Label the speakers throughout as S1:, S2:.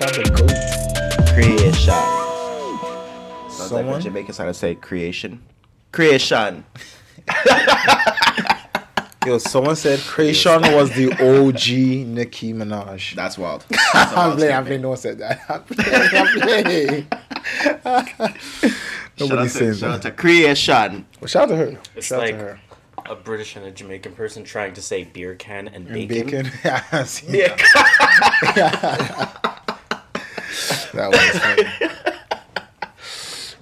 S1: Shot the goat.
S2: Creation. Sounds like
S1: Someone?
S2: a Jamaican side to say creation. Creation.
S1: Yo, someone said Kreayshawn was the OG Nicki Minaj.
S2: That's wild.
S1: I'm playing, I'm playing, no one said that. I'm playing, I'm playing. Nobody's saying
S2: shout out
S1: that.
S2: to creation.
S1: Well, shout out to her.
S3: It's
S1: shout
S3: like
S1: out to her.
S3: a British and a Jamaican person trying to say beer can and
S1: And
S3: bacon.
S1: bacon. Yeah,
S3: Yeah.
S1: that was funny.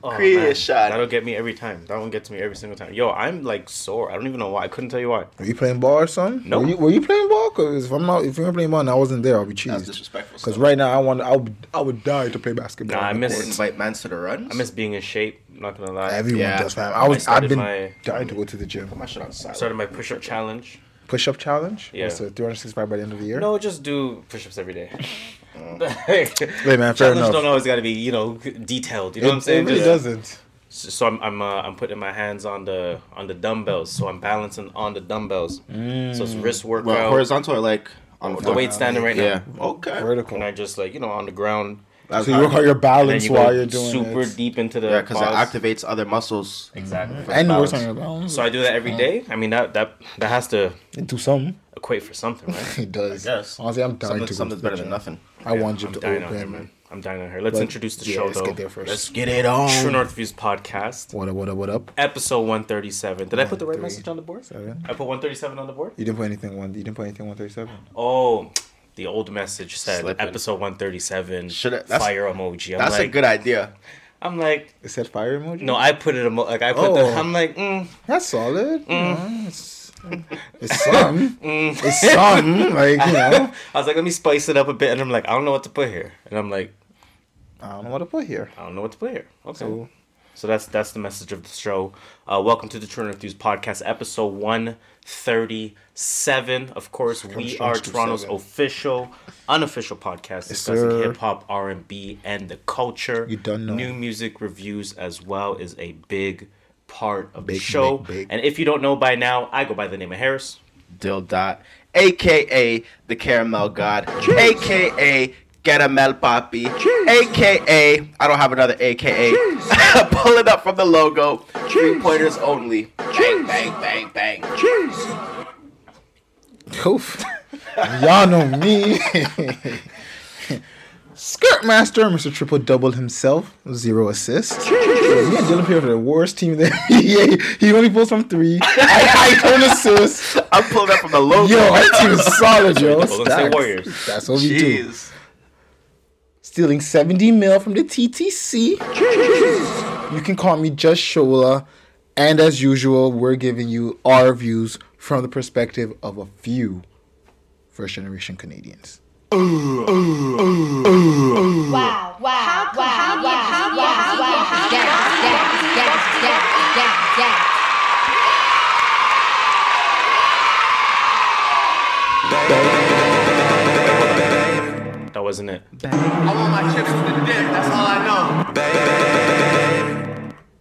S3: Oh, man.
S2: Creation.
S3: That'll get me every time. That one gets me every single time. Yo, I'm like sore. I don't even know why. I couldn't tell you why.
S1: Were you playing ball or something?
S3: No.
S1: Were you, were you playing ball? Because if I'm not, if you're playing ball and I wasn't there, I'll be
S2: That's disrespectful.
S1: Because right now I want, I would, I would die to play basketball.
S3: Nah, I miss-
S1: court.
S2: invite mans to the runs.
S3: I miss being in shape. I'm not gonna lie.
S1: Everyone
S2: Yeah.
S1: does, fam. I was,
S3: I
S1: I've been
S3: my-
S1: dying to go to the gym.
S2: Put my shit on silent.
S3: started my push-up challenge.
S1: Push-up challenge.
S3: Yeah.
S1: What's it, 365 by the end of the year.
S3: No, just do push-ups every day. Mm.
S1: Wait, man, fair enough.
S3: don't always got to be you know detailed. You know
S1: it,
S3: what I'm saying?
S1: It really
S3: Just-
S1: doesn't.
S3: So I'm I'm uh, I'm putting my hands on the on the dumbbells. So I'm balancing on the dumbbells. Mm. So it's wrist workout.
S2: well, horizontal or like on
S3: the weight standing right
S2: Yeah.
S3: now.
S2: Okay.
S1: Vertical.
S3: And I just like you know on the ground.
S2: That's
S1: So you work on your
S3: And then
S1: balance
S3: you
S1: while
S3: go
S1: you're doing
S3: super
S1: it.
S3: deep into the
S2: Yeah, because it activates other muscles.
S3: Exactly. for the
S1: And you work
S3: balance.
S1: on your balance.
S3: So I do that every day. I mean that that that has to
S1: Into some.
S3: equate for something, right?
S1: It does.
S2: Yes.
S1: Honestly, I'm dying
S2: Something,
S1: to go
S2: something's
S1: to the
S2: better than nothing.
S1: I want you
S3: I'm
S1: to
S3: dying out here, man. I'm dying out here. Let's
S1: But,
S3: introduce the
S1: yeah,
S3: show
S1: let's
S3: though.
S1: get there first.
S3: Let's
S2: Get it on.
S3: True North Views podcast,
S1: What up? What up? What up?
S3: episode 137. Did I put the right
S1: Three,
S3: message on the board?
S1: Seven.
S3: I put 137 on the board.
S1: You didn't put anything one. You didn't put anything one thirty seven.
S3: Oh, the old message said
S2: Slipping.
S3: episode 137.
S2: Shoulda- that's-
S3: fire emoji. I'm
S2: That's
S3: like,
S2: a good idea.
S3: I'm like,
S1: It said fire emoji.
S3: no, I put it emo- like I put the.
S1: Oh.
S3: I'm like, mm,
S1: That's solid. You know, it's, it's some. It's some. Like you know.
S3: I was like, let me spice it up a bit, and I'm like, I don't know what to put here, and I'm like,
S1: I don't know what to put here.
S3: I don't know what to put here. Okay.
S1: So
S3: So that's that's the message of the show. Uh, welcome to the True North Views podcast, episode one thirty seven. Of course, we are Toronto's official, unofficial podcast discussing
S1: sir.
S3: hip hop, R and B, and the culture.
S1: You done know.
S3: New music reviews as well is a big part of the show.
S1: big, big.
S3: And if you don't know by now, I go by the name of Harris.
S2: Dill Dot, aka the Caramel God, aka Caramel Papi, aka I don't have another AKA. Pull it up from the logo. Three pointers only. Bang bang bang bang.
S1: Oof. Y'all know me. Skirt Master, Mr. Triple Double himself, zero assists. Yeah, me and Dylan play for the worst team there. yeah, he only pulls from three. I, I don't assist.
S2: I'm pulling up from the low.
S1: Yo, our team is solid, yo.
S3: Golden Warriors.
S1: That's what we do. Stealing 70 mil from the TTC. You can call me Just Shola. And as usual, we're giving you our views from the perspective of a few first generation Canadians.
S4: Wow, wow, wow, wow, wow.
S3: That wasn't it.
S5: I want my chips with the dip. That's all I know.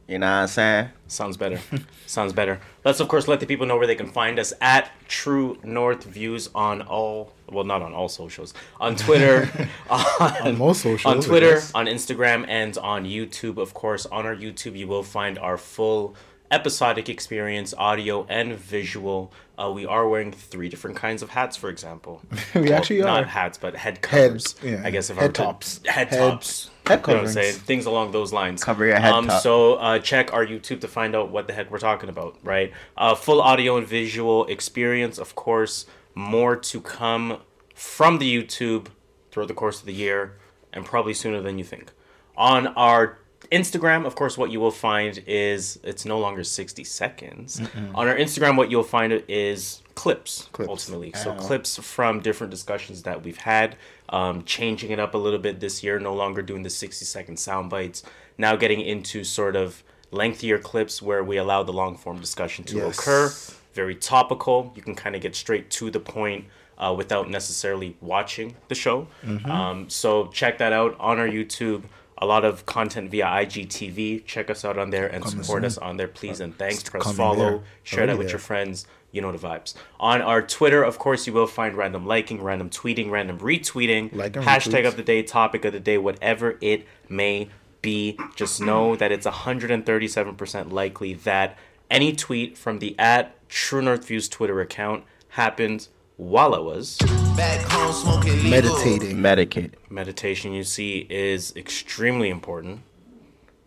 S2: You know what I'm saying?
S3: Sounds better. Sounds better. Let's of course let the people know where they can find us at True North Views on all well not on all socials. On Twitter, on,
S1: most socials,
S3: On Twitter, on Instagram, and on YouTube. Of course, on our YouTube you will find our full episodic experience, audio and visual. Uh, we are wearing three different kinds of hats, for example.
S1: We actually are
S3: not
S1: are.
S3: hats, but head covers.
S1: yeah,
S3: I guess if I
S1: head
S3: were to-
S1: tops.
S3: head
S1: Head-
S3: tops,
S1: head
S3: You know what I'm saying? Things along those lines.
S2: Cover your head
S3: Um,
S2: top.
S3: so uh, check our YouTube to find out what the heck we're talking about, right? Uh, full audio and visual experience, of course. More to come from the YouTube throughout the course of the year, and probably sooner than you think. On our Instagram, of course, what you will find is it's no longer 60 seconds. On our Instagram, what you'll find is clips,
S1: Clips.
S3: ultimately. So
S1: Oh.
S3: clips from different discussions that we've had, um, changing it up a little bit this year, no longer doing the 60 second sound bites, now getting into sort of lengthier clips where we allow the long form discussion to
S1: Yes.
S3: occur. Very topical. You can kind of get straight to the point uh, without necessarily watching the show.
S1: Mm-hmm.
S3: Um, so check that out on our YouTube. a lot of content via IGTV. Check us out on there and
S1: Coming
S3: support
S1: soon.
S3: us on there, please and thanks. Press
S1: coming
S3: follow,
S1: there.
S3: share that with
S1: there.
S3: your friends. You know the vibes. On our Twitter, of course, you will find random liking, random tweeting, random retweeting,
S1: Like
S3: hashtag
S1: retweets.
S3: of the day, topic of the day, whatever it may be. Just know that it's 137% likely that any tweet from the at True North Views Twitter account happened while I was.
S6: Back home smoking.
S1: Meditating.
S2: Medicate.
S3: Meditation, you see, is extremely important.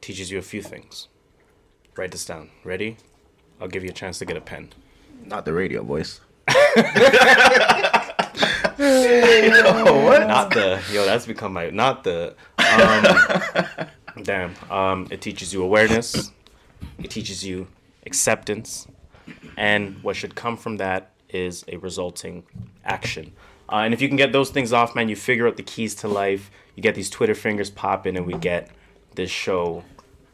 S3: Teaches you a few things. Write this down. Ready? I'll give you a chance to get a pen.
S2: Not the radio voice.
S3: Not the yo. That's become my not the. Um, damn. Um, it teaches you awareness. It teaches you acceptance, and what should come from that is a resulting action. Uh, and if you can get those things off, man, you figure out the keys to life. You get these Twitter fingers popping, and we get this show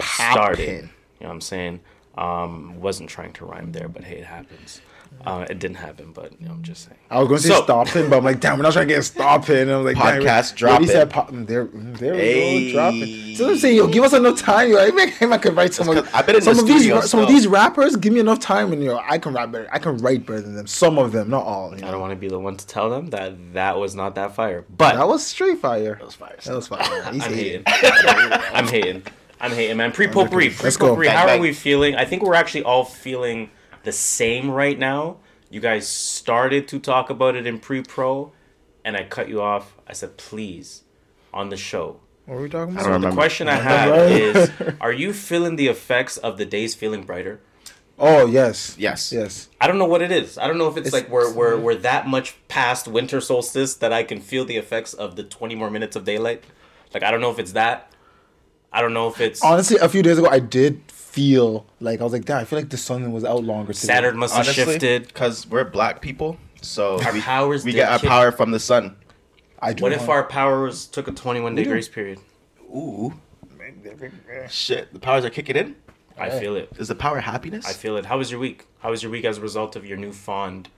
S3: started. You know what I'm saying? Um, wasn't trying to rhyme there, but hey, it happens. Uh, it didn't happen, but you know, I'm just saying.
S1: I was going to say
S3: So-
S1: stopping, but I'm like, damn, we're not trying to get stopping. And I'm like, damn,
S2: Podcast
S1: we-
S2: dropping.
S1: He said, pop, mm, there, mm, there we
S2: Hey.
S1: go, dropping. So I'm saying, yo, give us enough time. Yo, I make I could write some of,
S2: 'cause I've been in
S1: some
S2: the
S1: of these,
S2: studio
S1: some of these rappers. Give me enough time, and yo, I can rap better. I can write better than them. Some of them, not all. You
S3: I
S1: know?
S3: don't want to be the one to tell them that that was not that fire, but
S1: That was straight fire.
S2: That was fire.
S1: That was fire. He's
S3: I'm
S1: hating.
S3: hating. I'm hating. I'm hating, man. Pre potpourri. Pre
S1: Let's go.
S3: potpourri.
S2: Bang,
S3: How are we feeling? I think we're actually all feeling the same right now. You guys started to talk about it in pre pro, and I cut you off. I said, please, on the show.
S1: What were we talking about?
S2: don't
S3: The
S2: remember.
S3: question I have is Are you feeling the effects of the days feeling brighter?
S1: Oh yes,
S2: Yes.
S1: yes.
S3: I don't know what it is. I don't know if it's,
S1: It's-
S3: like we're, we're, we're that much past winter solstice that I can feel the effects of the 20 more minutes of daylight. Like, I don't know if it's that. I don't know if it's.
S1: Honestly, a few days ago, I did feel like I was like, damn, I feel like the sun was out longer. Today.
S3: Saturn must have
S2: Honestly,
S3: shifted.
S2: because we're black people, so
S3: Our
S2: we,
S3: powers
S2: we get our
S3: kick-
S2: power from the sun.
S1: I do
S3: What if
S1: not-
S3: our powers took a 21 day grace period?
S2: Ooh, shit! The powers are kicking in.
S3: I feel it.
S2: Is the power happiness?
S3: I feel it. How was your week? How was your week as a result of your newfound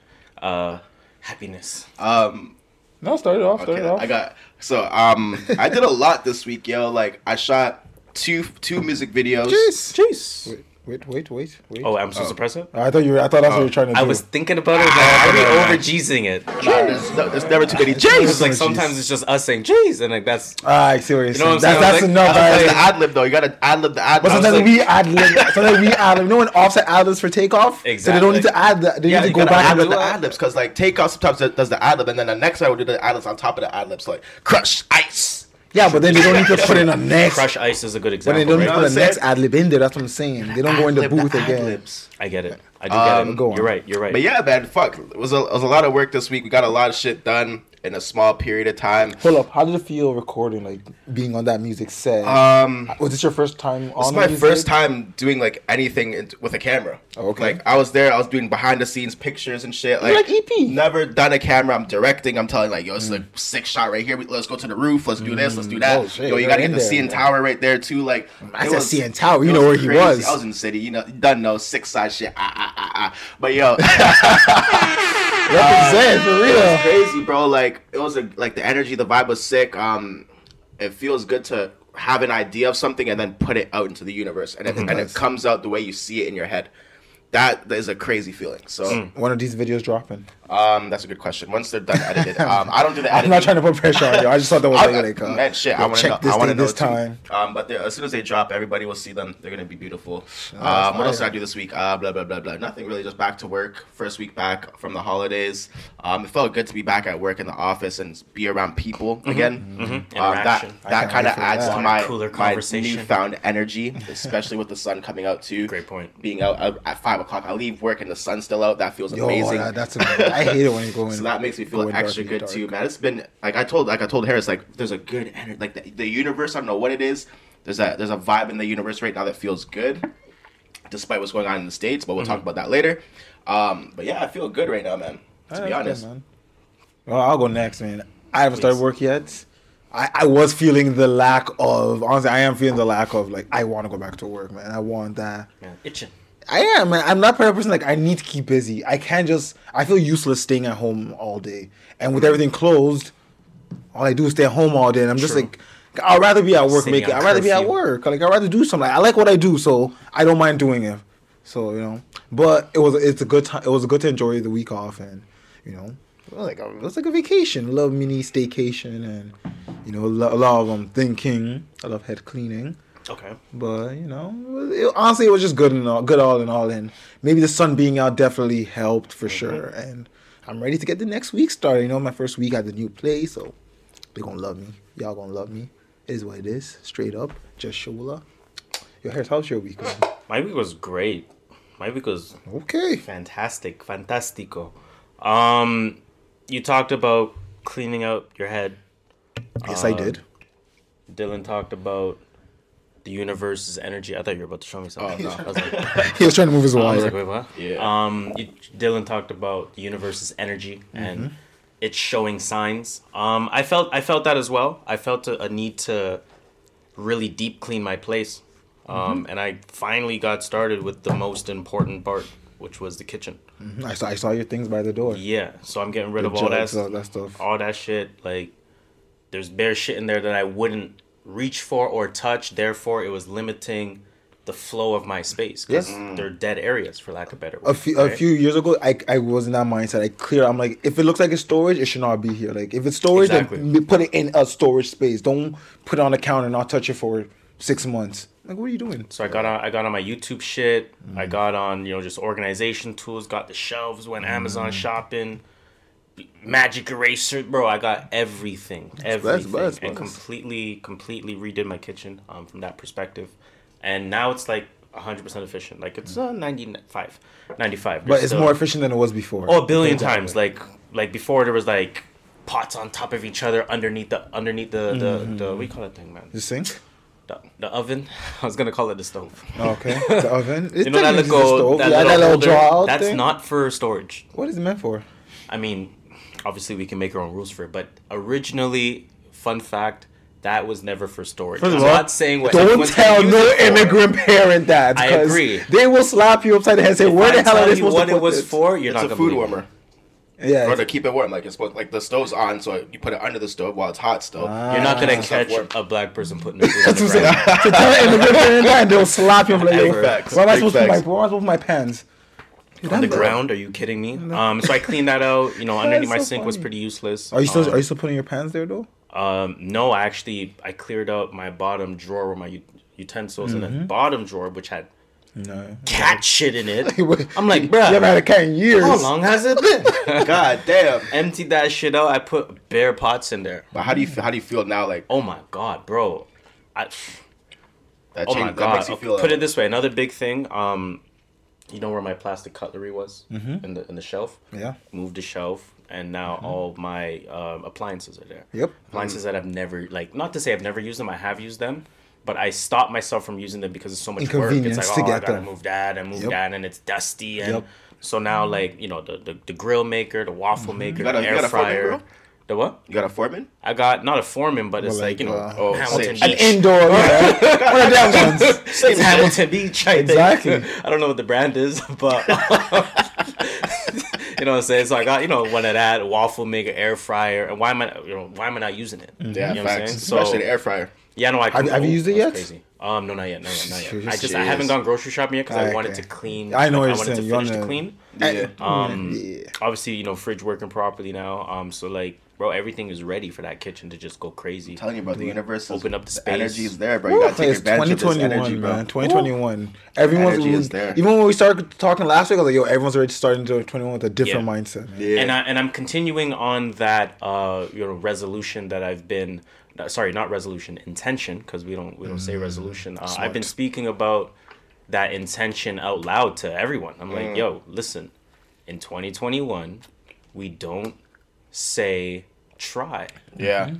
S3: uh, happiness?
S2: um,
S1: No, start it off. Start
S2: okay,
S1: off.
S2: I got so um, I did a lot this week, yo. Like I shot two two music videos.
S1: Jeez.
S3: Jeez.
S1: Wait, wait, wait, wait.
S3: Oh, I'm supposed to press it?
S1: I thought you were. I thought that's what you were trying to do.
S3: I was thinking about it. Like, are we over G'sing it?
S2: Nah, there's, no, there's never too many
S3: It's
S2: J's.
S3: like
S1: Jeez.
S3: sometimes it's just us saying "jeez" and like that's
S1: Ah, I see what you're
S3: You know
S1: saying.
S3: what I'm
S1: That's,
S3: saying?
S1: that's
S3: like-
S1: enough.
S2: That's
S1: guys.
S2: the ad lib though. You gotta ad lib the ad.
S1: But
S2: I was
S1: sometimes
S2: like-
S1: we ad lib. Sometimes we ad lib. You know when offset ad libs for takeoff? Exactly. So they don't need to add that. They
S2: Yeah,
S1: need to go
S2: gotta
S1: back
S2: ad
S1: and
S2: lib
S1: do
S2: the ad libs because like takeoff sometimes does the ad lib and then the next guy will do the ad libs on top of the ad libs like crush ice.
S1: Yeah, but then they don't need to put in a next.
S3: Crush Ice is a good example.
S1: But
S3: example.
S1: they don't need
S3: right?
S1: to put
S2: what
S1: a
S2: I'm
S1: next
S2: saying?
S1: ad lib in there. That's what I'm saying. They don't go in the booth
S2: the ad
S1: again.
S2: libs.
S3: I get it. I do
S2: Um,
S3: get it.
S1: go on.
S3: You're right. You're right.
S2: But yeah, man, fuck. It was a, it was a lot of work this week. We got a lot of shit done in a small period of time.
S1: Hold up. How did it feel recording, like being on that music set?
S2: Um,
S1: was this your first time
S2: It's
S1: on?
S2: my first time doing like anything in, with a camera.
S1: Oh, okay.
S2: Like I was there, I was doing behind the scenes pictures and shit. Like,
S1: like EP.
S2: Never done a camera. I'm directing. I'm telling like, yo, it's like sick shot right here. Let's go to the roof. Let's do this. Let's do that.
S1: Oh, shit,
S2: yo, you
S1: you're
S2: gotta get the
S1: there,
S2: CN. Tower right there too. Like
S1: I said
S2: was-
S1: CN Tower. You know where he was.
S2: I was in the city. You know, done no six side shit. Ah, ah, ah, ah. But yo.
S1: Represent for
S2: It was
S1: real.
S2: crazy, bro. Like it was a, like the energy, the vibe was sick. Um, it feels good to have an idea of something and then put it out into the universe, and it, and it comes out the way you see it in your head. That is a crazy feeling. So,
S1: One of these videos dropping.
S2: Um, that's a good question. Once they're done edited, um, I don't do the
S1: I'm not trying to put pressure on you. I just thought that was
S2: I,
S1: like, like uh,
S2: man, shit, I want to
S1: check
S2: know.
S1: this
S2: I want to know
S1: this
S2: too.
S1: time.
S2: Um, but as soon as they drop, everybody will see them. They're gonna be beautiful.
S1: that's
S2: um, what else did. I do this week? Uh, blah blah blah blah. Nothing really. Just back to work. First week back from the holidays. Um, it felt good to be back at work in the office and be around people again. Um, that
S3: Mm-hmm. Interaction.
S1: I
S2: that
S1: can't
S2: kind of adds
S1: that.
S2: to my
S3: Cooler
S2: my
S3: conversation.
S2: newfound energy, especially with the sun coming out too.
S3: Great point.
S2: Being out, out at five o'clock, I leave work and the sun's still out. That feels
S1: Yo,
S2: amazing.
S1: that- that's a, I hate it when you go in.
S2: So that makes me feel
S1: go in dark
S2: extra good
S1: dark.
S2: too, man. It's been like I told like I told Harris like there's a good energy like the, the universe. I don't know what it is. There's a there's a vibe in the universe right now that feels good, despite what's going on in the states. But we'll talk about that later. Um, but yeah, I feel good right now, man. To
S1: Alright,
S2: be honest,
S1: good, man. Well, I'll go next, man. I haven't started work yet. I, I was feeling the lack of honestly, I am feeling the lack of like I want to go back to work, man. I want that.
S3: Man, itching.
S1: I am. I'm not the type of person like I need to keep busy. I can't just. I feel useless staying at home all day, and with everything closed, all I do is stay at home all day. And I'm just like, I'd rather be at work
S3: Sitting
S1: making.
S3: on
S1: I'd rather be at work. Like I'd rather do something. I like what I do, so I don't mind doing it. So you know, but it was it's a good time. It was a good to enjoy the week off, and you know, it was like a, it was like a vacation, a little mini staycation, and you know, a lot of um thinking. I love head cleaning.
S3: Okay.
S1: But you know, it it- honestly, it was just good and all, good all in all. And maybe the sun being out definitely helped for sure. And I'm ready to get the next week started. You know, my first week at the new place, so they gonna love me. Y'all gonna love me. It is what it is. Straight up, just Shola. Your hair, how's your week? Man?
S3: My week was great. My week was
S1: Okay.
S3: fantastic, fantastico. Um, you talked about cleaning out your head.
S1: Yes,
S3: Uh,
S1: I did.
S3: Dylan talked about the universe's energy. I thought you were about to show me something.
S2: Oh, no.
S3: I was like,
S1: He was trying to move his
S3: I was like, wait, what?
S2: Yeah.
S3: Um, you, Dylan talked about the universe's energy
S1: Mm-hmm.
S3: and it's showing signs. Um, I felt I felt that as well. I felt a, a need to really deep clean my place. Um,
S1: Mm-hmm.
S3: and I finally got started with the most important part, which was the kitchen.
S1: I saw, I saw your things by the door.
S3: Yeah, so I'm getting rid
S1: The
S3: of all that,
S1: all that stuff.
S3: all that shit. Like, there's bare shit in there that I wouldn't reach for or touch. Therefore, it was limiting the flow of my space because
S1: Yes.
S3: they're dead areas, for lack of better.
S1: A
S3: word,
S1: few, a few years ago, I, I was in that mindset. I clear. I'm like, if it looks like it's storage, it should not be here. Like, if it's storage,
S3: Exactly.
S1: then put it in a storage space. Don't put it on the counter and not touch it for six months. Like, what are you doing?
S3: So I got on I got on my YouTube shit. I
S1: Mm.
S3: got on, you know, just organization tools, got the shelves, went
S1: Mm.
S3: Amazon shopping, magic eraser, bro, I got everything. Everything.
S1: bless,
S3: and completely completely redid my kitchen um from that perspective. And now it's like 100% efficient. Like it's uh, 95 95.
S1: But
S3: There's
S1: it's
S3: still-
S1: more efficient than it was before.
S3: Oh, a billion
S1: it
S3: times. Like like before there was like pots on top of each other underneath the underneath the the,
S1: Mm-hmm.
S3: the what do you call that thing, man?
S1: the sink.
S3: The, the oven. I was gonna call it the stove.
S1: Okay, the oven. It's
S3: You know that little,
S1: stove.
S3: that
S1: yeah,
S3: little,
S1: that little draw out
S3: That's
S1: thing.
S3: not for storage.
S1: What is it meant for?
S3: I mean, obviously we can make our own rules for it, but originally, fun fact, that was never for storage.
S1: First
S3: I'm
S1: of all,
S3: not saying what
S1: Don't tell no immigrant parent that.
S3: I
S1: 'cause
S3: agree.
S1: They will slap you upside the head and say,
S3: If
S1: "Where
S3: I
S1: the hell
S3: tell
S1: are they supposed
S3: what
S1: to
S3: it was
S1: this?"
S3: for? You're
S2: It's
S3: not
S2: a food
S3: believe it.
S2: warmer.
S1: Yeah,
S2: Or to keep it warm, like it's supposed, like the stove's on, so you put it under the stove while it's hot still.
S3: You're not gonna
S2: Ah.
S3: catch
S2: Warm.
S3: a black person putting the food on
S1: That's
S3: the
S1: what I'm saying. to tell an immigrant parent that, and they'll slap you. I'm like, yo,
S3: Ever.
S2: Facts.
S1: where am I
S2: Big
S1: supposed to put my?
S2: facts.
S1: Where am I supposed to put my pants?
S3: on the ground. Are you kidding me? Um, so I cleaned that out. You know, underneath my
S1: so
S3: sink was pretty useless.
S1: Are you still?
S3: Um,
S1: are you still putting your pants there though?
S3: Um, no, I actually I cleared out my bottom drawer with my u- utensils, and
S1: Mm-hmm.
S3: the bottom drawer, which had
S1: No.
S3: cat shit in it. I'm like,
S1: bro,
S3: you
S1: haven't had a cat in years.
S3: how long has it been?
S2: God damn.
S3: Emptied that shit out. I put bare pots in there.
S2: But how do you feel, how do you feel now? Like
S3: Oh my god, bro. I,
S2: that
S3: oh
S2: change,
S3: my
S2: that
S3: god.
S2: makes you feel.
S3: Put
S2: uh,
S3: it this way. Another big thing. Um, you know where my plastic cutlery was in the in the shelf.
S1: Yeah.
S3: Moved the shelf, and now
S2: Mm-hmm.
S3: all my um, appliances are there.
S1: Yep.
S3: appliances that I've never like not to say I've never used them, I have used them, but I stopped myself from using them because it's so much work.
S1: Inconvenience
S3: It's like
S1: to
S3: oh I gotta
S1: them.
S3: move that and move
S1: Yep.
S3: that and it's dusty and
S1: Yep.
S3: so now like you know the, the the grill maker, the waffle maker,
S2: got a-
S3: the air
S2: got a Foreman
S3: fryer.
S2: Grill?
S3: The what?
S2: You got a foreman?
S3: I got not a foreman, but it's
S1: Well,
S3: like, you know
S1: like, uh,
S2: Oh,
S3: Hamilton
S2: same.
S1: An indoor. Yeah. One of them ones.
S3: It's Hamilton Beach. I think.
S1: Exactly.
S3: I don't know what the brand is, but you know what I'm saying. So I got you know one of that waffle maker, air fryer, and why am I you know why am I not using it?
S2: Yeah,
S3: you know what I'm
S2: facts.
S3: saying? So
S2: Especially the air fryer.
S3: yeah, no, I
S1: Have- have you used it yet?
S3: Crazy. Um, no, not yet, not yet, not yet. I
S1: Just-
S3: just I
S2: Jeez.
S3: haven't gone grocery shopping yet because I
S1: Okay.
S3: wanted to clean.
S1: I know
S3: like,
S1: what
S3: I
S1: you're
S3: wanted
S1: saying.
S3: to
S1: You
S3: finish
S1: wanna-
S3: to clean.
S2: Yeah.
S3: Um,
S1: Yeah.
S3: obviously, you know, fridge working properly now. Um, so like, bro, everything is ready for that kitchen to just go crazy.
S2: telling you, bro, the universe is,
S3: Open up the
S2: the
S3: space.
S2: energy is there, bro. You gotta take
S1: it's
S2: advantage of this
S1: 2021,
S2: energy, bro.
S1: man. 2021. Everyone's
S2: Energy is there.
S1: even when we started talking last week, I was like, "Yo, everyone's already starting to 21 with a different
S3: Yeah.
S1: mindset." Man.
S2: Yeah.
S3: and I and I'm continuing on that uh you know resolution that I've been uh, sorry not resolution intention because we don't we don't
S1: Mm,
S3: say resolution. Uh, I've been speaking about that intention out loud to everyone. I'm
S1: Mm.
S3: like, yo, listen, in 2021, we don't say try
S2: yeah.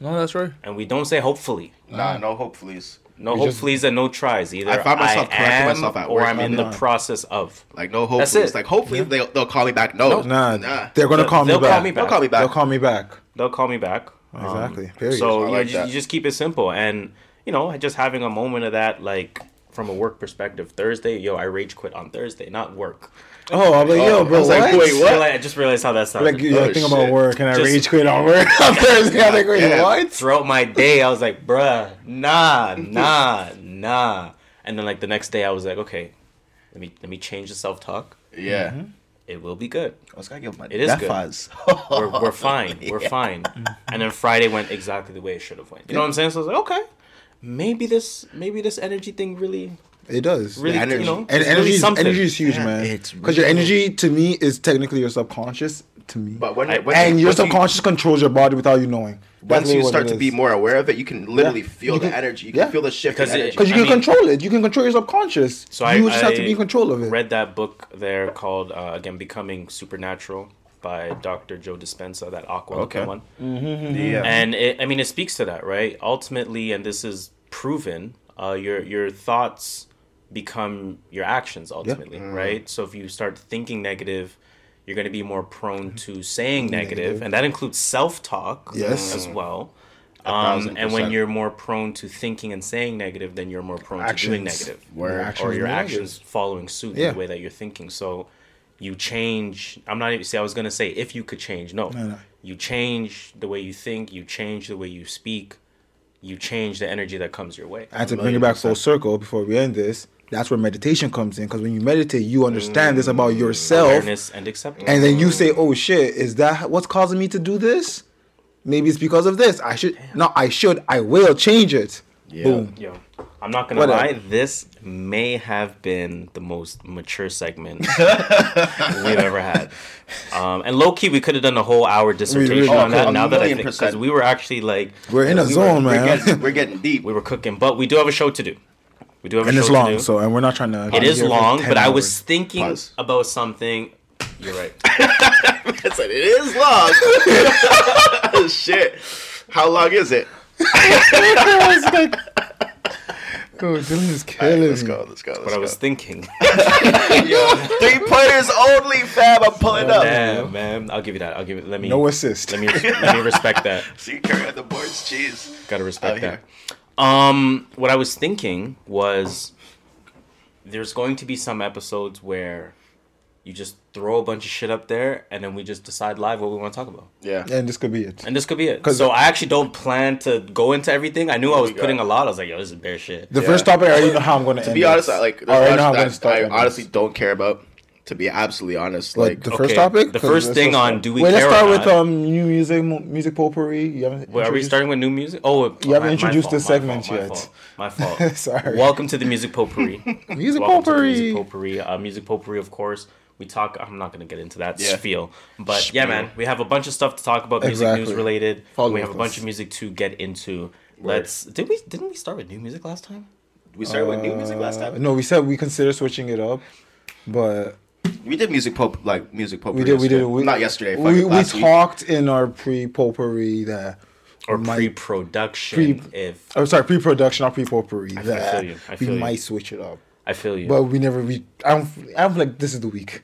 S1: No, that's right.
S3: and we don't say hopefully.
S2: Nah, no hopefullys.
S3: No
S1: We just-
S3: hopefullys and no tries. Either
S2: I find myself
S3: I
S2: correcting
S3: am
S2: myself at
S3: or. I'm in
S1: I'm
S3: the
S1: not.
S3: process of.
S2: Like no
S3: That's it.
S2: Like hopefully they'll they'll call me back. No,
S1: Nah,
S2: nah.
S1: they're gonna call me
S3: They'll
S1: back.
S3: call me back.
S2: They'll call me back.
S1: They'll call me back.
S3: They'll call me back. Um,
S1: Exactly. Period.
S3: So
S2: I
S3: you,
S2: like
S3: know, you just keep it simple, and you know, just having a moment of that, like from a work perspective. Thursday, yo, I rage quit on Thursday, not work.
S1: Oh, I'm like, yo,
S2: Oh,
S1: bro,
S2: I was like, wait, what?
S3: I just realized how that sounded.
S1: Like, yeah,
S2: Oh,
S1: I think
S2: shit.
S1: about work and I
S3: Just-
S1: rage quit on work on Thursday. I'm like, wait,
S2: Yeah.
S1: what?
S3: throughout my day, I was like, bruh, nah, nah, nah. And then like the next day, I was like, okay, let me let me change the self talk.
S2: Yeah.
S1: Mm-hmm.
S3: It will be good.
S2: I was gonna give my
S3: It is good.
S2: Defas.
S3: We're, we're fine. We're fine. And then Friday went exactly the way it should have went. You know what I'm saying? So I was like, okay, maybe this maybe this energy thing really
S1: It does.
S3: really
S2: energy.
S3: you know
S1: and energy,
S3: really
S1: is,
S3: something.
S1: energy is huge,
S2: Yeah,
S1: man. Because your energy, to me, is technically your subconscious. To me,
S2: But when,
S3: I-
S2: when
S1: and
S2: you,
S1: your
S2: once you-
S1: subconscious controls your body without you knowing.
S2: Once you start to be more aware of it, you can literally
S1: Yeah.
S2: feel
S1: You
S2: the
S1: can-
S2: energy. You can
S1: yeah.
S2: feel the shift
S3: Because
S2: in
S3: it-
S2: energy.
S1: Because you
S3: I
S1: can
S3: mean-
S1: control it. You can control your subconscious.
S3: So I-
S1: you just have to
S3: I
S1: be in control of it.
S3: read that book there called uh, again becoming supernatural by dr joe dispenza that aqua
S2: Okay.
S3: one
S2: yeah.
S3: and it, i mean it speaks to that right ultimately and this is proven uh, your your thoughts become your actions ultimately mm. right so if you start thinking negative you're going to be more prone mm-hmm. to saying negative,
S1: Negative.
S3: and that includes self-talk
S1: Yes.
S3: as mm.
S2: well
S3: um, and when you're more prone to thinking and saying negative then you're more prone to doing negative
S2: Word.
S1: Your
S3: or
S1: actions
S3: your actions
S1: negative.
S3: following suit in
S1: Yeah.
S3: the way that you're thinking. So you change. I'm not even see. I was gonna say if you could change. No,
S1: No, no.
S3: you change the way you think. You change the way you speak. You change the energy that comes your way.
S1: And to bring it back full circle before we end this, that's where meditation comes in. Because when you meditate, you understand this about yourself.
S3: Awareness and acceptance.
S1: and then you say, "Oh shit, is that what's causing me to do this? Maybe it's because of this. I should no, I should, I will change it." Boom.
S3: Yo, I'm not gonna
S1: Whatever.
S3: lie. This may have been the most mature segment we've ever had. Um, and low key, we could have done a whole hour dissertation
S1: really
S3: on that. Now that I
S2: million
S3: think, because we were actually like
S1: We're in a
S3: we
S1: zone,
S2: we're,
S1: man.
S2: getting, we're getting deep.
S3: we were cooking, but we do have a show to do. We do have
S1: and
S3: show
S1: it's long, so and we're not trying to.
S3: It is
S1: be here for
S3: long,
S1: 10
S3: but I was thinking
S2: Pause.
S3: about something. You're right.
S2: I said it is long. Shit. How long is it?
S1: Oh, Dylan is killing
S2: Let's go. Let's go. Let's
S3: But I was
S2: go.
S3: thinking.
S2: Three pointers only, fam. I'm pulling up.
S3: Yeah, man. I'll give you that. I'll give it. Let me.
S1: No assist.
S3: Let me. Let me respect that.
S2: See, you carry on the boards, jeez.
S3: Gotta respect
S2: Out
S3: that. Um, what I was thinking was, there's going to be some episodes where you just throw a bunch of shit up there, and then we just decide live what we want to talk about.
S2: Yeah.
S1: And this could be it.
S3: And this could be it.
S1: 'Cause-
S3: So I actually don't plan to go into everything. I knew I was
S2: we got?
S3: putting a lot. I was like, yo, this is bare shit.
S1: The
S2: Yeah.
S1: first topic, I already know how I'm going to
S2: To
S1: end
S2: be honest,
S1: this.
S2: I like.
S1: I already know how I'm going to start.
S2: I
S1: ending
S2: honestly
S1: this.
S2: don't care about. To be absolutely honest,
S1: Like
S2: like
S1: the first
S3: Okay,
S1: topic.
S3: the first thing
S1: just-
S3: on do we
S1: Wait, let's start
S3: or
S1: with um new music, music potpourri. You haven't.
S3: Wait, are we starting with new music? Oh,
S1: You haven't
S3: my- my
S1: introduced
S3: the
S1: this
S3: my
S1: segment
S3: fault,
S1: yet.
S3: My fault. My fault.
S1: Sorry.
S3: Welcome to the music potpourri.
S1: Music
S3: Welcome to the
S1: potpourri.
S3: music potpourri. Uh, music potpourri, of course. We talk. I'm not gonna get into that
S2: Yeah.
S3: spiel, but
S2: Spiel.
S3: yeah, man, we have a bunch of stuff to talk about. Music
S1: Exactly.
S3: news related.
S1: Follow
S3: we have a bunch of music to get into. Let's. Did we? Didn't we start with new music last time?
S2: we started with new music last
S1: Uh,
S2: time.
S1: No, we said we consider switching it up, but
S2: We did music pop, like music pop.
S1: we did. We did. We,
S2: Not yesterday.
S1: We,
S2: fucking
S1: we
S2: last week.
S1: talked in our pre potpourri that.
S3: Or pre-production?
S1: pre-
S3: if
S1: Oh, sorry, pre-production, not pre-potpourri.
S3: feel
S1: That
S3: you, I
S1: we
S3: you.
S1: might switch it up,
S3: I feel you.
S1: but we never. We I don't. I don't feel like this is the week.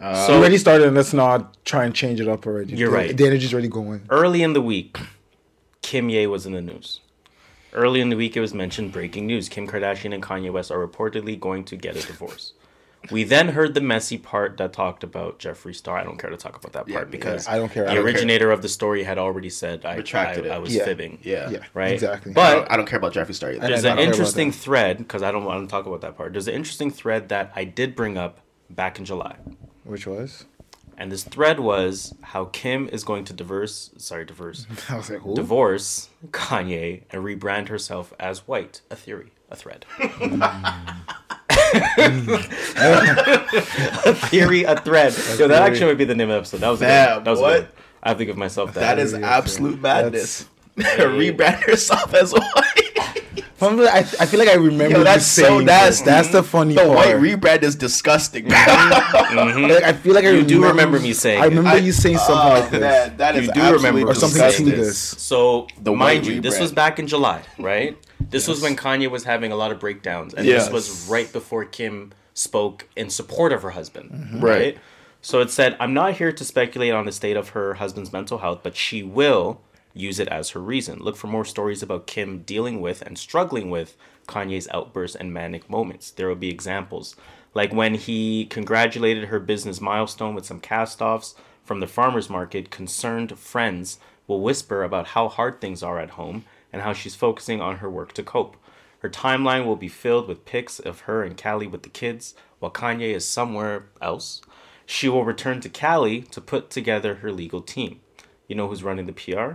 S2: Uh,
S3: So-
S1: we already started, and let's not try and change it up already.
S3: You're
S1: the,
S3: right.
S1: The energy's already going.
S3: early in the week, Kimye was in the news. Early in the week, it was mentioned breaking news: Kim Kardashian and Kanye West are reportedly going to get a divorce. We then heard the messy part that talked about Jeffree Star. I don't care to talk about that part
S2: Yeah,
S3: because
S1: I don't care.
S3: the
S1: I don't care.
S3: originator of the story had already said I,
S2: Retracted
S3: I,
S2: it.
S3: I was
S1: Yeah.
S3: fibbing.
S2: yeah.
S1: Yeah,
S3: Right?
S1: Exactly.
S2: I
S3: But-
S2: don't, I don't care about Jeffree Star either.
S3: There's an
S1: don't care about
S3: interesting thread because I don't want to talk about that part. There's an interesting thread that I did bring up back in July.
S1: Which was?
S3: And this thread was how Kim is going to diverse, sorry, diverse,
S1: I was like, who?
S3: divorce Kanye and rebrand herself as white. A theory, a thread. a theory, a thread. Yo, that actually would be the name of the episode. That was a good That was a
S2: what?
S3: good. I have to give myself that.
S2: that is absolute madness. Rebrand yourself as white.
S1: Probably, I, I feel like I remember.
S2: Yo,
S1: you
S2: that's so
S1: saying this.
S2: nasty.
S1: That's the funny
S2: the
S1: part.
S2: white rebrand is disgusting. Mm-hmm. Mm-hmm.
S1: Like, I feel like I
S3: You do remember me saying
S1: I remember
S2: I-
S1: you saying something
S2: Oh,
S1: like this.
S2: man, that
S3: You
S2: is
S3: do
S2: absolutely
S3: remember
S1: or something
S2: disgusting.
S1: to this.
S3: So,
S2: The
S3: mind
S2: white
S3: you, this was back in July, right? This was when Kanye was having a lot of breakdowns, and this was right before Kim spoke in support of her husband,
S1: Mm-hmm.
S3: right?
S2: Right.
S3: So it said, "I'm not here to speculate on the state of her husband's mental health, but she will use it as her reason. Look for more stories about Kim dealing with and struggling with Kanye's outbursts and manic moments. There will be examples Like when he congratulated her business milestone with some cast offs from the farmer's market, concerned friends will whisper about how hard things are at home and how she's focusing on her work to cope. Her timeline will be filled with pics of her and Callie with the kids, while Kanye is somewhere else. She will return to Cali to put together her legal team. You know who's running the PR?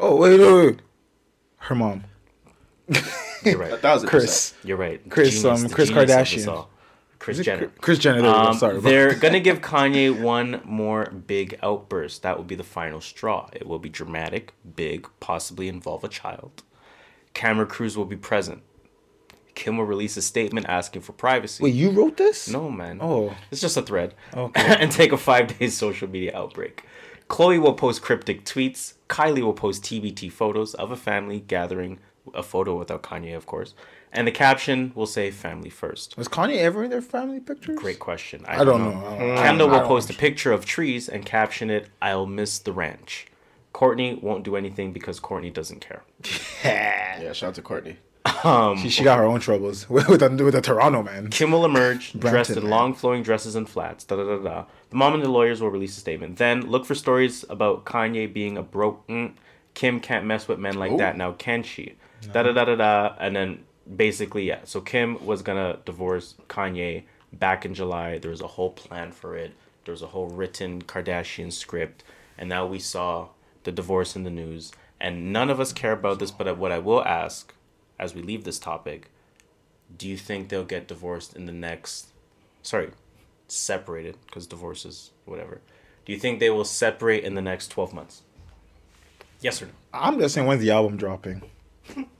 S1: Oh wait, wait, wait. Her mom,
S3: You're right.
S2: A
S3: right.
S2: thousand
S1: Kris.
S2: percent.
S3: You're right. The
S1: Kris, um, Kris
S3: genius of
S1: Kardashian. Kris
S3: Jenner.
S1: Kris- Jenner. There.
S3: Um,
S1: Sorry,
S3: they're gonna give Kanye one more big outburst. That will be the final straw. It will be dramatic, big, possibly involve a child. Camera crews will be present. Kim will release a statement asking for privacy.
S1: Wait, you wrote this?
S3: No, man.
S1: Oh.
S3: It's just a thread.
S1: Okay.
S3: and take a five day social media outbreak. Khloé will post cryptic tweets. Kylie will post TBT photos of a family gathering, a photo without Kanye, of course. And the caption will say family first.
S1: Was Kanye ever in their family pictures?
S3: Great question.
S1: I don't know. I don't-
S3: Kendall will post a picture of trees and caption it, I'll miss the ranch. Kourtney won't do anything because Kourtney doesn't care.
S2: Yeah, yeah shout out to Kourtney.
S1: She, she got her own troubles with with the, with the Toronto man.
S3: Kim will emerge dressed in
S1: man.
S3: long flowing dresses and flats. Da da da da. The mom and the lawyers will release a statement. Then look for stories about Kanye being a broke. Mm, Kim can't mess with men like that now, can she? Da da da da da. And then basically, yeah. So Kim was gonna divorce Kanye back in July. There was a whole plan for it. There was a whole written Kardashian script, and now we saw the divorce in the news. And none of us care about this, but what I will ask, as we leave this topic, do you think they'll get divorced in the next sorry separated because divorce is whatever do you think they will separate in the next 12 months yes or no
S1: I'm just saying, when's the album dropping?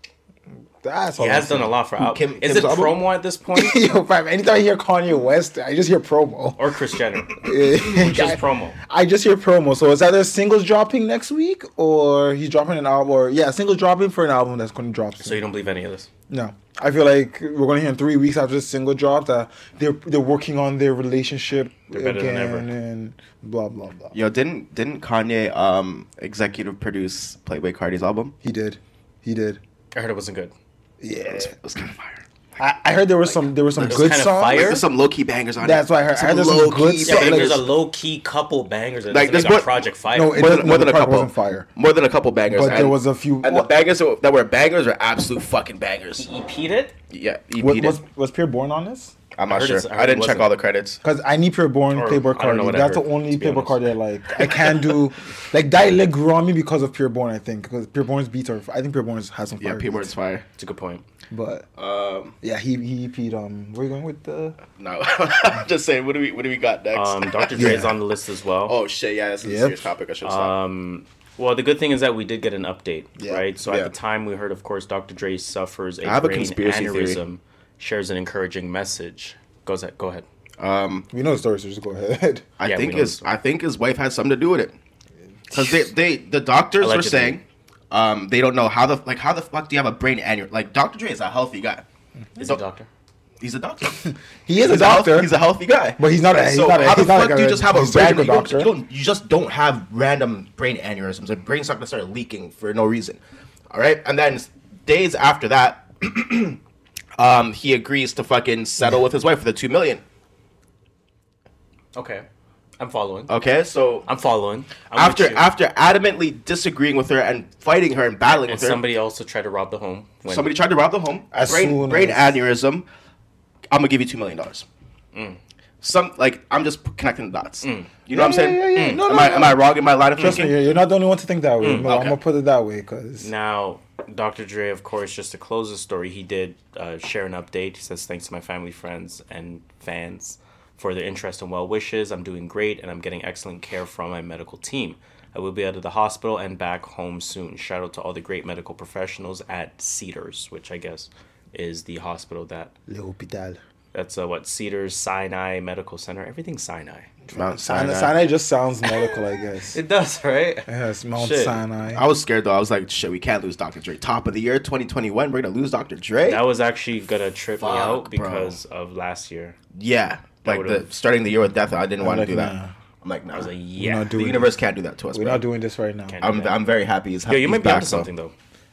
S1: That's
S3: he has done a lot for out
S2: Kim-
S3: is
S2: Kim's
S3: it
S2: album?
S3: promo at this point
S1: Yo, fam, anytime I hear Kanye West, I just hear promo.
S3: or kris jenner just
S1: Just
S3: promo
S1: I just hear promo. So is either singles dropping next week or he's dropping an album or yeah, singles dropping for an album that's gonna drop soon.
S3: so you don't believe any of this
S1: No. I feel like we're gonna hear in three weeks after the single drop that they're they're working on their relationship
S3: They're better than
S1: again
S3: ever.
S1: and blah blah blah.
S2: Yo, didn't didn't Kanye um executive produce Playboi Carti's album?
S1: He did. He did.
S3: I heard it wasn't good
S1: Yeah.
S2: It was kind of fire.
S1: I, I heard there was some there was some
S3: It
S1: good
S3: kinda
S1: songs.
S3: fire?
S2: There's some low key bangers on
S1: That's
S2: it.
S1: what I heard. I heard there's some good
S2: key
S1: stuff.
S3: yeah, but
S1: like-
S3: there's a low-key couple bangers that
S2: Like,
S3: like,
S2: there's
S3: like
S2: more-
S3: project fire
S1: No, it
S2: more
S1: doesn't-
S2: than, more than a couple.
S1: wasn't fire.
S2: More than a couple bangers.
S1: But there was a few.
S2: And the bangers that that were bangers are absolute fucking bangers.
S3: EP'd it
S2: Yeah, he
S1: was,
S2: beat
S1: was
S2: it.
S1: was Pi'erre Bourne on this?
S2: I'm not sure.
S3: I
S2: I didn't check all the credits.
S1: Because I need Pi'erre Bourne,
S3: Or-
S1: Playboi
S3: I don't know
S1: Carti.
S3: what I
S1: That's the only
S3: to be
S1: Playboi
S3: honest.
S1: Carti I like. I can't do like that. Leg grew on me because of Pi'erre Bourne. I think because Pi'erre Bourne's beats are. I think Pi'erre Bourne has some fire.
S2: P-Word's
S1: beats.
S2: fire.
S3: it's a good point
S1: But
S2: Um,
S1: yeah, he he EP'd. Um, where you going with the?
S2: no, just saying. What do we what do we got next?
S3: um dr dre's
S1: Yeah.
S3: on the list as well
S2: oh shit, yeah, this is
S1: Yep.
S2: a serious topic. I should stop.
S3: Um, well, the good thing is that we did get an update,
S1: Yeah.
S3: right? So
S2: Yeah.
S3: at the time, we heard, of course, Dr. Dre suffers a
S2: I have a
S3: brain
S2: conspiracy theory.
S3: Aneurysm, shares an encouraging message. Goes ahead, go ahead.
S2: Um,
S1: We know the story, so just go ahead.
S2: I
S3: Yeah,
S2: think his. I think his wife had something to do with it. Because they, they the doctors were saying um, they don't know how the like how the fuck do you have a brain aneurysm? Like Dr. Dre is a healthy guy.
S3: Is
S2: So-
S3: a doctor?
S2: He's a doctor.
S1: He is a
S2: He's health-
S1: doctor.
S2: he's a healthy guy.
S1: But he's not a- he's
S2: so
S1: not a-
S2: how the fuck do you
S1: a
S2: just have a brain?
S1: surgical
S2: You don't,
S1: doctor.
S2: you don't. You just don't have random brain aneurysms. And brain's not gonna start leaking for no reason. All right, and then days after that, um, he agrees to fucking settle with his wife for the two million.
S3: Okay, I'm following.
S2: Okay, so
S3: I'm following. I'm
S2: after after adamantly disagreeing with her and fighting her and battling
S3: and
S2: with her,
S3: somebody also tried to rob the home. When,
S2: somebody tried to rob the home.
S1: As
S2: brain
S1: soon
S2: brain
S1: as-
S2: aneurysm. I'm gonna give you two million dollars.
S3: Mm.
S2: Some like I'm just connecting the dots. You know what I'm saying?
S1: yeah, yeah, yeah. No,
S2: am
S1: no,
S2: I
S1: no.
S2: am I wrong in my line of
S1: Trust me,
S2: thinking?
S1: you're you're not the only one to think that way. but I'm gonna put it that way because
S3: Now, Dr. Dre, of course, just to close the story, he did uh, share an update. He says, Thanks to my family, friends, and fans for their interest and well wishes. I'm doing great and I'm getting excellent care from my medical team. I will be out of the hospital and back home soon. Shout out to all the great medical professionals at Cedars, which I guess is the hospital that
S1: Le Hospital.
S3: that's uh, what Cedars Sinai Medical Center. Everything's Sinai.
S2: Mount
S1: Sinai.
S2: Sinai.
S1: Sinai just sounds medical, I guess.
S3: It does, right?
S1: Yes, Mount
S3: Shit.
S1: Sinai.
S2: I was scared though. I was like, shit, we can't lose Dr. Dre. Top of the year, 2021. We're gonna lose Dr. Dre.
S3: That was actually gonna trip me
S2: Fuck,
S3: out
S2: bro.
S3: because of last year.
S2: yeah, like the starting the year with death. I didn't want
S1: like,
S2: to do that.
S1: nah.
S2: I'm like, nah.
S3: I was like,
S1: We're
S3: yeah.
S1: not
S2: the
S1: doing
S2: universe can't do that to us.
S1: We're
S2: bro.
S1: not doing this right now.
S2: I'm. I'm very happy he's,
S3: Yo, you
S2: he's
S3: might be
S2: back
S3: onto something though.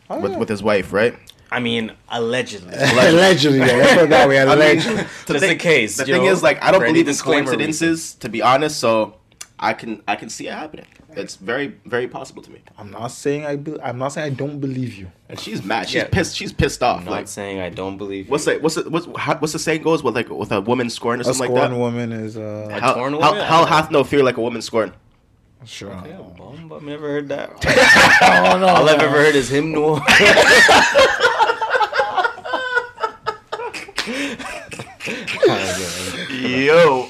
S1: Oh,
S2: with
S1: yeah.
S2: with his wife, right?
S3: I mean, allegedly.
S1: Allegedly, yeah, let's put it that way.
S2: I mean,
S1: Allegedly.
S2: the
S3: Just
S2: thing-
S3: in case,
S2: The
S3: you
S2: thing
S3: know,
S2: is, like, I don't believe in
S3: disclaimer
S2: coincidences, to be honest. So I can I can see it happening. It's very very possible to me.
S1: I'm not saying I. Be- I'm not saying I don't believe you.
S2: And she's mad. She's
S3: Yeah.
S2: pissed. She's pissed off.
S3: I'm not
S2: like,
S3: saying I don't believe.
S2: what's the what's the what's how, what's the saying goes with like with a woman scorned or
S1: A
S2: something like that?
S1: woman is uh.
S3: A
S2: Hell,
S3: torn
S2: hell,
S3: woman?
S2: hell hath no fear like a woman scorned.
S1: Sure.
S3: Yeah, bomb, I've never heard that.
S1: Oh no.
S3: All I've ever heard is him hymnal.
S2: Yo.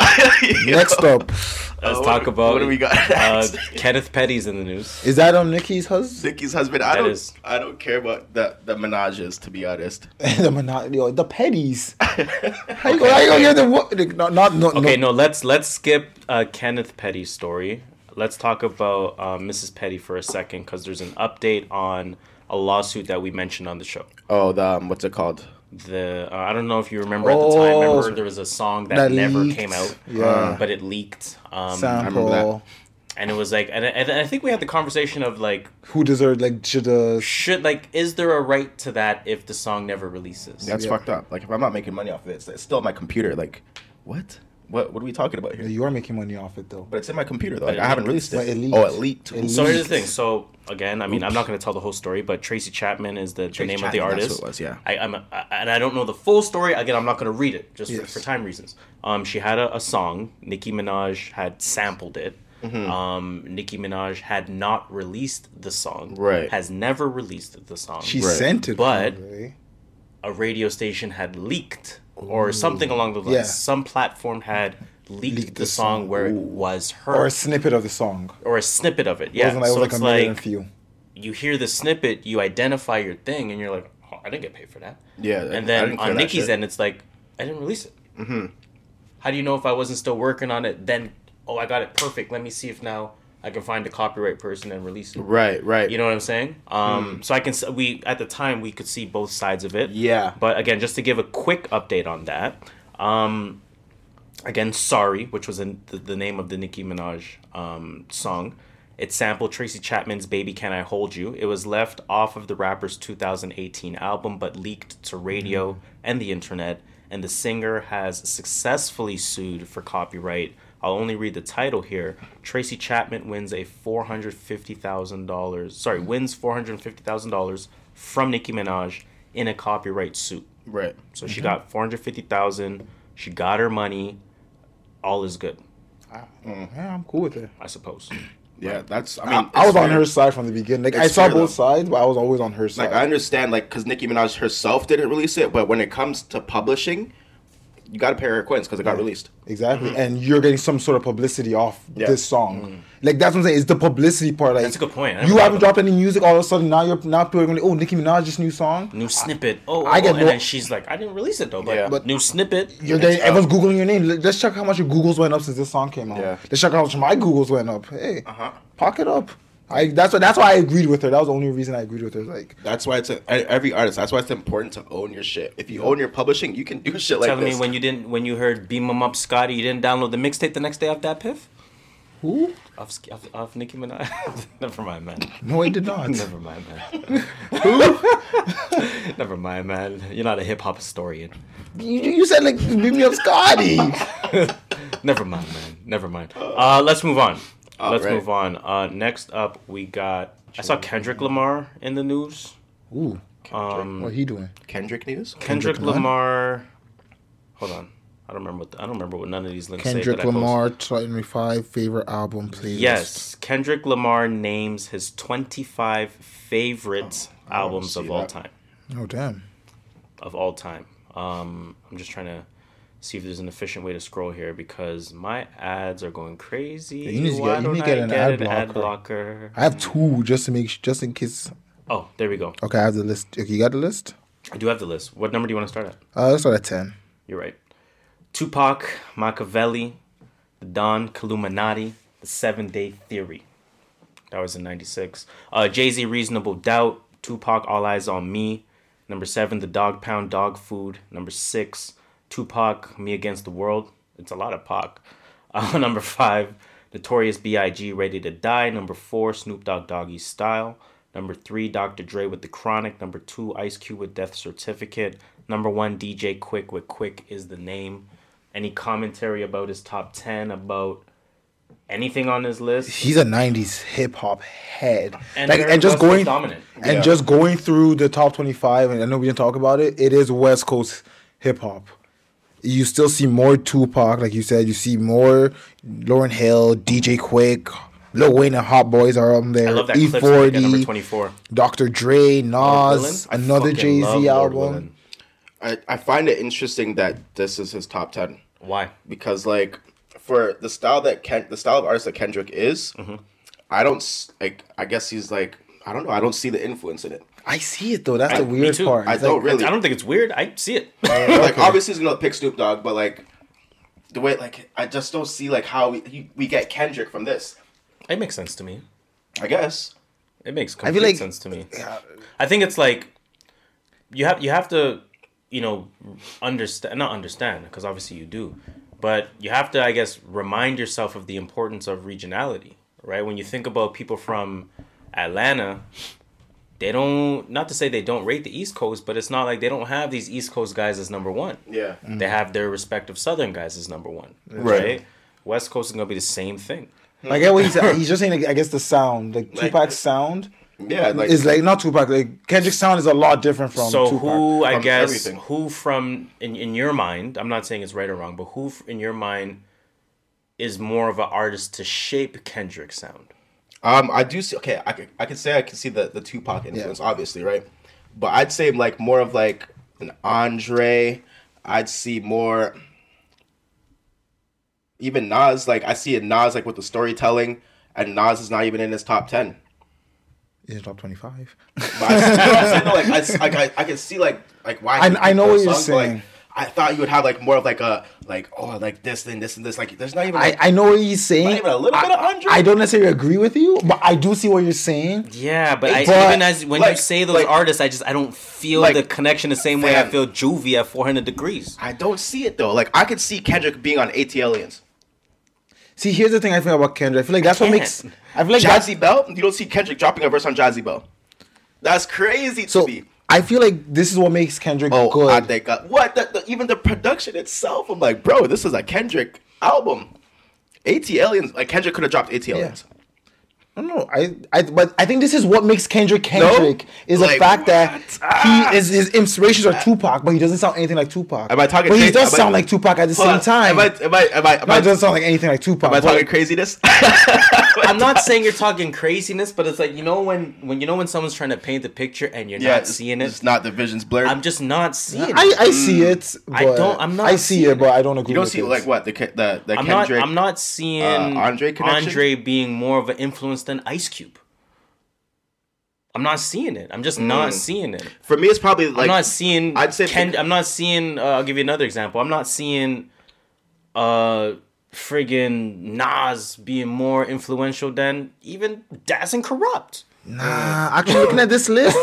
S1: Next up,
S3: Let's
S2: Uh,
S3: talk
S2: what-
S3: about
S2: what do we got
S3: Uh. Kenneth Petty's in the news.
S1: is that on Nicki's husband?
S2: Nicki's husband. I
S3: That
S2: don't.
S3: is-
S2: I don't care about the the menages to be honest.
S1: the mono- yo, the petties. How you gonna, how you gonna get the what? the- Not not no.
S3: Okay,
S1: no.
S3: no, let's let's skip uh, Kenneth Petty's story. Let's talk about uh, Mrs. Petty for a second because there's an update on a lawsuit that we mentioned on the show.
S2: Oh, the um, what's it called?
S3: The uh, I don't know if you remember at the time.
S1: Oh,
S3: Remember there was a song that,
S1: that
S3: never
S1: leaked.
S3: came out,
S1: Yeah.
S3: but it leaked. Um,
S1: Sample.
S3: and it was like, and, and I think we had the conversation of like,
S1: Who deserved like should uh
S3: should like, is there a right to that if the song never releases?
S2: That's
S1: Yeah.
S2: fucked up. Like if I'm not making money off of it, it's, it's still on my computer. Like, what? What? What are we talking about here?
S1: you are making money off it though.
S2: But it's in my computer though. Like, I haven't
S3: leaked.
S2: released it.
S1: But it.
S2: Oh, it leaked.
S1: It
S3: So here's the thing. So again, I mean, I'm not going to tell the whole story, but Tracy Chapman is the, the
S2: Tracy
S3: name of the
S2: Chapman, that's
S3: artist.
S2: who it was, yeah.
S3: I, I'm I, and I don't know the full story. Again, I'm not going to read it just for,
S1: Yes.
S3: for time reasons. Um, she had a, a song. Nicki Minaj had sampled it.
S2: Mm-hmm.
S3: Um, Nicki Minaj had not released the song.
S2: Right.
S3: Has never released the song.
S1: She
S2: Right.
S1: sent it,
S3: But-
S1: probably.
S3: a radio station had leaked or something along those lines.
S1: Yeah.
S3: Some platform had leaked,
S1: Leaked
S3: the,
S1: the
S3: song,
S1: song.
S3: where it was her
S1: or a snippet of the song.
S3: or a snippet of it.
S1: It
S3: Yeah.
S1: wasn't like, it
S3: so
S1: was like
S3: it's
S1: a million
S3: like
S1: few.
S3: you hear the snippet, you identify your thing, and you're like, oh, I didn't get paid for that.
S2: Yeah, I- I
S3: And then
S2: didn't
S3: on
S2: that Nicki's
S3: end, it's like, I didn't release it. Mm-hmm. How do you know if I wasn't still working on it? Then, oh, I got it perfect. Let me see if now I can find a copyright person and release it.
S2: Right. Right.
S3: You know what I'm saying? Um, So I can. We at the time we could see both sides of it.
S2: Yeah.
S3: But again, just to give a quick update on that. Um, again, sorry, which was in the, the name of the Nicki Minaj um, song. It sampled Tracy Chapman's "Baby Can I Hold You." It was left off of the rapper's 2018 album, but leaked to radio and the internet. And the singer has successfully sued for copyright. I'll only read the title here. Tracy Chapman wins a four hundred fifty thousand dollars. Sorry, wins four hundred fifty thousand dollars from Nicki Minaj in a copyright suit.
S2: Right.
S3: So she mhm. got four hundred fifty thousand. She got her money. All is good, mm,
S1: Yeah, I'm cool with it.
S3: I suppose.
S2: Yeah. That's. I
S1: I,
S2: mean,
S1: I was
S2: it's
S1: on her side from the beginning. Like I saw
S2: fair,
S1: both
S2: though.
S1: sides, but I was always on her side.
S2: Like I understand, like, because Nicki Minaj herself didn't release it, but when it comes to publishing, you got to pay her coins because it got released.
S1: Exactly, and you're getting some sort of publicity off
S2: Mm-hmm. Yeah.
S1: this song. Like that's what I'm saying. It's the publicity part. Like
S3: That's a good point.
S1: You haven't dropped any music. All of a sudden, now you're now people are going. Oh, Nicki Minaj's new song.
S3: New snippet. Oh,
S1: I
S3: I
S1: get
S3: get.
S1: no-
S3: and then she's like, I didn't release it though, but,
S2: Yeah.
S3: but new snippet.
S1: You're getting
S3: out.
S1: everyone's googling your name. Let- Let's check how much your Googles went up since this song came out.
S2: Yeah.
S1: Let's check how much my Googles went up. Hey,
S2: Uh-huh.
S1: pocket up. I that's what that's why I agreed with her. That was the only reason I agreed with her. Like
S2: That's why it's a, every artist. That's why it's important to own your shit. If you own your publishing, you can do shit like
S3: telling
S2: this.
S3: me when you didn't when you heard "Beam Me Up, Scotty," you didn't download the mixtape the next day off that piff.
S1: who?
S3: Off, Sk- off, off Nicki Minaj. Never mind, man.
S1: No, I did not.
S3: Never mind, man. Who? Never mind, man. You're not a hip hop historian.
S1: you, you said like beat me up, Scotty.
S3: Never mind, man. Never mind. Uh, let's move on. Let's
S2: Alright.
S3: move on. Uh, next up, we got. I saw Kendrick Lamar in the news.
S1: Ooh,
S3: Um,
S1: what he doing?
S2: Kendrick news.
S3: Kendrick,
S1: Kendrick Lamar?
S3: Lamar. Hold on. I don't remember. What the, I don't remember what none of these links say.
S1: Kendrick
S3: that I posted.
S1: Lamar, 25 favorite album playlist.
S3: Yes, Kendrick Lamar names his 25 favorite albums
S2: see
S3: of all
S2: that.
S3: time.
S1: Oh damn.
S3: Of all time. Um, I'm just trying to see if there's an efficient way to scroll here because my ads are going crazy.
S1: you need to
S3: Why
S1: get- you need to get an
S3: get
S1: ad
S3: an ad
S1: blocker. I have two just to make just in case.
S3: Oh, there we go.
S1: Okay, I have the list. Okay, you got the list?
S3: I do have the list. What number do you want to start at?
S1: Uh, let's start at ten.
S3: You're right. Tupac, Makaveli, the Don Killuminati, the Seven Day Theory. That was in '96. Uh, Jay Z, Reasonable Doubt. Tupac, All Eyez on Me. Number seven, The Dogg Pound, Dogg Food. Number six, Tupac, Me Against the World. It's a lot of Pac. Uh, number five, Notorious B.I.G. Ready to Die. Number four, Snoop Dogg, Doggystyle. Number three, Dr. Dre with The Chronic. Number two, Ice Cube with Death Certificate. Number one, DJ Quik with Quik is the name. Any commentary about his top 10, about anything on his list?
S1: He's a '90s hip hop head,
S3: And
S1: like, and just going
S3: dominant.
S1: and
S2: Yeah.
S1: just going through the top 25. And I know we didn't talk about it. It is West Coast hip hop. You still see more Tupac, like you said. You see more Lauryn Hill, DJ Quik, Lil Wayne, and Hot Boys are on there.
S3: I love that clip at number
S1: E40,
S3: 24.
S1: Dr. Dre, Nas, another Jay Z album.
S2: I, I find it interesting that this is his top ten
S3: Why?
S2: because like for the style that Ken the style of artist that Kendrick is,
S3: Mm-hmm.
S2: I don't like. I guess he's like I don't know. I don't see the influence in it.
S1: I see it though. That's
S3: I-
S1: the weird
S3: too.
S1: part.
S2: I
S1: It's
S2: don't
S1: like-
S2: really.
S3: I don't think it's weird. I see it.
S2: like obviously he's gonna pick Snoop Dogg, but like the way like I just don't see like how we, we get Kendrick from this.
S3: it makes sense to me.
S2: I guess.
S3: It makes complete
S1: like-
S3: sense to me. Yeah. I think it's like you have you have to, you know, understand not understand because obviously you do, but you have to I guess remind yourself of the importance of regionality, right? When you think about people from Atlanta, they don't not to say they don't rate the East Coast, but it's not like they don't have these East Coast guys as number one.
S2: Yeah.
S3: They mm-hmm. have their respective Southern guys as number one,
S2: Right.
S3: right? West Coast is gonna be the same thing.
S1: I get what he's uh, he's just saying. I guess the sound, like Tupac's sound,
S2: Yeah. Like
S1: is like not Tupac. Like Kendrick's sound is a lot different from
S3: so
S1: Tupac.
S3: who I
S2: From
S3: guess
S2: everything.
S3: who from in, in your mind I'm not saying it's right or wrong but who in your mind is more of an artist to shape Kendrick's sound
S2: Um, I do see. Okay, I could, I could say I can see the the Tupac influence, obviously, right? But I'd say like more of like an Andre. I'd see more. Even Nas, like I see a Nas like with the storytelling, and Nas is not even in his top ten.
S1: He's top twenty five.
S2: I, you know what I'm saying? though? Like I, I, I can see like like why.
S1: I- I know what you're
S2: songs, but,
S1: saying.
S2: Like, I thought you would have like more of like a like oh like this and this and this like there's not even
S1: I,
S2: like,
S1: I know what he's saying.
S2: Not even a little
S1: I,
S2: bit of Andre?
S1: I don't necessarily agree with you, but I do see what you're saying.
S3: yeah but, I,
S1: But,
S3: even as when you say those
S2: like-
S3: artists I just I don't feel
S2: like,
S3: the connection the same way I feel Juvie at 400 degrees
S2: I don't see it though. Like I could see Kendrick being on ATLiens.
S1: See, here's the thing I feel about Kendrick. I feel like that's what makes. I feel like
S2: Jazzy Belle, you don't see Kendrick dropping a verse on Jazzy Belle. That's crazy to
S1: so.
S2: me.
S1: I feel like this is what makes Kendrick
S2: Oh,
S1: good.
S2: I think uh, what the, the, even the production itself. I'm like, bro, this is a Kendrick album. ATLiens, like Kendrick could have dropped AT Aliens.
S1: I don't know. I, I, but I think this is what makes Kendrick Kendrick is the
S2: Like,
S1: fact that
S2: what? Ah.
S1: he is his inspirations are Tupac, but he doesn't sound anything like Tupac.
S2: Am I talking
S1: But he
S2: crazy?
S1: does
S2: Am I-
S1: sound like Tupac at the same
S2: on.
S1: time.
S2: Am I? Am I? Am I? Am
S1: no,
S2: I,
S1: it doesn't sound like anything like Tupac.
S2: am I
S1: but-
S2: talking craziness?
S3: I'm not saying you're talking craziness but it's like you know when when you know when someone's trying to paint the picture and you're
S2: yeah,
S3: not seeing it
S2: It's not the visions blurred.
S3: I'm just not seeing
S1: I,
S3: it
S1: I see it.
S3: I don't- I'm not
S1: I see
S3: seeing
S1: it, but I don't agree. With that.
S2: You don't
S1: with
S2: see
S1: it.
S2: like what the the the
S3: I'm
S2: Kendrick.
S3: not. I'm not seeing
S2: uh, Andre connection?
S3: Andre being more of an influence than Ice Cube. I'm not seeing it. I'm just not seeing it.
S2: For me, it's probably like
S3: I'm not seeing.
S2: I'd say
S3: Ken, I'm not seeing. Uh, I'll give you another example. I'm not seeing. Uh, friggin' Nas being more influential than even Daz and Kurupt.
S1: Nah, actually, looking at this list,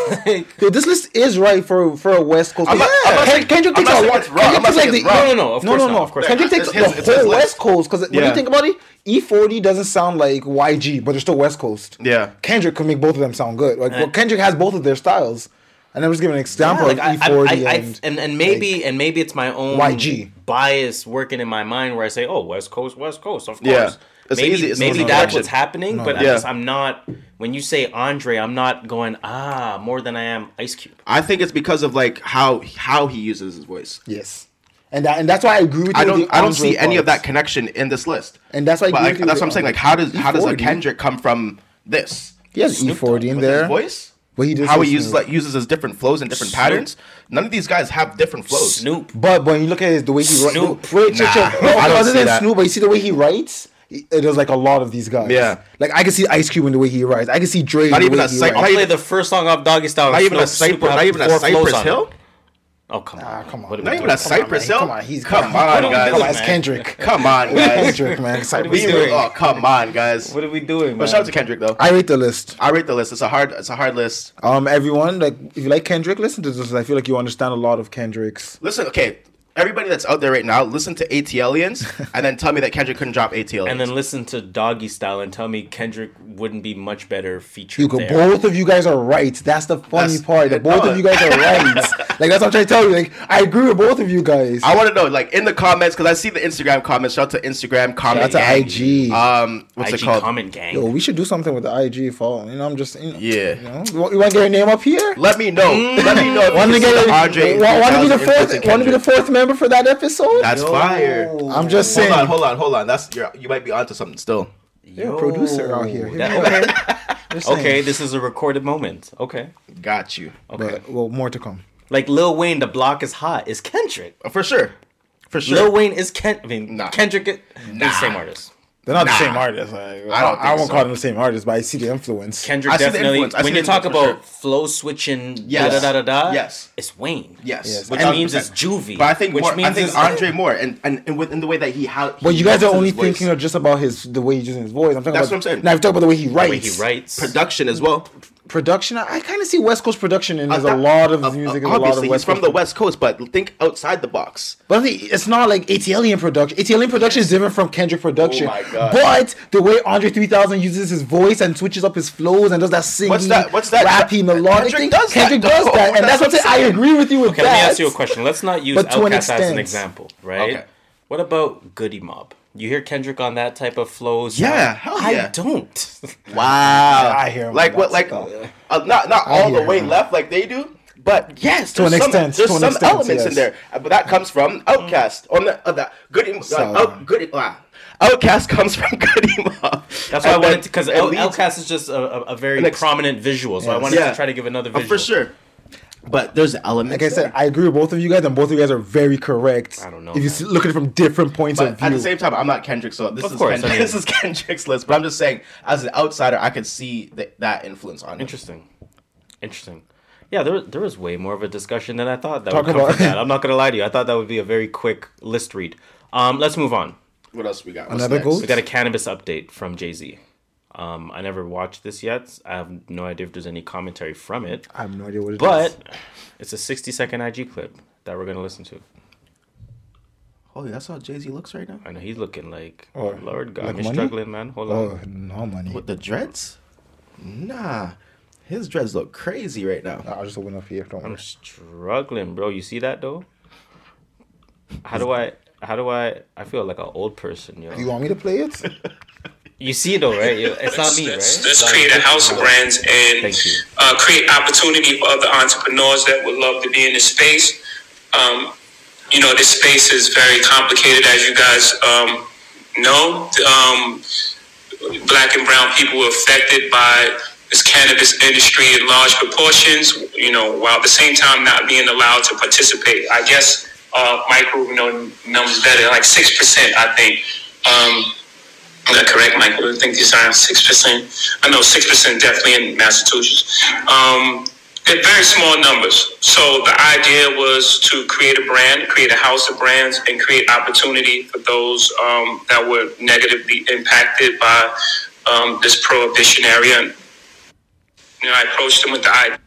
S1: yo, this list is right for for a West Coast.
S2: I'm not- I'm not
S1: Ken-
S2: saying-
S1: Kendrick
S2: I'm
S1: takes a lot.
S2: it's wrong.
S1: Kendrick takes
S2: it's
S1: the-
S2: wrong.
S3: No, no, no, of
S1: no,
S3: course
S1: no,
S3: not,
S1: no.
S3: of course
S1: Kendrick takes
S2: It's his-
S1: the whole. West Coast because when
S2: Yeah.
S1: you think about it, E40 doesn't sound like YG, but they're still West Coast.
S2: Yeah.
S1: Kendrick could make both of them sound good. Like, well, Kendrick has both of their styles. And I was giving an example
S3: like,
S1: of
S3: I-
S1: E40
S3: I- I-
S1: and,
S3: and and maybe and maybe it's my own
S1: YG.
S3: bias working in my mind where I say, "Oh, West Coast, West Coast, of course."
S2: Yeah. It's
S3: maybe
S2: easy- it's
S3: maybe
S2: easy
S3: that's
S2: direction.
S3: what's happening, but I
S2: Yeah.
S3: I'm not. When you say Andre, I'm not going ah more than I am Ice Cube.
S2: I think it's because of like how how he uses his voice.
S1: yes. And that, and that's why I agree with you.
S2: I don't
S1: the
S2: I don't
S1: Andre
S2: see any of that connection in this list.
S1: And that's why I
S2: But
S1: agree
S2: like,
S1: with you
S2: that's
S1: with
S2: what I'm saying. Like how does how does a
S1: E40.
S2: Kendrick come from this?
S1: He has E40 in there.
S2: his voice?
S1: But he does
S2: how he uses
S1: Snoop.
S2: like uses his different flows and different
S3: Snoop.
S2: patterns. None of these guys have different flows.
S3: Snoop.
S1: But when you look at his, the way he writes,
S3: Snoop.
S1: wait, check, check.
S2: Nah,
S1: No, other than
S2: that.
S1: Snoop, but you see the way he writes. It does like a lot of these guys.
S2: Yeah.
S1: like I can see Ice Cube in the way he writes. I can see Dre.
S2: Not
S1: in the
S2: even
S1: way
S2: a
S1: he
S3: I'll play the first song off Doggystyle.
S2: Not even a
S3: Snoop- Snoop
S2: Cypress.
S3: have
S2: Not even a
S3: four flows
S2: Cypress
S3: on.
S2: Hill.
S3: Oh come on!
S1: Ah, come on.
S3: What
S2: Not even a Cypress. Hill.
S1: Come on, he's
S2: come
S1: come
S2: on,
S3: What
S2: guys.
S1: Come on, it's? Kendrick.
S2: Come on, guys.
S1: Kendrick, man. Cypress
S3: we
S2: We
S1: Hill.
S3: doing?
S2: oh come on, guys.
S3: What are we doing,
S2: But shout out to Kendrick though.
S1: I rate the list.
S2: I rate the list. It's a hard. It's a hard list.
S1: Um, everyone, like if you like Kendrick, listen to this. I feel like you understand a lot of Kendrick's.
S2: Listen, okay. Everybody that's out there right now, listen to ATLiens and then tell me that Kendrick couldn't drop ATLiens.
S3: And then listen to Doggystyle and tell me Kendrick wouldn't be much better featured
S1: You go,
S3: there.
S1: both of you guys are right. That's the funny
S2: That's-
S1: part. That both
S2: no.
S1: of you guys are right. like that's what I'm trying to tell you. Like I agree with both of you guys.
S2: I want to know, like in the comments, because I see the Instagram comments. Shout out to Instagram comment.
S1: Shout out to
S2: gang.
S1: IG.
S2: Um, what's
S3: IG
S2: it called?
S3: comment gang.
S1: Yo, we should do something with the IG follow. You know, I'm just you know,
S2: Yeah.
S1: You, know, you want, to get your name up here?
S2: Let me know. Let me know.
S1: Want to get
S2: the Andre?
S1: want, want to be the fourth? Want to be the fourth member for that episode?
S2: That's fire.
S1: I'm just saying.
S2: Hold on, hold on, hold on. That's you're, you might be onto something still.
S1: You're a producer out here. Here
S3: That- okay. Okay, this is a recorded moment. Okay.
S2: Got you.
S3: Okay.
S1: But well, more to come.
S3: Like Lil Wayne, the block is hot. Is Kendrick.
S2: For sure. For sure.
S3: Lil Wayne is Ken. I mean,
S2: Nah.
S3: Kendrick. Is,
S2: Nah.
S3: the same artist.
S1: They're not
S2: Nah.
S1: the same artist. Like, I,
S2: I don't
S1: I,
S2: think
S1: won't
S2: so.
S1: call them the same artist, but I see the influence.
S3: Kendrick
S2: I see the
S3: definitely.
S2: influence.
S3: When you talk
S2: influence for
S3: about flow switching,
S2: Yes.
S3: da da da da da.
S2: Yes.
S3: it's Wayne.
S2: Yes.
S1: Yes.
S3: Which
S2: 1000%.
S3: means it's juvie.
S2: But I think
S3: which
S2: more,
S3: means
S2: I think
S3: it's
S2: Andre more, and and, and within the way that he how.
S1: But
S2: he
S1: you guys are only
S2: his voice.
S1: thinking of just about his the way he's using his voice. I'm talking
S2: That's
S1: about.
S2: what I'm saying.
S1: Now, if you talk about the way he
S3: the
S1: writes,
S3: way he writes.
S2: production as well.
S1: Production. I, I kind of see West Coast production, and there's
S2: Uh,
S1: a lot of
S2: uh,
S1: music.
S2: uh,
S1: and a lot of
S2: obviously, he's from
S1: Coast
S2: the West Coast, but think outside the box.
S1: But it's not like ATLiens production. ATLiens production is different from Kendrick production.
S2: Oh my God.
S1: But the way Andre 3000 uses his voice and switches up his flows and does that singing,
S2: What's that- what's that?
S1: rappy, melodic
S2: Kendrick
S1: thing,
S2: does that,
S1: does
S2: though.
S1: that, and
S2: That's
S1: that's what I'm saying. I agree with you with
S3: Okay,
S1: that.
S3: let me ask you a question. Let's not use
S1: But an
S3: Outkast as an example, right?
S2: Okay.
S3: What about Goodie Mob? You hear Kendrick on that type of flow? sound?
S2: Yeah, hell
S3: I don't.
S2: Wow,
S1: I hear him
S2: like what, like uh, not not all the way
S1: him.
S2: left like they do, but yes,
S1: To an
S2: there's some,
S1: extent,
S2: There's
S1: to an
S2: some
S1: extent,
S2: elements in there, Uh, but that comes from OutKast on the of that Goodie.
S1: So-
S2: Uh, out, Goodie wow. OutKast comes from Goodie Mob.
S3: That's why I wanted to, because
S2: it leads-
S3: Outkast is just a, a, a very
S2: ex-
S3: prominent visual, so I wanted
S2: Yeah.
S3: to try to give another
S2: Oh,
S3: visual.
S2: for sure. But there's elements.
S1: Like I said,
S2: there.
S1: I agree with both of you guys, and both of you guys are very correct.
S3: I don't know,
S1: If you
S3: man.
S1: s- look at it from different points of view.
S2: at the same time, I'm not Kendrick, so this
S3: Of
S2: is
S3: course,
S2: Kendrick,
S3: I mean-
S2: this is Kendrick's list. But I'm just saying, as an outsider, I could see th- that influence on him.
S3: Interesting. Interesting. Yeah, there there was way more of a discussion than I thought that
S1: Talk
S3: would come
S1: about-
S3: from that. I'm not gonna lie to you. I thought that would be a very quick list read. Um, let's move on.
S2: What else we got? What's
S1: Another
S2: next?
S1: goat?
S3: We got a cannabis update from Jay Z. Um, I never watched this yet. I have no idea if there's any commentary from it,
S1: I have no idea what it is.
S3: but it's a 60 second IG clip that we're gonna listen to.
S2: Holy, that's how Jay Z looks right now.
S3: I know he's looking like
S1: Oh,
S3: Lord God.
S1: like
S3: I'm
S1: money?
S3: struggling, man. Hold on.
S1: oh no money.
S2: With the dreads? Nah, his dreads look crazy right now.
S1: I'll just open up here. Don't
S3: I'm
S1: worry.
S3: struggling, bro. You see that though? How do I? How do I? I feel like an old person, yo.
S1: Do you want me to play it?
S3: You see it though, right? It's not me, right?
S7: Let's,
S3: Like,
S7: create a house of brands and uh, create opportunity for other entrepreneurs that would love to be in this space. Um, you know, this space is very complicated, as you guys um, know. Um, black and brown people were affected by this cannabis industry in large proportions. You know, while at the same time not being allowed to participate. I guess uh, Michael, you know, numbers better, like six percent, I think. Um, that correct, Michael? I think these are six percent. I know six percent definitely in Massachusetts. Um, they're very small numbers. So the idea was to create a brand, create a house of brands, and create opportunity for those um, that were negatively impacted by um, this prohibition area. And, you know, I approached them with the idea.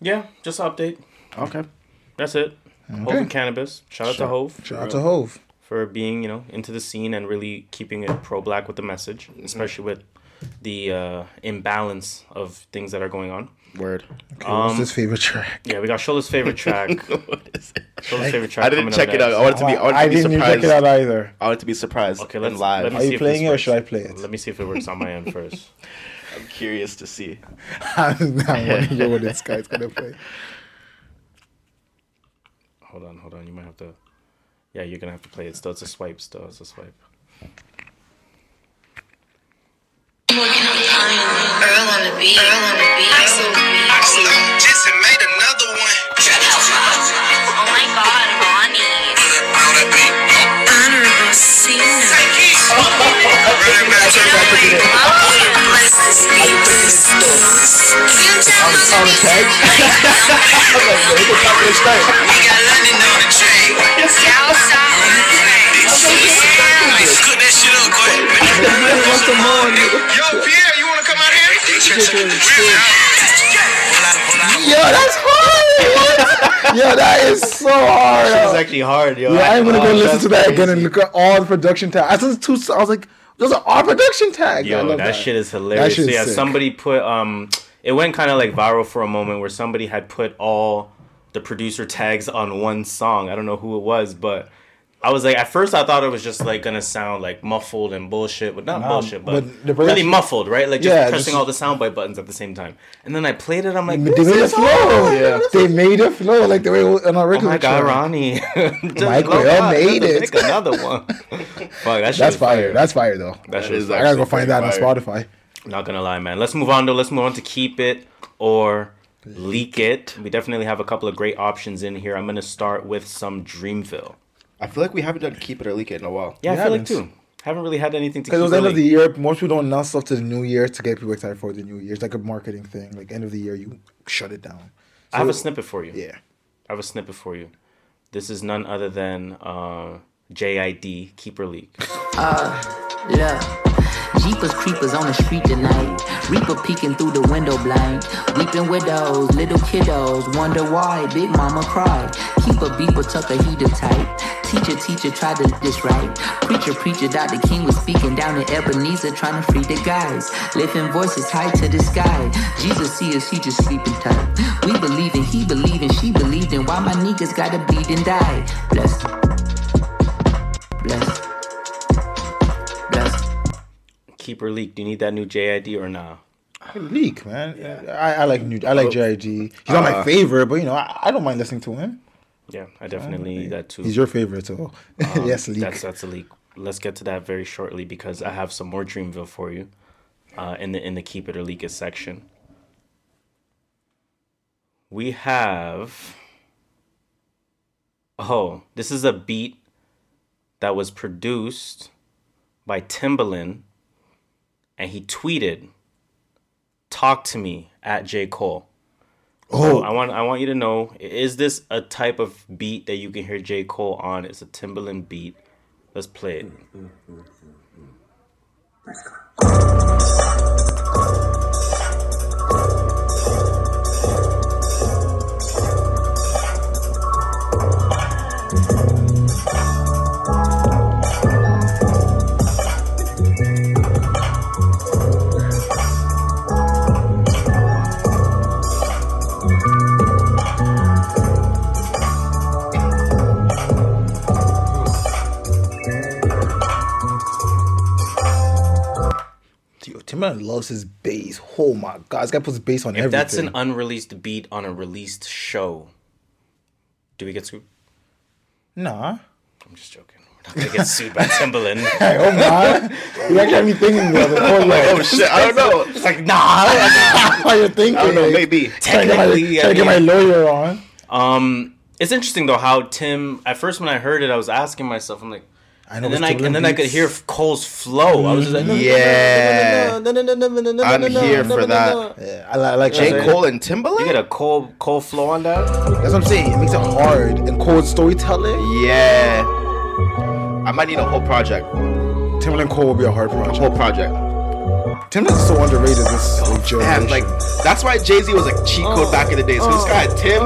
S3: Yeah, just update.
S2: Okay.
S3: That's it. Hov and cannabis. Shout out to Hov
S1: Shout out to Hov.
S3: For being, you know, into the scene and really keeping it pro black with the message,
S2: Mm-hmm.
S3: especially with the uh, imbalance of things that are going on.
S2: Word.
S1: Okay,
S3: Um,
S1: what's his favorite track?
S3: Yeah, we got Shola's favorite track. Shola's favorite track.
S2: I didn't check it out.
S3: next.
S2: I wanted to be. I wanted
S1: I
S2: to be
S1: didn't even check it out either.
S2: I wanted to be surprised.
S3: Okay, let's
S2: live.
S3: Let me
S1: Are
S3: see
S1: you playing it or should I play it?
S3: Let me see if it works on my end first.
S2: I'm curious to see.
S1: I want to hear what this guy's gonna play.
S3: Hold on, hold on. You might have to. Yeah, you're gonna have to play it still. It's a swipe. Still, it's a swipe.
S8: Earl on the beat. Earl on the beat. Axel. Axel.
S6: Jensen made another one.
S8: Oh
S6: Nice. Cook that shit up, quick. Yo, Pi'erre, you wanna come out here?
S1: Yo, that's hard. yeah, that is so hard.
S3: Shit is actually hard, yo.
S1: Yeah, I'm gonna
S3: Oh,
S1: go listen to that again and look at all the production tags. I listened to two. I was like, those are all production tags.
S3: Yo,
S1: love
S3: that, shit is hilarious.
S1: shit
S3: So yeah,
S1: sick.
S3: somebody put um, it went kind of like viral for a moment where somebody had put all the producer tags on one song. I don't know who it was, but I was like, at first I thought it was just like gonna sound like muffled and bullshit, but not
S1: Nah,
S3: bullshit, but,
S1: but the
S3: really muffled, right? Like just
S1: Yeah,
S3: pressing
S1: just-
S3: all the soundbite buttons at the same time. And then I played it. I'm like,
S1: They
S3: this
S1: made it
S3: is
S1: flow.
S3: hard.
S1: Yeah, they made it flow like the way it was on our
S3: Oh my god,
S1: track.
S3: Ronnie! Just
S1: Mike
S3: blow
S1: Will made it.
S3: Make another one. Fuck, that
S1: That's
S3: is
S1: fire. That's fire though.
S3: that shit
S2: That
S3: is
S2: is.
S1: I gotta go find that on
S2: pretty
S1: Spotify.
S3: Not gonna lie, man. Let's move on though. Let's move on to keep it or leak it. We definitely have a couple of great options in here. I'm gonna start with some Dreamville.
S2: I feel like we haven't done keep it or leak it in a while.
S3: Yeah,
S1: We
S3: I feel like
S1: haven't.
S3: too. Haven't really had anything to
S1: Because it was
S3: keep
S1: end of the year. Most people don't announce stuff to the new year to get people excited for the new year. It's like a marketing thing. Like end of the year, you shut it down.
S3: I have a snippet for you.
S1: Yeah.
S3: I have a snippet for you. This is none other than uh, JID Keep or Leak.
S9: Look, Jeepers creepers on the street tonight. Reaper peeking through the window blind. Weeping widows, little kiddos. Wonder why Big Mama cried. Keep a beeper, tuck a heater tight. Teacher, teacher, tried to this right. Preacher, preacher, Dr. King was speaking down in Ebenezer, trying to free the guys. Lifting voices high to the sky. Jesus see us, he just sleeping tight. We believe in, he believed in, she believed in. Why my niggas gotta bleed and die? Bless. Bless.
S3: Keep or Leak. Do you need that new JID or nah?
S1: Leak, man. I, I like new. I like JID. He's not my favorite, but you know, I, I don't mind listening to him.
S3: Yeah, I definitely need that too.
S1: He's your favorite, so yes, leak.
S3: That's that's a leak. Let's get to that very shortly because I have some more Dreamville for you, uh, in the in the keep it or leak it section. We have. Oh, this is a beat that was produced by Timbaland, and he tweeted, "Talk to me at J Cole." So
S1: oh,
S3: I want I want you to know: is this a type of beat that you can hear J Cole on? It's a Timbaland beat. Let's play it.
S1: Yo, Timbaland loves his bass. Oh my god, this guy puts bass on
S3: If
S1: everything.
S3: that's an unreleased beat on a released show, do we get sued?
S1: nah.
S3: I'm just joking. We're not gonna get sued by Timbaland.
S1: Hey, oh my, you actually have me thinking about it. Oh,
S2: Oh shit! I don't know.
S3: It's like nah.
S1: how you're thinking?
S2: I don't know.
S1: like,
S2: Maybe.
S1: Trying to get my,
S3: Technically,
S1: trying to get my lawyer on.
S3: Um, it's interesting though how Tim. At first, when I heard it, I was asking myself, I'm like.
S1: I know
S3: And then I and then I could hear Cole's flow. I was just like,
S2: Yeah. I'm
S3: no, no,
S2: here for that.
S1: I, like
S2: J. Cole and Timbaland.
S3: You get a Cole Cole flow on that?
S1: That's what I'm saying. It makes it hard and cold storytelling.
S2: Yeah. I might need a whole project.
S1: Timbaland Cole will be a hard
S2: A
S1: project.
S2: whole project.
S1: Timbaland's so underrated this like, generation.
S2: Man, like that's why Jay Z was like cheat code back in the days. So this guy had Tim,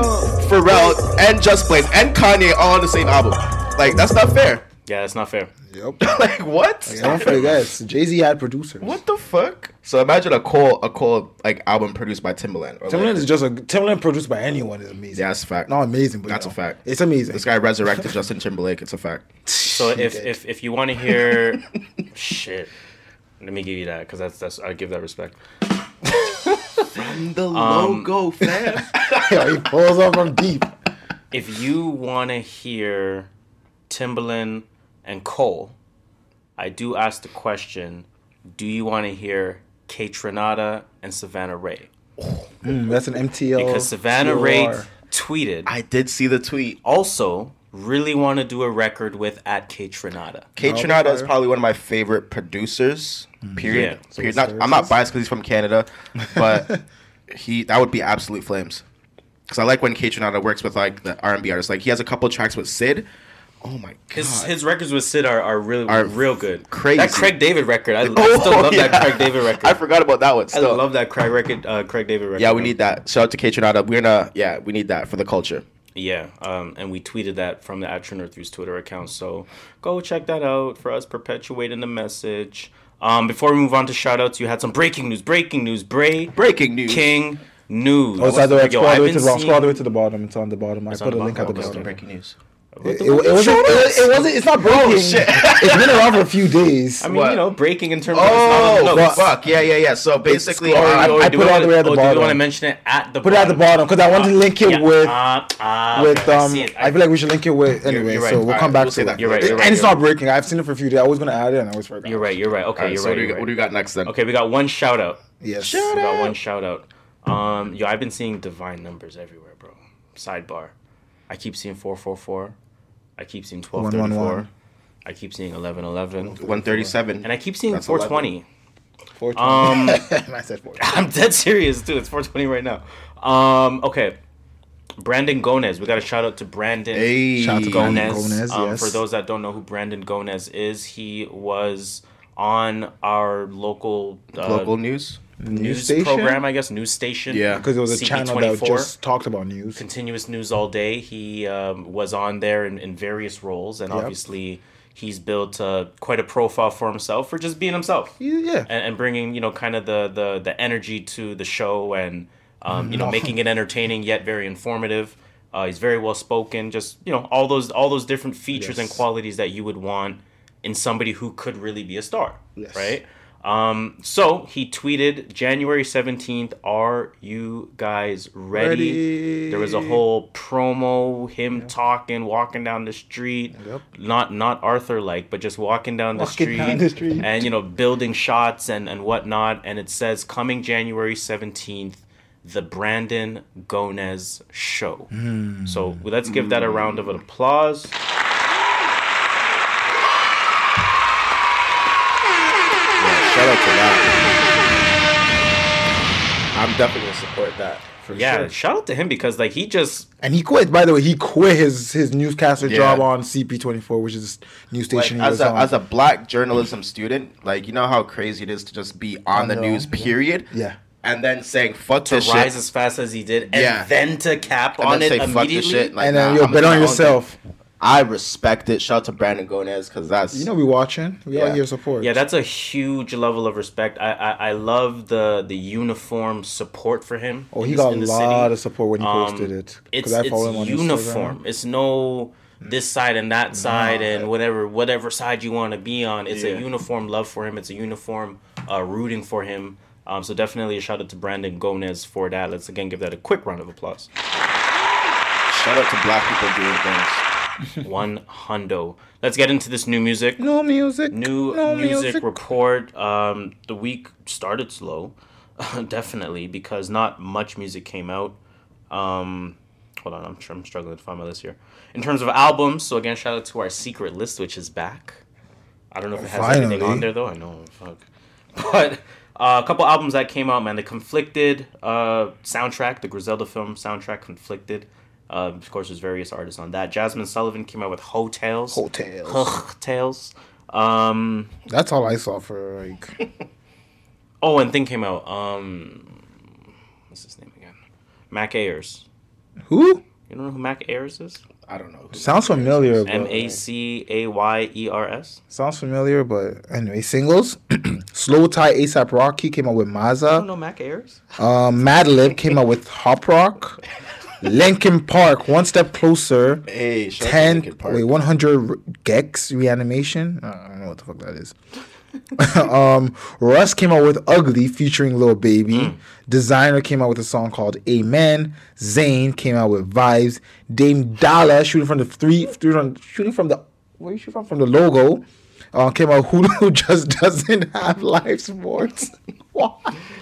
S2: Pharrell, and Just Blaze and Kanye all on the same album. Like that's not fair.
S3: Yeah, that's not fair.
S1: yep.
S2: like what?
S1: I don't forget. Jay Z had producers.
S2: What the fuck? So imagine a Cole a Cole like album produced by Timbaland. Or, like-
S1: Timbaland is just a Timbaland produced by anyone is amazing.
S2: yeah, that's a fact.
S1: not amazing, but
S2: That's
S1: you
S2: a fact.
S1: It's amazing.
S2: This guy resurrected Justin Timberlake. It's a fact.
S3: So if if if you want to hear, shit, let me give you that because that's that's I give that respect.
S2: From the
S3: Um,
S2: logo, fam.
S1: he pulls up from deep.
S3: If you want to hear Timbaland and Cole, I do ask the question: Do you want to hear Kaytranada and Savannah Ré?
S1: Mm, that's an MTL.
S3: Because Savannah
S1: Ré
S3: tweeted,
S2: I did see the tweet.
S3: also really want to do a record with at Kaytranada.
S2: Kate
S1: Oh,
S2: Trinata is probably one of my favorite producers. Period.
S3: Yeah.
S2: Period. Not, I'm not biased because he's from Canada, but he that would be absolute flames. Because I like when Kaytranada works with like the R&B artists. Like he has a couple tracks with Syd. Oh my god.
S3: His his records with Syd are, are really
S2: Are
S3: real good.
S2: crazy.
S3: That Craig David record, I, I
S2: Oh,
S3: still love
S2: yeah.
S3: that Craig David record.
S2: I forgot about that one.
S3: I
S2: Still.
S3: love that Craig record, uh, Craig David record.
S2: Yeah, we need that. Shout out to Kaytranada. We're gonna yeah, we need that for the culture.
S3: Yeah, um, and we tweeted that from the At True North Views Twitter account. So go check that out for us perpetuating the message. Um, before we move on to shout outs, you had some breaking news. Breaking news. Bray
S2: Breaking news.
S3: King news.
S1: Oh, it's at the,
S3: Yo,
S1: scroll all the way to the bottom. Scroll all the way to the bottom. It's on the bottom. I put a
S3: the
S1: link at the
S3: bottom.
S2: Breaking news.
S1: It, it, it wasn't. It, it wasn't. It's not breaking. it's been around for a few days.
S3: I mean,
S2: What?
S3: you know, breaking in terms of
S2: Oh,
S3: it's not on the notes.
S2: fuck. Yeah, yeah, yeah. So basically,
S3: Or-
S2: uh,
S3: or
S1: I put it all the way at the
S3: oh, Do we
S1: bottom.
S3: want to mention it at the
S1: Put it at the bottom because I want to link it
S3: Yeah,
S1: with
S3: uh, uh,
S1: with
S3: okay, I
S1: um.
S3: see it.
S1: I feel like we should link it with anyway.
S3: you're right.
S1: So we'll
S2: Alright,
S1: come back
S2: we'll
S1: to
S2: say that.
S3: You're right, you're right,
S1: and it's not breaking. I've seen it for a few days. I was gonna add it and I always forgot.
S3: You're right. You're right. Okay, you're
S2: so
S3: right.
S2: what do, we
S3: you're
S2: got, what do
S3: right.
S2: we got next then?
S3: Okay, we got one shout out.
S1: Yes.
S3: We got one shout out. Um, yo, I've been seeing divine numbers everywhere, bro. Sidebar. I keep seeing 444. I keep seeing 1234.
S1: 111.
S3: I keep seeing 1111.
S2: 137.
S3: And I keep seeing
S2: That's
S3: 420.
S1: 420.
S3: Um,
S1: I said 420.
S3: I'm dead serious, too. It's 420 right now. Um, okay. Brandon Gonez. We got a shout out to Brandon
S2: Hey.
S1: Shout out to Brandon
S3: Gonez.
S1: Gonez,
S3: um,
S1: yes.
S3: For those that don't know who Brandon Gonez is, he was on our local uh,
S2: Local news.
S3: News
S1: station?
S3: program, I guess, news station.
S2: Yeah.
S1: Because it was a channel that just talked about news.
S3: continuous news all day. He um, was on there in, in various roles, and
S1: Yep.
S3: obviously he's built uh, quite a profile for himself for just being himself
S1: Yeah.
S3: and, and bringing you know kind of the, the the energy to the show and um, you know making it entertaining yet very informative. Uh, he's very well spoken. Just you know all those all those different features and qualities that you would want in somebody who could really be a star.
S1: Yes.
S3: Right. Um, so he tweeted January 17th, are you guys ready?
S1: Ready.
S3: There was a whole promo, him talking, walking down the street.
S1: Yep.
S3: Not not Arthur like, but just walking down the
S1: Walking
S3: street.
S1: down the street.
S3: And you know, building shots and, and whatnot. And it says coming January 17th, the Brandon Gonez show.
S1: Hmm.
S3: So let's give that a round of applause.
S2: Shout out to that. I'm definitely gonna support that for
S3: Yeah,
S2: sure.
S3: shout out to him because like he just
S1: And he quit. By the way, he quit his his newscaster
S2: Yeah.
S1: job on CP24, which is news
S2: Like,
S1: station he
S2: as
S1: was
S2: a
S1: on.
S2: as a black journalism student, like you know how crazy it is to just be on the
S1: know,
S2: news, period.
S1: yeah.
S2: And then saying fuck
S3: to
S2: this
S3: rise
S2: shit,
S3: as fast as he did, and
S2: Yeah.
S3: then to cap
S2: and
S3: on
S2: then
S3: it
S2: say fuck this
S3: immediately.
S2: shit. Like,
S1: and then
S2: nah,
S1: you'll
S2: I'ma
S1: bet on yourself.
S2: thing. I respect it. Shout out to Brandon Gonez because that's
S1: You know we watching. We all
S2: Yeah.
S1: here support.
S3: Yeah, that's a huge level of respect. I I, I love the the uniform support for him.
S1: Oh, he
S3: the-
S1: got a lot
S3: city.
S1: of support when he
S3: Um,
S1: posted it.
S3: It's
S1: I
S3: it's
S1: him on
S3: uniform.
S1: Instagram.
S3: It's no this side and that side and whatever whatever side you want to be on. It's
S2: Yeah.
S3: a uniform love for him. It's a uniform uh, rooting for him. Um, so definitely a shout out to Brandon Gonez for that. Let's again give that a quick round of applause.
S2: shout out to black people doing things.
S3: One hundo. Let's get into this new music.
S1: No music.
S3: New
S1: no
S3: music, report. Um, the week started slow, definitely because not much music came out. Um, hold on, I'm, I'm struggling to find my list here. In terms of albums, so again, shout out to our secret list, which is back. I don't know if it has anything on there though. I know, fuck. But uh, a couple albums that came out, man. The Conflicted uh, soundtrack, the Griselda film soundtrack, Conflicted. Uh, of course, there's various artists on that. Jazmine Sullivan came out with Heaux
S1: Tales.
S3: Hotels. Heaux Tales. Um,
S1: That's all I saw for like.
S3: oh, and thing came out. Um, what's his name again? Mac Ayers.
S1: Who?
S3: You don't know who Mac Ayers is?
S2: I don't know.
S1: Sounds familiar.
S3: M A C A Y E R S.
S1: Sounds familiar, but anyway, singles. Slowthai ASAP Rocky came out with
S3: You
S1: Mazza.
S3: don't know Mac Ayers?
S1: Um, Madlib came out with Hopprock. Linkin Park, One Step Closer.
S2: Hey, shout out to
S1: 10,
S2: Park.
S1: wait, 100 gecs Reanimation. I don't know what the fuck that is. um, Russ came out with Ugly featuring Lil Baby. Desiigner came out with a song called Amen. Zayn came out with Vibes. Dame D.O.L.L.A. shooting from the three, shooting from, shooting from the where you shoot from from the logo. Uh, came out Hulu just doesn't have live sports. Why?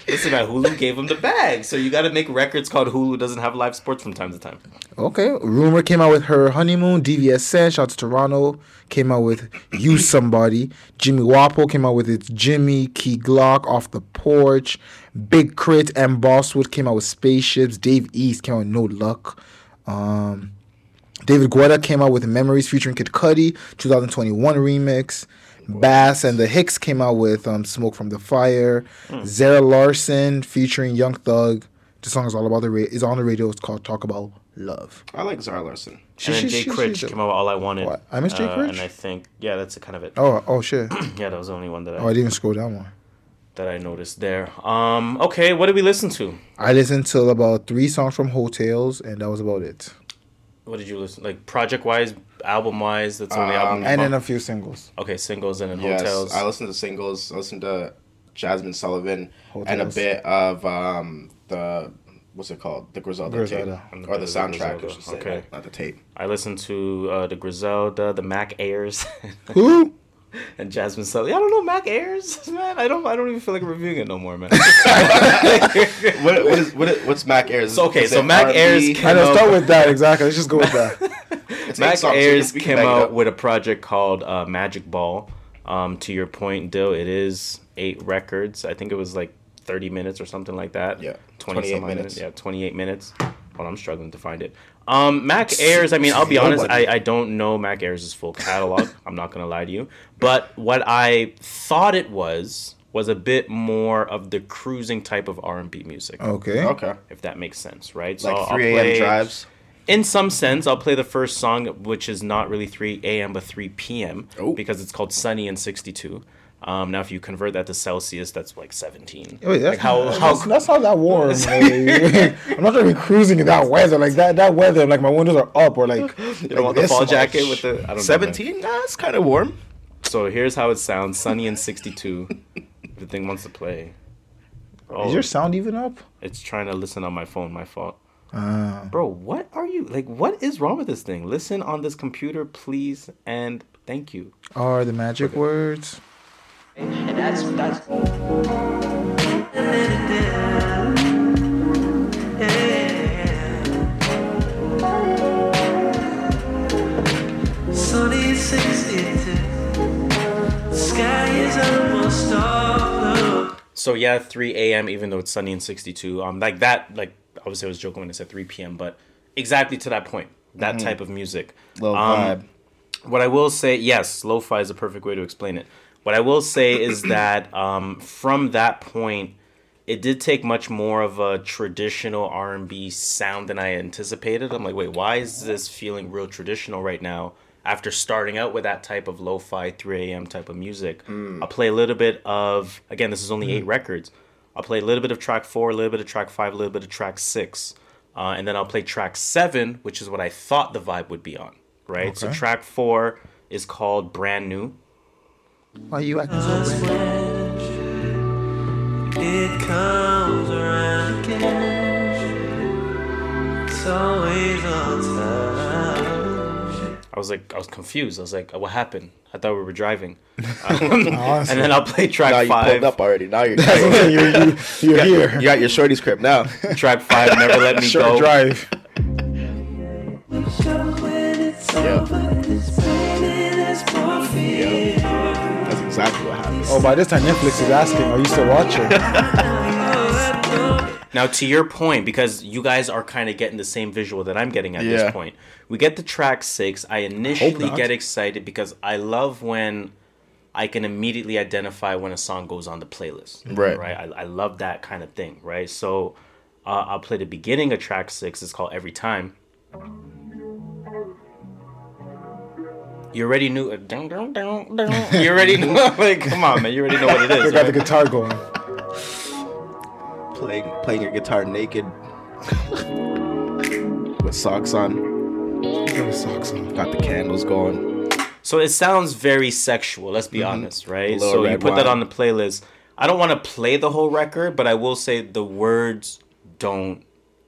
S3: Listen, man, Hulu gave him the bag, so you got to make records called Hulu doesn't have live sports from time to time.
S1: Okay. Rumor came out with her honeymoon. DVSN, shout out to Toronto, came out with You Somebody. Jimmy Wopo came out with its Jimmy Key Glock off the porch. Big K.R.I.T. and Bosswood came out with Spaceships. Dave East came out with No Luck. Um, David Guetta came out with Memories featuring Kid Cudi, 2021 remix. Bass and the Hicks came out with um, Smoke from the Fire. Zara Larsson featuring Young Thug. The song is all about the ra- is on the radio. It's called Talk About love.
S2: I like Zara Larsson.
S1: She-
S3: and then
S1: she-
S3: Jay
S1: she-
S3: Critch came out with All I Wanted.
S1: What? I missed Jay
S3: Uh,
S1: Critch?
S3: And I think, yeah, that's kind of it.
S1: Oh, oh shit.
S3: Yeah, that was the only one that I,
S1: Oh, I didn't even scroll down more.
S3: that I noticed there. Um, okay, what did we listen to?
S1: I listened to about three songs from Heaux Tales, and that was about it.
S3: What did you listen like project wise, album wise? That's the only album. you
S1: And then a few singles.
S3: okay, singles and then
S2: Yes,
S3: Heaux Tales.
S2: I listened to singles. I listened to Jazmine Sullivan and a bit of um the what's it called? The Griselda,
S1: Griselda.
S2: tape or the soundtrack. I should say,
S3: okay.
S2: not- not the tape.
S3: I listened to uh, the Griselda, the Mac Ayers,
S1: Who?
S3: and Jazmine Sully. I don't know Mac Ayers, man. I don't. I don't even feel like reviewing it no more, man.
S2: What, what is what is, what's Mac Ayers?
S3: So, okay,
S2: Is
S3: so
S2: it
S3: Mac
S2: R&B?
S3: Ayers
S1: I
S3: came
S1: know.
S3: out-
S1: Start with that exactly. Let's just go with that.
S2: It's eight
S3: Mac
S2: songs,
S3: Ayers came out with a project called uh, Magic Ball. Um, to your point, Dill, it is eight records. I think it was like thirty minutes or something like that.
S2: Yeah,
S3: 20
S2: 28
S3: some odd
S2: minutes.
S3: Yeah, twenty-eight minutes. Well, I'm struggling to find it. Um, Mac Ayers. I mean, I'll be honest. I, I don't know Mac Ayers' full catalog. I'm not gonna lie to you. But what I thought it was was a bit more of the cruising type of R&B music.
S1: Okay.
S2: Okay,
S3: If that makes sense, right? So
S2: like
S3: I'll
S2: three a.m.
S3: play-
S2: drives.
S3: In some sense, I'll play the first song, which is not really 3 a.m. but 3 p.m.
S2: Oh.
S3: because it's called Sunny and 62. Um, now, if you convert that to Celsius, that's like 17.
S1: Wait, that's,
S3: like how,
S1: not,
S3: how
S1: that's, that's not that warm. like, I'm not gonna be cruising in that weather. Like that, that weather, like my windows are up or like.
S3: you don't want the fall jacket with the I don't know.
S2: Seventeen? Nah, it's kind of warm.
S3: So here's how it sounds: Sunny and 62. if the thing wants to play. Oh,
S1: Is your sound even up?
S3: it's trying to listen on my phone. My fault.
S1: Uh,
S3: Bro, what are you like? What is wrong with this thing? Listen on this computer, please, and thank you.
S1: are the magic words?
S10: And that's that's
S11: Sunny 62. Sky is almost all.
S3: So yeah, 3 a.m. Even though it's sunny and 62, um, like that, like obviously I was joking when I said 3 p.m., but exactly to that point, that
S2: Mhm.
S3: type of music.
S2: Little
S3: Um,
S2: vibe.
S3: What I will say, yes, lo-fi is a perfect way to explain it. What I will say is that um, from that point, it did take much more of a traditional R&B sound than I anticipated. I'm like, wait, why is this feeling real traditional right now? After starting out with that type of lo-fi 3 a.m. type of music, I'll play a little bit of. Again, this is only eight records. I'll play a little bit of track four, a little bit of track five, a little bit of track six, uh, and then I'll play track seven, which is what I thought the vibe would be on. Right. So track four is called "Brand New."
S1: Why you acting so brand?
S11: It comes around again. It's always on time.
S3: I was like, I was confused. I was like, what happened? I thought we were driving. Um, and then I'll play track
S2: Now you
S3: five.
S2: pulled up already. Now you're,
S1: you're, you, you're
S2: you got,
S1: here.
S2: You got your shorty script now.
S3: track five, never let me
S1: Short
S3: go.
S1: drive.
S11: When
S2: Yeah.
S11: over, it's raining, it's morphine.
S2: That's exactly what happened.
S1: Oh, by this time Netflix is asking, are you still watching?
S3: Now, to your point, because you guys are kind of getting the same visual that I'm getting at
S2: Yeah.
S3: this point, we get the track six. I initially get excited because I love when I can immediately identify when a song goes on the playlist.
S2: Right.
S3: Right. I, I love that kind of thing. Right. So uh, I'll play the beginning of track six. It's called Every Time. You already knew. Uh. You already know. like, come on, man. You already know what it
S1: is.
S3: Is.
S1: got the guitar going.
S2: Playing playing your guitar naked with socks on.
S1: Got the socks on.
S2: Got the candles going.
S3: So it sounds very sexual. Let's be mm-hmm. honest, right? So you
S2: red
S3: put that on the playlist. I don't want to play the whole record, but I will say the words don't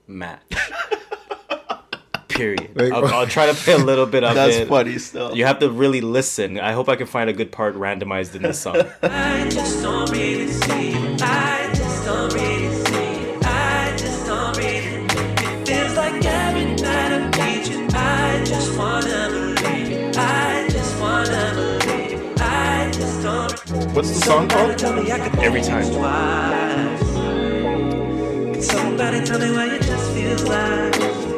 S3: match. Period.
S1: Like-
S3: I'll, I'll try to play a little bit of
S2: That's
S3: it.
S2: That's funny still.
S3: You have to really listen. I hope I can find a good part randomized in this song.
S2: What's the song called?
S3: Every time.
S11: Can somebody tell me why it just feels like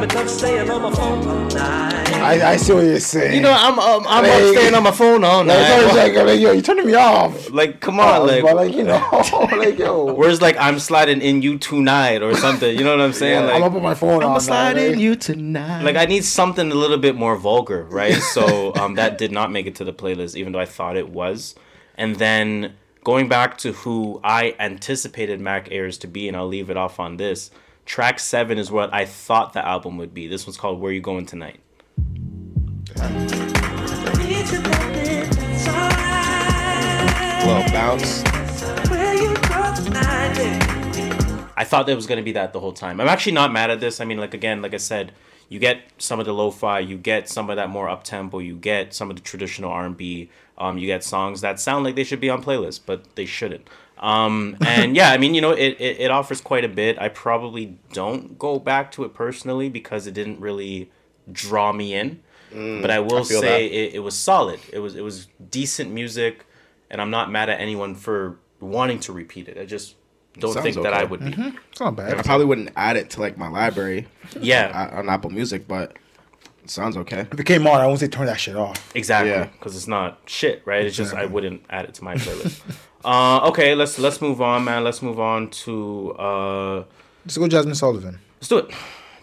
S11: I've been up staying on my phone all night.
S1: I, I see what you're saying.
S3: You know, I'm um, I'm
S1: Like-
S3: up staying on my phone all
S1: like, I was
S3: night.
S1: like, I'm like, yo, you're turning me off.
S3: Like, come on, like,
S1: but like, you know, like, yo,
S3: where's like I'm sliding in you tonight or something? You know what I'm saying?
S1: I'm
S3: Like,
S1: up on my phone. all night, like-
S2: you tonight.
S3: like I need something a little bit more vulgar, right? So um, that did not make it to the playlist, even though I thought it was. And then going back to who I anticipated Mac Ayers to be, and I'll leave it off on this. Track seven is what I thought the album would be. This one's called "Where You Going Tonight."
S2: Little bounce.
S3: I thought that was gonna be that the whole time. I'm actually not mad at this. I mean, like again, like I said, you get some of the lo-fi, you get some of that more up tempo, you get some of the traditional R&B. Um, you get songs that sound like they should be on playlists, but they shouldn't. Um, and yeah, I mean, you know, it, it, it offers quite a bit. I probably don't go back to it personally because it didn't really draw me in.
S2: Mm,
S3: but I will
S2: I
S3: say it, it was solid. It was it was decent music, and I'm not mad at anyone for wanting to repeat it. I just don't
S2: Sounds
S3: think that I
S2: okay.
S3: would be.
S1: It's not bad.
S2: I probably wouldn't add it to like my library.
S3: Yeah.
S2: on, on Apple Music, but it sounds okay.
S1: If it came on, I won't say turn that shit off.
S3: Exactly,
S2: Yeah.
S3: because it's not shit, right? It's just I wouldn't add it to my playlist. uh, okay, let's let's move on, man. Let's move on to uh,
S1: Let's go, Jazmine Sullivan.
S3: let's do it.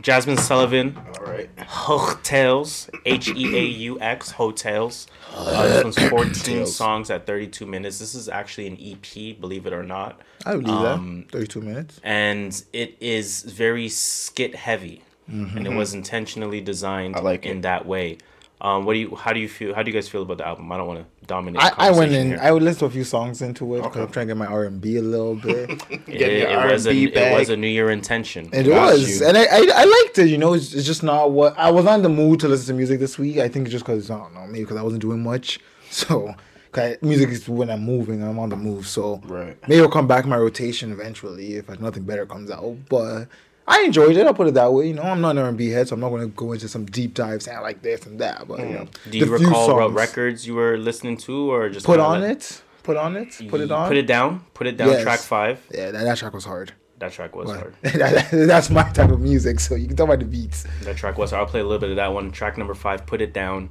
S3: Jazmine Sullivan,
S2: All right.
S3: Heaux Tales, H E A U X, Heaux Tales. Uh, this one's 14
S2: Heaux Tales.
S3: songs at 32 minutes. This is actually an EP, believe it or not.
S1: I believe
S3: Um,
S1: that. Thirty-two minutes.
S3: and it is very skit heavy, and it was intentionally designed
S2: like
S3: in
S2: it.
S3: that way. Um, what do you? How do you feel? How do you guys feel about the album? I don't want to dominate.
S1: I, I went in.
S3: here.
S1: I would listen to a few songs into it because I'm trying to get my R and B a little bit.
S3: It,
S2: Get your
S3: it was a,
S2: R&B
S3: it was a New Year intention.
S1: It was,
S2: you.
S1: and I, I I liked it. You know, it's, it's just not what I was not in the mood to listen to music this week. I think it's just because I don't know, maybe because I wasn't doing much. So, 'cause music is when I'm moving. I'm on the move. So,
S2: Right.
S1: maybe it'll come back my rotation eventually if nothing better comes out. But I enjoyed it. I'll put it that way. You know, I'm not an R&B head, so I'm not going to go into some deep dive saying I like this and that. But you know,
S3: Mm. Do you recall what records you were listening to, or just
S1: Put on
S3: let-
S1: it. Put on it. Put it on.
S3: Put it down. Put it down.
S1: Yes.
S3: Track five.
S1: Yeah, that, that track was hard.
S3: That track was
S1: But
S3: hard.
S1: that, that's my type of music, so you can talk about the beats.
S3: That track was hard. I'll play a little bit of that one. Track number five. Put it down.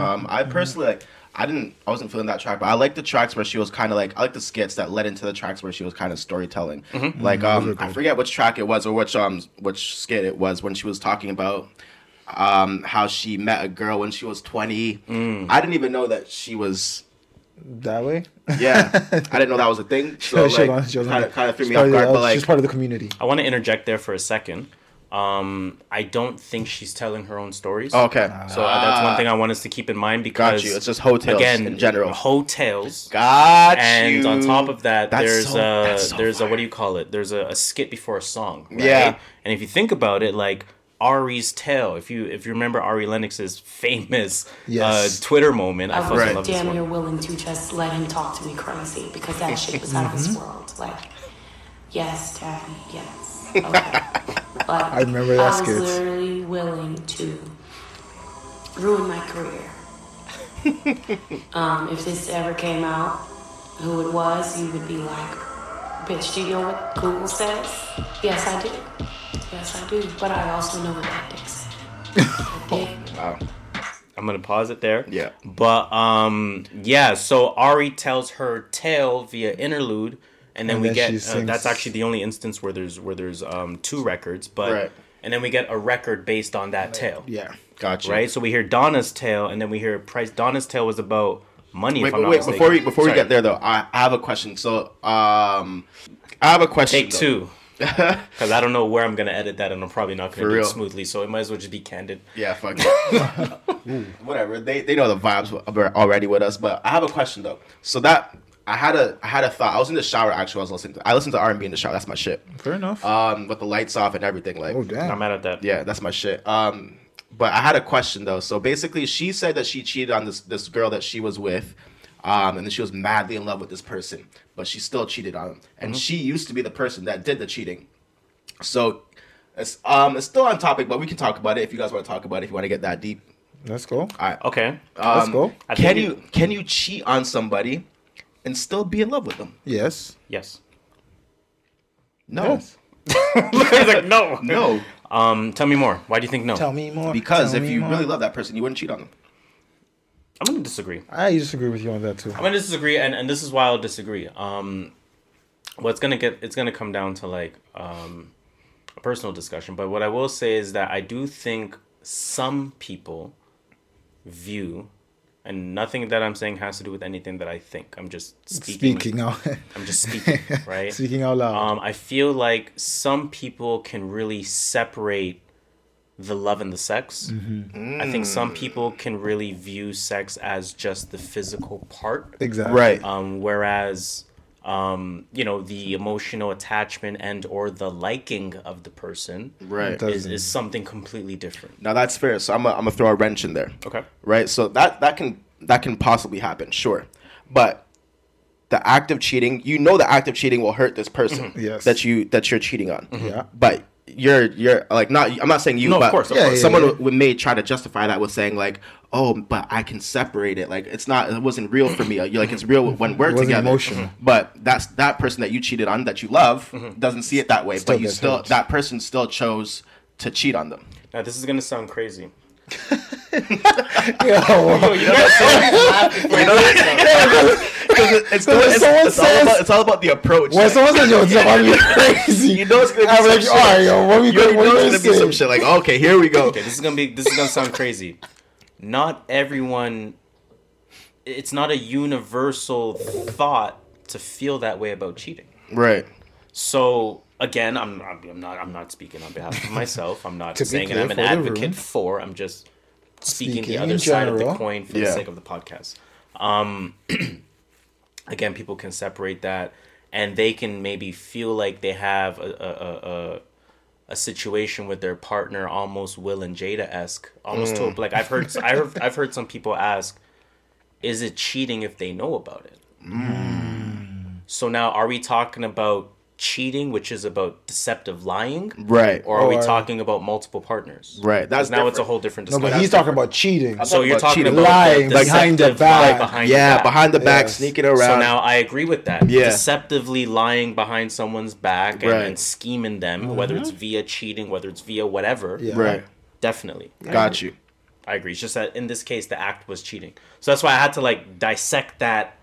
S2: Um, I personally like. I didn't. I wasn't feeling that track, but I like the tracks where she was kind of like. I like the skits that led into the tracks where she was kind of storytelling. Like um, I forget which track it was or which um which skit it was when she was talking about um how she met a girl when she was twenty. I didn't even know that she was.
S1: That way.
S2: Yeah, I didn't know that was a thing. So
S1: She was
S2: like,
S1: on- she was on
S2: kind of kind of threw me off
S1: part of the-
S2: guard. But like,
S1: she's part of the community.
S3: I want to interject there for a second. Um, I don't think she's telling her own stories.
S2: Oh, okay,
S3: So uh, that's one
S2: Ah.
S3: thing I want us to keep in mind because
S2: Got you. It's just Heaux Tales
S3: again
S2: in general.
S3: Heaux Tales.
S2: Got
S3: and
S2: you.
S3: on top of that,
S2: That's
S3: there's
S2: so-
S3: a
S2: so
S3: there's a what do you call it? There's a, a skit before a song. Right?
S2: Yeah.
S3: And if you think about it, like Ari's tale, if you if you remember Ari Lennox's famous
S1: Yes.
S3: uh, Twitter moment, I
S12: I
S3: fucking
S12: was
S3: love this
S12: damn
S3: one.
S12: near willing to just let him talk to me crazy because that shit was out of this world. Like, yes, Daddy, yes. Okay. But
S1: I remember that skit.
S12: I was
S1: skit.
S12: literally willing to ruin my career. um, if this ever came out, who it was, you would be like, bitch, do you know what Google says? Yes, I do. Yes, I do. But I also know what tactics.
S2: Wow.
S3: I'm gonna pause it there.
S2: Yeah.
S3: But um, yeah. So Ari tells her tale via interlude, and then
S1: And
S3: we
S1: then
S3: get
S1: she
S3: uh,
S1: sings-
S3: that's actually the only instance where there's where there's um two records, but
S2: Right.
S3: and then we get a record based on that tale.
S1: Yeah.
S2: Gotcha.
S3: Right. So we hear Donna's tale, and then we hear Price. Donna's tale was about money.
S2: Wait,
S3: if I'm
S2: wait,
S3: not
S2: wait before we before we get there though, I, I have a question. So, um, I have a question.
S3: Take
S2: though.
S3: two. Because I don't know where I'm gonna edit that, and I'm probably not gonna do
S2: real.
S3: it smoothly. So it might as well just be candid.
S2: Yeah, fuck it. Whatever. They they know the vibes are already with us. But I have a question though. So that I had a I had a thought. I was in the shower actually. I was listening. To, I listened to R and B in the shower. That's my shit.
S1: Fair enough.
S2: Um, with the lights off and everything. Like,
S1: oh damn.
S3: I'm mad at that.
S2: yeah, that's my shit. Um, but I had a question though. So basically, she said that she cheated on this this girl that she was with, um, and then she was madly in love with this person, but she still cheated on him. And she used to be the person that did the cheating. So, it's um, it's still on topic, but we can talk about it if you guys want to talk about it. If you want to get that deep.
S1: Let's go.
S2: All right.
S3: Okay.
S2: Um,
S1: Let's go.
S3: I
S2: Can you can you cheat on somebody and still be in love with them?
S1: Yes.
S3: Yes.
S2: No.
S1: Yes.
S3: He's like, no.
S2: No.
S3: Um, tell me more. Why do you think no?
S1: Tell me more.
S2: Because
S1: Tell
S2: if
S1: me
S2: you
S1: more.
S2: really love that person, you wouldn't cheat on them.
S3: I'm gonna disagree.
S1: I disagree with you on that too.
S3: I'm gonna disagree, and, and this is why I'll disagree. Um, what's gonna get it's gonna come down to like um, a personal discussion. But what I will say is that I do think some people view, and nothing that I'm saying has to do with anything that I think. I'm just speaking.
S1: Speaking out.
S3: I'm just speaking, right?
S1: Speaking out loud.
S3: Um, I feel like some people can really separate the love and the sex.
S1: Mhm.
S3: I think some people can really view sex as just the physical part.
S1: Exactly.
S2: Right.
S3: Um, whereas, um, you know, the emotional attachment and or the liking of the person
S2: Right.
S3: is, is something completely different.
S2: Now that's fair. So I'm gonna I'm gonna throw a wrench in there.
S3: Okay.
S2: Right. So that that can that can possibly happen, sure, but the act of cheating, you know, the act of cheating will hurt this person.
S1: Mhm. Yes.
S2: That you that you're cheating on.
S1: Yeah.
S2: But you're you're like not. I'm not saying you,
S3: No, of
S2: but
S3: course, of
S1: Yeah, course. yeah,
S2: someone
S1: yeah.
S2: would may try to justify that with saying like, oh, but I can separate it. Like it's not. It wasn't real for me. You're like it's real when we're together.
S1: emotional.
S2: But that's that person that you cheated on that you love
S3: Mm-hmm.
S2: doesn't see it that way.
S1: Still
S2: but you still
S1: hurt.
S2: that person still chose to cheat on them.
S3: Now, this is gonna sound crazy.
S1: Yeah, well,
S3: You know what I'm saying?
S2: You know it's, it's, it's,
S1: someone
S2: it's all
S1: says-
S2: about, it's all about the approach.
S1: when someone says, "Yo, Javon, you're crazy,"
S2: you know it's gonna be
S1: I'm like,
S2: shit.
S1: "All right, yo, what we
S2: you
S1: gonna,
S2: already
S1: what
S2: know it's
S1: gonna
S2: gonna be some shit like, okay, here we go.
S3: Okay, this is gonna be this is gonna sound crazy. Not everyone. It's not a universal thought to feel that way about cheating.
S2: Right.
S3: So again, I'm I'm I'm not I'm not speaking on behalf of myself. I'm not saying
S1: clear
S3: I'm an advocate for. I'm just speaking,
S1: Speaking
S3: the other side of the coin for the sake of the podcast. Um, again, people can separate that, and they can maybe feel like they have a a, a, a situation with their partner almost Will and Jada esque, almost to mm. like I've heard I heard I've heard some people ask, is it cheating if they know about it? Mm. So now, are we talking about cheating, which is about deceptive lying,
S2: Right.
S3: or are we
S1: Or-
S3: talking about multiple partners?
S2: Right. That's
S3: Because now it's a
S2: different.
S3: whole different
S1: No,
S3: discussion.
S1: but he's talking about cheating.
S3: so
S2: talking
S3: you're talking
S2: cheating.
S3: about
S1: Lying
S3: the
S1: behind the
S3: deceptive lie
S1: back.
S3: behind
S2: yeah,
S3: the back.
S2: behind the back,
S1: Yes.
S2: sneaking around.
S3: So now I agree with that.
S2: Yeah.
S3: Deceptively lying behind someone's back and,
S2: Right.
S3: and scheming them, mm-hmm. whether it's via cheating, whether it's via whatever.
S1: Yeah.
S2: right.
S3: Definitely.
S2: Got you.
S3: I agree. It's just that in this case, the act was cheating. So that's why I had to like dissect that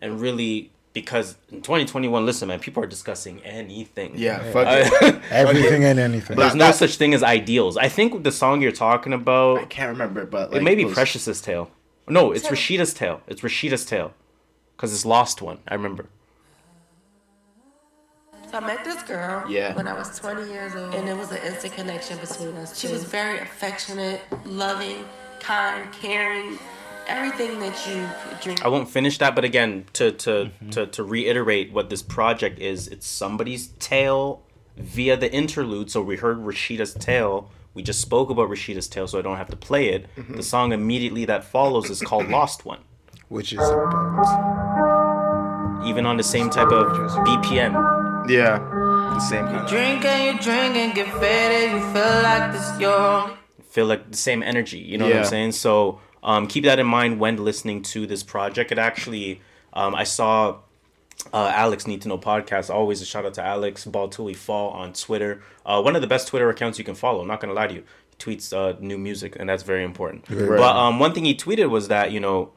S3: and really because in 2021, listen, man, people are discussing anything.
S2: Yeah. Fuck uh,
S3: I-
S2: it.
S1: Everything and anything.
S3: There's
S2: That-
S3: no such thing as ideals. I think the song you're talking about, I
S2: can't remember, but like,
S3: it may be
S2: was-
S3: Precious's Tale. No, it's Rashida's Tale. It's Rashida's Tale. Because it's Lost One. I remember.
S12: So I met this girl
S2: Yeah.
S12: when I was 20 years old, and it was an instant connection between us. She was very affectionate, loving, kind, caring, everything that you dream.
S3: I won't finish that, but again, to to, mm-hmm. to to reiterate what this project is, it's somebody's tale via the interlude. So we heard Rashida's tale. We just spoke about Rashida's tale, so I don't have to play it. Mm-hmm. The song immediately that follows is called Lost One.
S1: which is about
S3: Even on the same type of BPM.
S2: Yeah. The same kind of.
S9: Drink and you drink and get faded. You feel like this your
S3: feel like the same energy. You know what I'm saying? So um, keep that in mind when listening to this project. It actually, um, I saw uh, Alex Need to Know podcast. Always a shout out to Alex Baltui Fall on Twitter. Uh, one of the best Twitter accounts you can follow. I'm not gonna lie to you. He tweets uh, new music, and that's very important.
S1: Very
S3: But um, one thing he tweeted was that you know,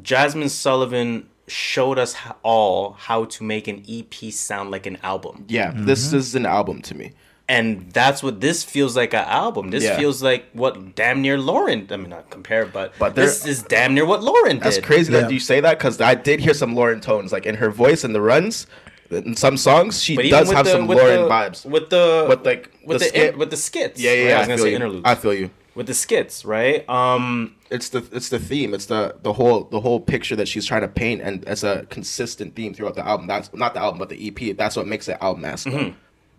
S3: Jazmine Sullivan showed us all how to make an EP sound like an album.
S2: Yeah. This is an album to me.
S3: And that's what this feels like an album. This
S2: Yeah.
S3: feels like what damn near Lauryn. I mean, not compare, but,
S2: But
S3: this is damn near what
S2: Lauryn
S3: did.
S2: That's crazy
S1: Yeah.
S2: that you say that because I did hear some Lauryn tones, like in her voice and the runs. In some songs, she does have
S3: the-
S2: some Lauryn
S3: the-
S2: vibes.
S3: with the
S2: With, like,
S3: with
S2: the
S3: the,
S2: skit.
S3: in- with the skits.
S2: Yeah, yeah,
S3: right?
S2: yeah.
S3: I
S2: I,
S3: was gonna
S2: feel
S3: say
S2: you.
S3: interludes.
S2: I feel you.
S3: with the skits, right? Um,
S2: It's the it's the theme. It's the the whole the whole picture that she's trying to paint, and it's a consistent theme throughout the album. That's not the album, but the EP. That's what makes it album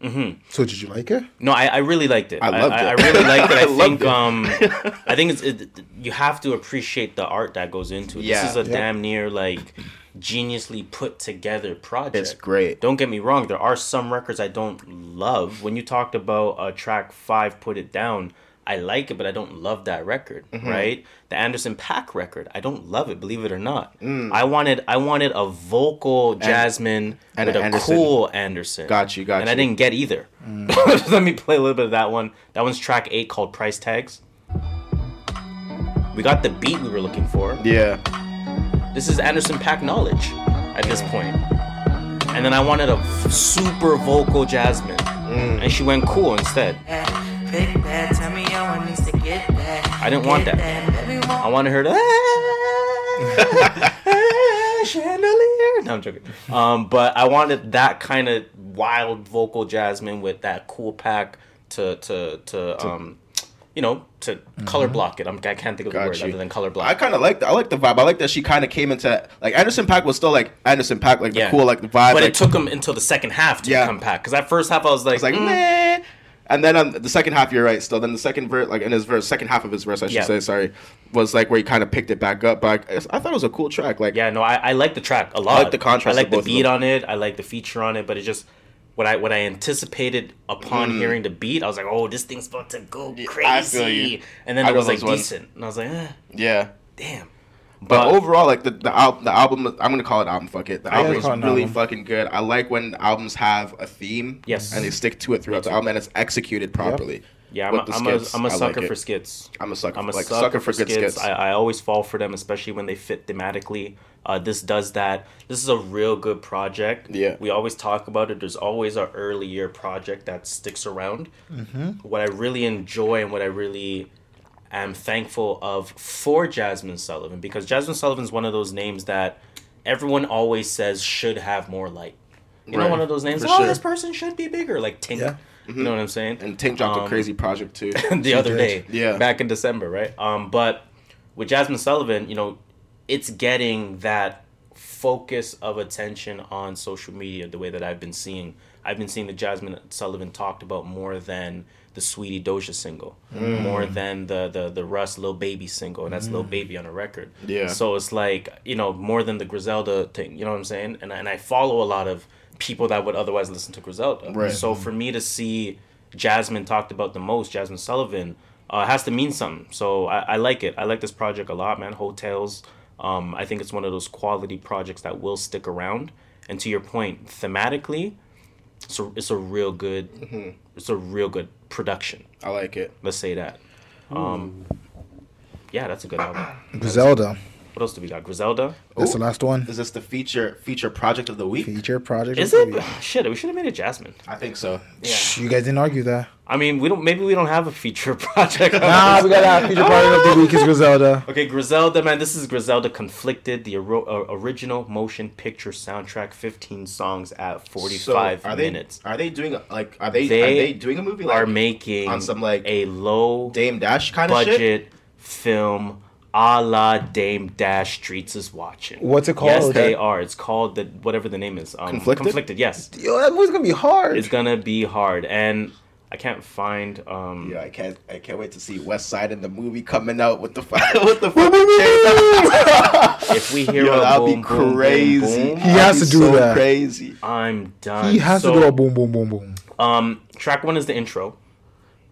S2: mask.
S1: So did you like it?
S3: no, I, I really liked it.
S2: I loved
S3: I,
S2: it.
S3: I really liked it. I,
S2: I
S3: think
S2: it.
S3: um, I think it's it, you have to appreciate the art that goes into it.
S2: Yeah.
S3: This is a
S1: Yeah.
S3: damn near like geniusly put together project.
S2: It's great.
S3: Don't get me wrong. There are some records I don't love. When you talked about uh, track five, "Put It Down," I like it, but I don't love that record,
S2: Mhm.
S3: right? The Anderson .Paak record, I don't love it, believe it or not.
S2: Mm.
S3: I wanted I wanted a vocal Jazmine
S2: and
S3: with a
S2: Anderson.
S3: cool Anderson.
S2: Got you, got
S3: and I didn't get either. Let me play a little bit of that one. That one's track eight called Price Tags. We got the beat we were looking for.
S2: Yeah.
S3: This is Anderson .Paak knowledge at this point. And then I wanted a f- super vocal Jazmine.
S2: Mm.
S3: And she went cool instead.
S11: Pick that, tell me
S3: I didn't want that. I wanted her to. "Ah, chandelier. No, I'm joking. Um, but I wanted that kind of wild vocal Jazmine with that cool pack to to to um, you know, to color block it. I'm, I can't think of the
S2: Got
S3: word
S2: you.
S3: other than color block.
S2: I kind of like that. I like the vibe. I like that she kind of came into like Anderson .Paak was still like Anderson .Paak, like the cool like the vibe.
S3: But
S2: like,
S3: it took him until the second half to
S2: Yeah.
S3: come back. Because that first half, I was like,
S2: It's like
S3: mm.
S2: meh. And then on the second half, you're right. Still, then the second verse, like in his verse, second half of his verse, I should
S3: Yeah.
S2: say, sorry, was like where he kind of picked it back up. But I, I thought it was a cool track. Like,
S3: yeah, no, I, I like the track a lot.
S2: like the contrast
S3: I like the beat on it. I like the feature on it. But it just what I what I anticipated upon
S2: Mm.
S3: hearing the beat, I was like, oh, this thing's about to go
S2: I
S3: crazy.
S2: feel you.
S3: And then
S2: I
S3: it was like decent, and I was like, eh,
S2: yeah,
S3: damn.
S2: But,
S3: But-
S2: overall, like the the, al- the album, I'm gonna call it album. Fuck it. The album
S3: call it
S2: is
S3: an
S2: really
S3: album.
S2: fucking good. I like when albums have a theme,
S3: Yes.
S2: and they stick to it throughout the album, and it's executed properly.
S3: Yeah, I'm
S2: With
S3: a,
S2: the
S3: I'm, a,
S2: skits,
S3: I'm a
S2: I like
S3: sucker
S2: it.
S3: for skits.
S2: I'm a sucker.
S3: I'm a
S2: like,
S3: sucker, for
S2: good
S3: skits.
S2: skits.
S3: I, I always fall for them, especially when they fit thematically. Uh, this does that. This is a real good project.
S2: Yeah.
S3: We always talk about it. There's always an early year project that sticks around.
S1: Mhm.
S3: What I really enjoy and what I really am thankful of for Jazmine Sullivan, because Jazmine Sullivan is one of those names that everyone always says should have more light. You know, one of those names.
S2: For
S3: oh,
S2: sure.
S3: this person should be bigger, like Tink.
S2: Yeah.
S3: You know what I'm saying?
S2: And Tink dropped
S3: Um,
S2: a crazy project too.
S3: the
S2: She
S3: other
S2: did.
S3: day.
S2: Yeah.
S3: Back in December, right? Um, but with Jazmine Sullivan, you know, it's getting that focus of attention on social media the way that I've been seeing. I've been seeing the Jazmine Sullivan talked about more than the Saweetie Doja single,
S2: Mm.
S3: more than the the the Russ Lil Baby single, and that's Lil
S2: Mm.
S3: Baby on a record.
S2: Yeah.
S3: So it's like you know more than the Griselda thing. You know what I'm saying? And and I follow a lot of people that would otherwise listen to Griselda.
S2: Right.
S3: So for me to see Jazmine talked about the most, Jazmine Sullivan, uh, has to mean something. So I, I like it. I like this project a lot, man. Heaux Tales. Um, I think it's one of those quality projects that will stick around. And to your point, thematically, it's a, it's a real good,
S2: Mhm.
S3: it's a real good production.
S2: I like it.
S3: Let's say that. Um, yeah, that's a good album.
S1: Griselda.
S3: What else do we got? Griselda.
S1: That's the last one.
S2: Is this the feature feature project of the week?
S1: Feature project.
S3: Is
S1: of
S3: it?
S1: the week.
S3: Shit, we should have made it Jazmine.
S2: I think so.
S1: Shh, You guys didn't argue that.
S3: I mean, we don't. Maybe we don't have a feature project. on
S1: Nah,
S3: this.
S1: we got our feature project of the week is Griselda.
S3: Okay, Griselda, man. This is Griselda Conflicted, the oro- uh, original motion picture soundtrack, 15 songs at 45
S2: so are they,
S3: minutes.
S2: Are they doing like are they,
S3: They
S2: are they doing a movie like
S3: are making
S2: on some like
S3: a low
S2: Dame Dash kind of shit?
S3: budget film a la Dame Dash Streets is watching.
S1: What's it
S3: Yes,
S1: called?
S3: they are. It's called the whatever the name is. Um,
S2: Conflicted?
S3: Conflicted. Yes,
S1: Yo, that movie's gonna be hard.
S3: it's gonna be hard, and I can't find. Um,
S2: Yeah, I can't I can't wait to see West Side in the movie coming out with the with the
S3: if we hear
S2: Yo,
S3: a
S2: that'd be
S3: boom, boom, boom,
S2: crazy.
S3: boom,
S1: He has
S2: be
S1: to do
S2: so
S1: that.
S2: Crazy.
S3: I'm done.
S1: He has
S3: So-
S1: to do a boom, boom, boom, boom.
S3: Um, track one is the intro,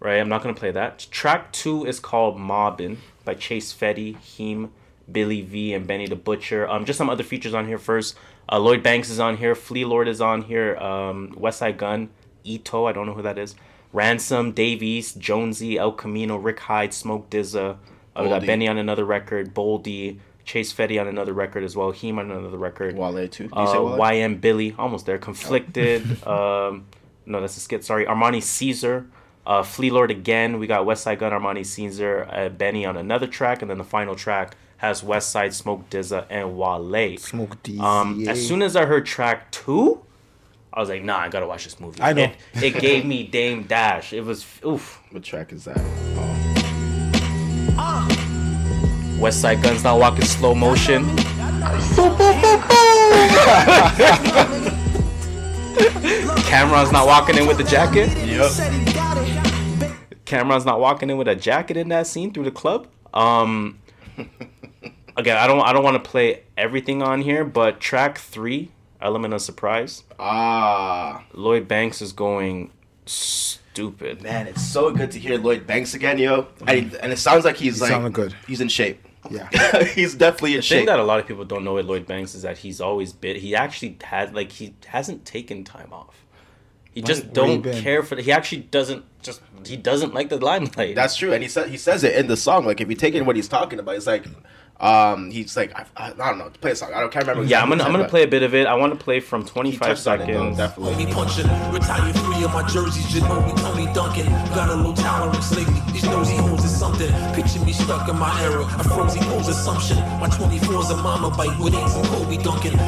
S3: right? I'm not gonna play that. Track two is called Mobbin by Chase Fetti, Heem, Billy V, and Benny the Butcher. Um, just some other features on here first. Uh, Lloyd Banks is on here. Flee Lord is on here. Um, West Side Gun, Eto, I don't know who that is. Ransom, Dave East, Jonesy, El Camino, Rick Hyde, Smoke DZA. Uh, we got Benny on another record, Boldy, Chase Fetti on another record as well. Heem on another record.
S2: Wale too.
S3: Uh. YN Billy, almost there. Conflicted. um, no, that's a skit. Sorry, Armani Caesar. Uh, Flee Lord again. We got Westside Gunn, Armani Caesar, uh, Benny on another track, and then the final track has West Side Smoke DZA and Wale.
S1: Smoke D.
S3: Um, as soon as I heard track two, I was like, nah, I gotta watch this movie.
S1: I know.
S3: It, it gave me Dame Dash. It was oof.
S2: What track is that?
S3: Oh. Westside Gunn's not walking slow motion. Cam'ron's not walking in with the jacket.
S2: Yep.
S3: Cam'ron's not walking in with a jacket in that scene through the club. Um, again, I don't I don't want to play everything on here, but track three, Element of Surprise,
S2: Ah.
S3: Lloyd Banks is going. Stupid.
S2: Man, it's so good to hear Lloyd Banks again, yo. And, and it sounds like he's
S1: He
S2: like
S1: sounded good.
S2: He's in shape.
S1: Yeah.
S2: he's definitely in
S3: The thing
S2: shape.
S3: that a lot of people don't know with Lloyd Banks is that he's always been. He actually had like he hasn't taken time off. He
S1: Where-
S3: just don't care for. He actually doesn't just. He doesn't like the limelight.
S2: That's true, and he said he says it in the song. Like if you take in what he's talking about, it's like, um, he's like, I, I, I don't know, play a song. I don't can't remember.
S3: yeah, I'm gonna I'm gonna play a bit of it. I want to play from 25
S2: touched on
S3: seconds.
S2: definitely.
S13: Me punching, retire three of my jerseys, Ginobili, Tony Duncan. Got a low tolerance lately. These nosy hoes is something. Picture me stuck in my era. A frozen pose assumption. My 24's a mama bite with ain't some Kobe Duncan.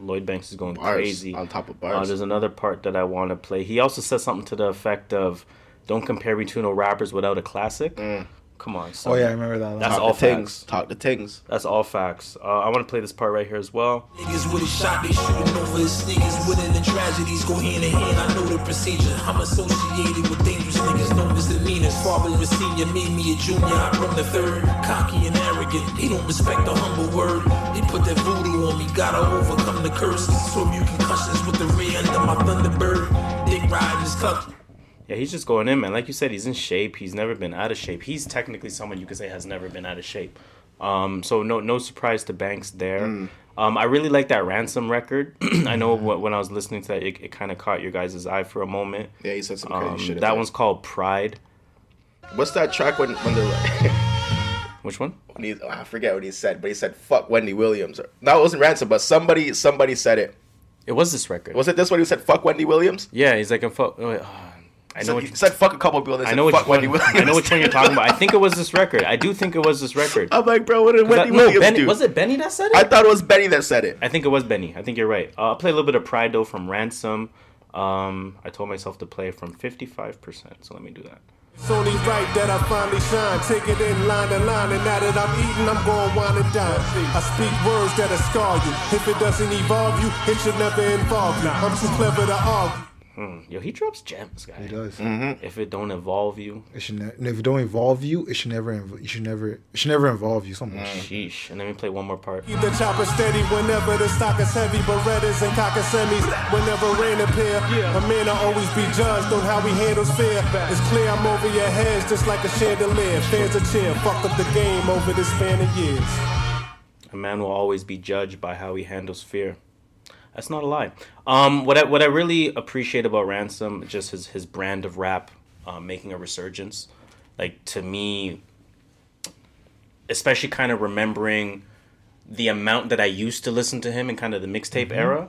S3: Lloyd Banks is going
S2: Bars,
S3: crazy
S2: on top of
S3: Uh,
S2: bars.
S3: there's another part that I want to play. He also says something to the effect of, "Don't compare me to no rappers without a classic."
S2: Mm.
S3: Come on. son.
S1: Oh yeah, I remember that.
S3: That's
S2: Talk
S3: all
S2: the things.
S3: facts.
S2: Talk the things.
S3: That's all facts. Uh, I want to play this part right here as well.
S13: Niggas with a shot, they shooting over his sneakers. Winning and tragedies go hand in hand. I know the procedure. I'm associated with dangerous niggas known as demeanors. Father a senior, made me a junior. I run the third. Cocky and arrogant. He don't respect the humble word. They put that voodoo on me. Gotta overcome the curse. So you concussions with the rear end of my Thunderbird. Dick riding his cup.
S3: Yeah, he's just going in, man. Like you said, he's in shape. He's never been out of shape. He's technically someone you could say has never been out of shape. Um, so no no surprise to Banks there.
S2: Mm.
S3: Um, I really like that ransom record. I know wh- when I was listening to that, it, it kind of caught your guys' eye for a moment.
S2: Yeah, he said some crazy
S3: Um,
S2: shit.
S3: That one's called Pride.
S2: What's that track when when they're
S3: Which one?
S2: when he, oh, I forget what he said, but he said "fuck Wendy Williams." No, it wasn't ransom, but somebody somebody said it.
S3: It was this record.
S2: Was it this one? Who said "fuck Wendy Williams"?
S3: Yeah, he's like a fuck. oh, I know.
S2: So
S3: What
S2: he
S3: you,
S2: said "fuck" a couple of people. They
S3: I
S2: said,
S3: know which
S2: "Fuck
S3: one.
S2: Wendy Williams."
S3: I know which one you're talking about. I think it was this record. I do think it was this record.
S2: I'm like, bro, what did Wendy
S3: that- no,
S2: Williams
S3: Benny,
S2: do?
S3: was it Benny that said it?
S2: I thought it was Benny that said it.
S3: I think it was Benny. I think you're right. Uh, I'll play a little bit of Pride though from Ransom. Um, I told myself to play from 55%, so let me do that.
S14: It's only right that I finally shine. Take it in line to line, and now that I'm eating, I'm going wine and dine. I speak words that'll scar you. If it doesn't evolve you, it should never involve you. I'm too clever to argue.
S3: Hmm. Yo, he drops gems, guy.
S1: He does.
S2: Mm-hmm.
S3: If it don't involve you,
S1: It should ne- if it don't involve you, it should never. Inv- you should never. It should never involve you. Something.
S3: sheesh. And let me play one more part.
S14: Keep the chopper steady whenever the stock is heavy. Berettas and cockasemis whenever rain appear. A man will always be judged on how he handles fear. It's clear I'm over your heads just like a chandelier. Fans a cheer. Fucked up the game over the span of years.
S3: A man will always be judged by how he handles fear. That's not a lie. Um, what I what I really appreciate about Ransom, just his his brand of rap, um, making a resurgence. Like to me, especially kind of remembering the amount that I used to listen to him in kind of the mixtape era.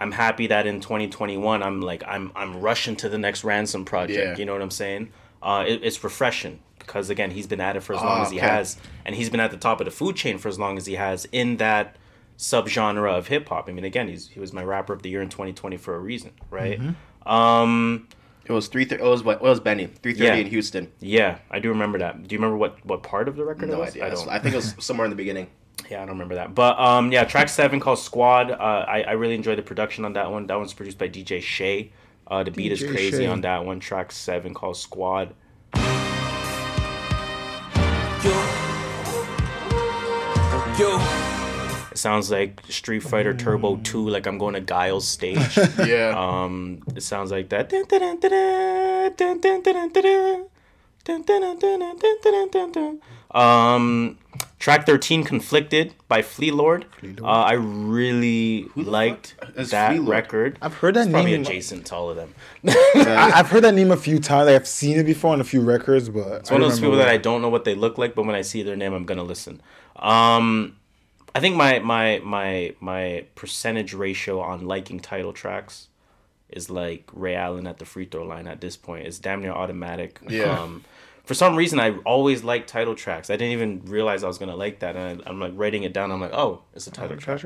S3: I'm happy that in 2021, I'm like I'm I'm rushing to the next Ransom project.
S2: Yeah.
S3: You know what I'm saying? Uh, it, it's refreshing because again, he's been at it for as long
S2: Ah,
S3: as he
S2: okay.
S3: has, and he's been at the top of the food chain for as long as he has in that subgenre of hip hop. I mean, again, he's he was my rapper of the year in 2020 for a reason, right?
S2: Mhm.
S3: Um,
S2: it was three. It was what? It was Benny. Three thirty in Houston.
S3: Yeah, I do remember that. Do you remember what what part of the record? it
S2: No
S3: was?
S2: idea.
S3: I don't.
S2: I think it was somewhere in the beginning.
S3: Yeah, I don't remember that. But um, yeah, track seven called Squad. Uh, I I really enjoyed the production on that one. That one's produced by DJ Shay. Uh, the beat is crazy
S1: Shay.
S3: on that one. Track seven called Squad.
S13: Yo.
S3: It sounds like Street Fighter mm. Turbo 2, like I'm going to Guile's stage.
S2: yeah.
S3: Um, it sounds like that. Um, track 13, Conflicted by Flee Lord. Flee Lord. Uh, I really liked that record.
S1: I've heard that
S3: it's
S1: name.
S3: probably adjacent to all of them.
S1: I, have heard that name a few times. I've seen it before on a few records, but.
S3: It's I one of those people that I don't know what they look like, but when I see their name, I'm going to listen. Um, I think my my my my percentage ratio on liking title tracks is like Ray Allen at the free throw line at this point. It's damn near automatic.
S2: Yeah.
S3: Um, for some reason, I always like title tracks. I didn't even realize I was gonna like that, and I, I'm like writing it down. I'm like, oh, it's a title track.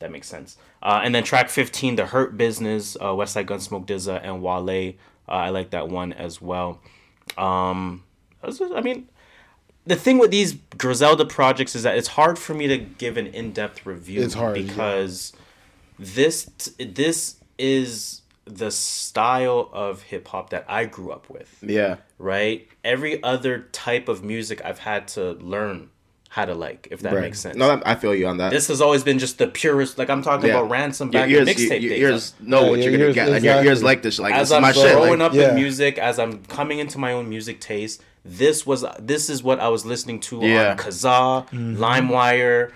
S3: That makes sense. Uh, and then track 15, The Hurt Business, uh, Westside Gunn Smoke DZA, and Wale. Uh, I like that one as well. Um, this is- I mean, the thing with these Griselda projects is that it's hard for me to give an in-depth review.
S1: It's hard, yeah.
S3: because this this is the style of hip hop that I grew up with
S2: Yeah.
S3: right? Every other type of music I've had to learn how to like, if that
S2: Right.
S3: makes sense.
S2: No, I feel you on that.
S3: This has always been just the purest. Like I'm talking
S2: Yeah.
S3: about ransom
S2: Your
S3: back in
S2: ears-
S3: mixtape
S2: your-
S3: days.
S2: your ears know what you're gonna get, and your ears like this, like,
S3: as
S2: this is
S3: I'm
S2: my shit,
S3: growing
S2: like-
S3: up
S2: Yeah.
S3: in music, as I'm coming into my own music taste, this was this is what I was listening to
S2: Yeah.
S3: on Kazaa,
S2: Mhm.
S3: LimeWire,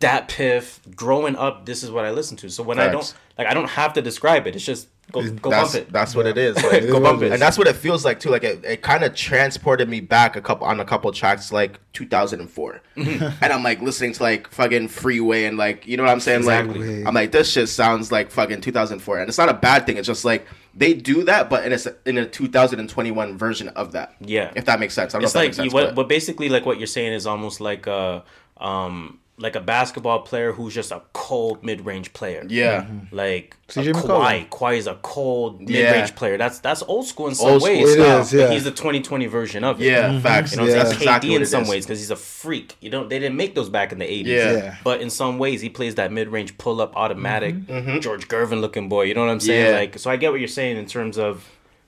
S3: DatPiff. Growing up, this is what I listened to. So when I don't like, I don't have to describe it. It's just go go
S2: that's,
S3: bump it.
S2: That's what it is. Like,
S3: go bump it.
S2: and that's what it feels like too. Like it, it kind of transported me back a couple on a couple tracks, like 2004,
S3: Mhm.
S2: and I'm like listening to like fucking Freeway and like you know what I'm saying.
S3: Exactly.
S2: Like I'm like this shit sounds like fucking 2004, and it's not a bad thing. It's just like they do that, but in a in a 2021 version of that.
S3: Yeah,
S2: if that makes sense. I don't
S3: it's
S2: know if
S3: like
S2: that makes
S3: you, what, but basically, like what you're saying is almost like a, um, like a basketball player who's just a cold mid-range player.
S2: Yeah.
S3: Mhm. like
S1: CJ
S3: a Kawhi. Kawhi is a cold mid-range player. That's that's old school in some
S2: Old school
S3: ways.
S2: style.
S1: It is, yeah.
S3: But he's the 2020 version of it.
S2: Yeah, Mhm. facts.
S3: You know,
S2: Yeah.
S3: saying?
S2: That's
S3: He's
S2: exactly
S3: KD in some
S2: is.
S3: ways because he's a freak. You don't. They didn't make those back in the 80s.
S2: Yeah. Yeah.
S3: But in some ways, he plays that mid-range pull-up automatic
S2: Mhm.
S3: George Gervin looking boy. You know what I'm saying?
S2: Yeah.
S3: Like, so I get what you're saying in terms of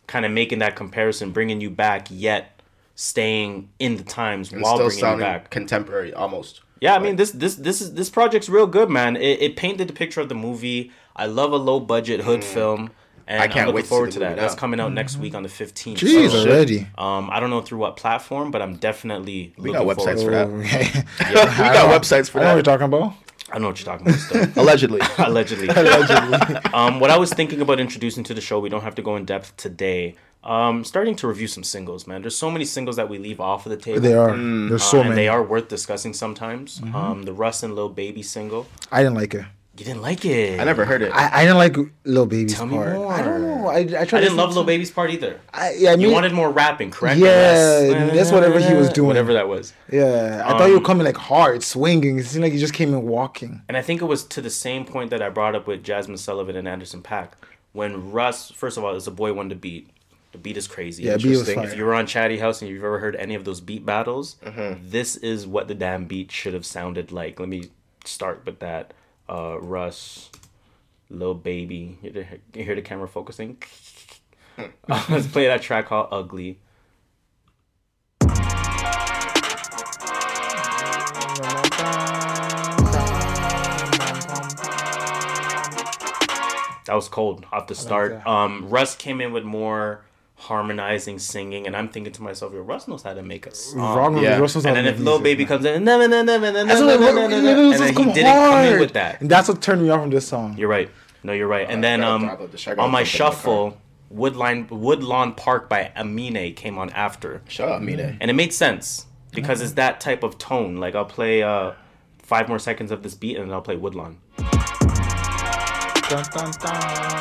S3: kind of making that comparison, bringing you back, yet staying in the times
S2: And
S3: while
S2: still
S3: bringing you back.
S2: contemporary almost.
S3: Yeah, I mean this this this is this project's real good, man. It, it painted the picture of the movie. I love a low budget hood film, and
S2: Mm. I can't
S3: am looking
S2: wait to
S3: forward
S2: the
S3: to that.
S2: movie
S3: That's coming out next week on the fifteenth.
S1: Jeez, already.
S3: Um, I don't know through what platform, but I'm definitely
S2: We
S3: looking
S2: got websites for that.
S3: to it.
S2: We got websites for
S1: I know
S2: that.
S1: what you're talking about.
S3: I know what you're talking about. Still.
S2: Allegedly.
S3: Allegedly.
S1: Allegedly.
S3: um, what I was thinking about introducing to the show, we don't have to go in depth today. Um, starting to review some singles, man. There's so many singles that we leave off of the table.
S1: There are. Mm. There's so
S3: and
S1: many.
S3: They are worth discussing sometimes.
S1: Mhm.
S3: Um, the Russ and Lil Baby single.
S1: I didn't like it.
S3: You didn't like it.
S2: I never heard it.
S1: I, I didn't like Lil Baby's
S3: Tell me
S1: part.
S3: more.
S1: I don't know. I, I
S3: I,
S1: tried. to
S3: didn't love
S1: listen
S3: Lil Baby's part either.
S1: I, yeah, I mean,
S3: you wanted more rapping, correct?
S1: Yeah,
S3: Less-
S1: that's whatever he was doing.
S3: Whatever that was.
S1: Yeah, I thought you were
S3: Um,
S1: coming like hard, swinging. It seemed like you just came in walking.
S3: And I think it was to the same point that I brought up with Jazmine Sullivan and Anderson .Paak. When Russ, first of all, is a boy one to beat. The beat is crazy.
S1: Yeah, beat was fire.
S3: If you were on Chatty House and you've ever heard any of those beat battles,
S2: Mhm.
S3: this is what the damn beat should have sounded like. Let me start with that. Uh, Russ, Lil Baby. You hear the- you hear the camera focusing? Let's play that track called Ugly. That was cold off the start. Um, Russ came in with more harmonizing singing, and I'm thinking to myself, "Yo, Russ knows how to make a song."
S1: Wrong with Russ knows how
S3: and then if Lil Baby comes in, "Na, na, na, na, na, na,
S1: That's
S3: na,
S1: what
S3: na,
S1: like,
S3: na, na,
S1: it
S3: na,"
S1: was
S3: and then he didn't come in with that.
S1: And that's what turned me off from this song.
S3: You're right. No, you're right. And then um,
S2: drop out the shit. I gotta
S3: on my
S2: jump in my car.
S3: shuffle, Woodline Woodlawn Park by Amine came on after.
S2: Shut up, Amine.
S3: And it made sense because it's that type of tone. Like I'll play uh, five more seconds of this beat and then I'll play Woodlawn.
S1: Dun, dun, dun,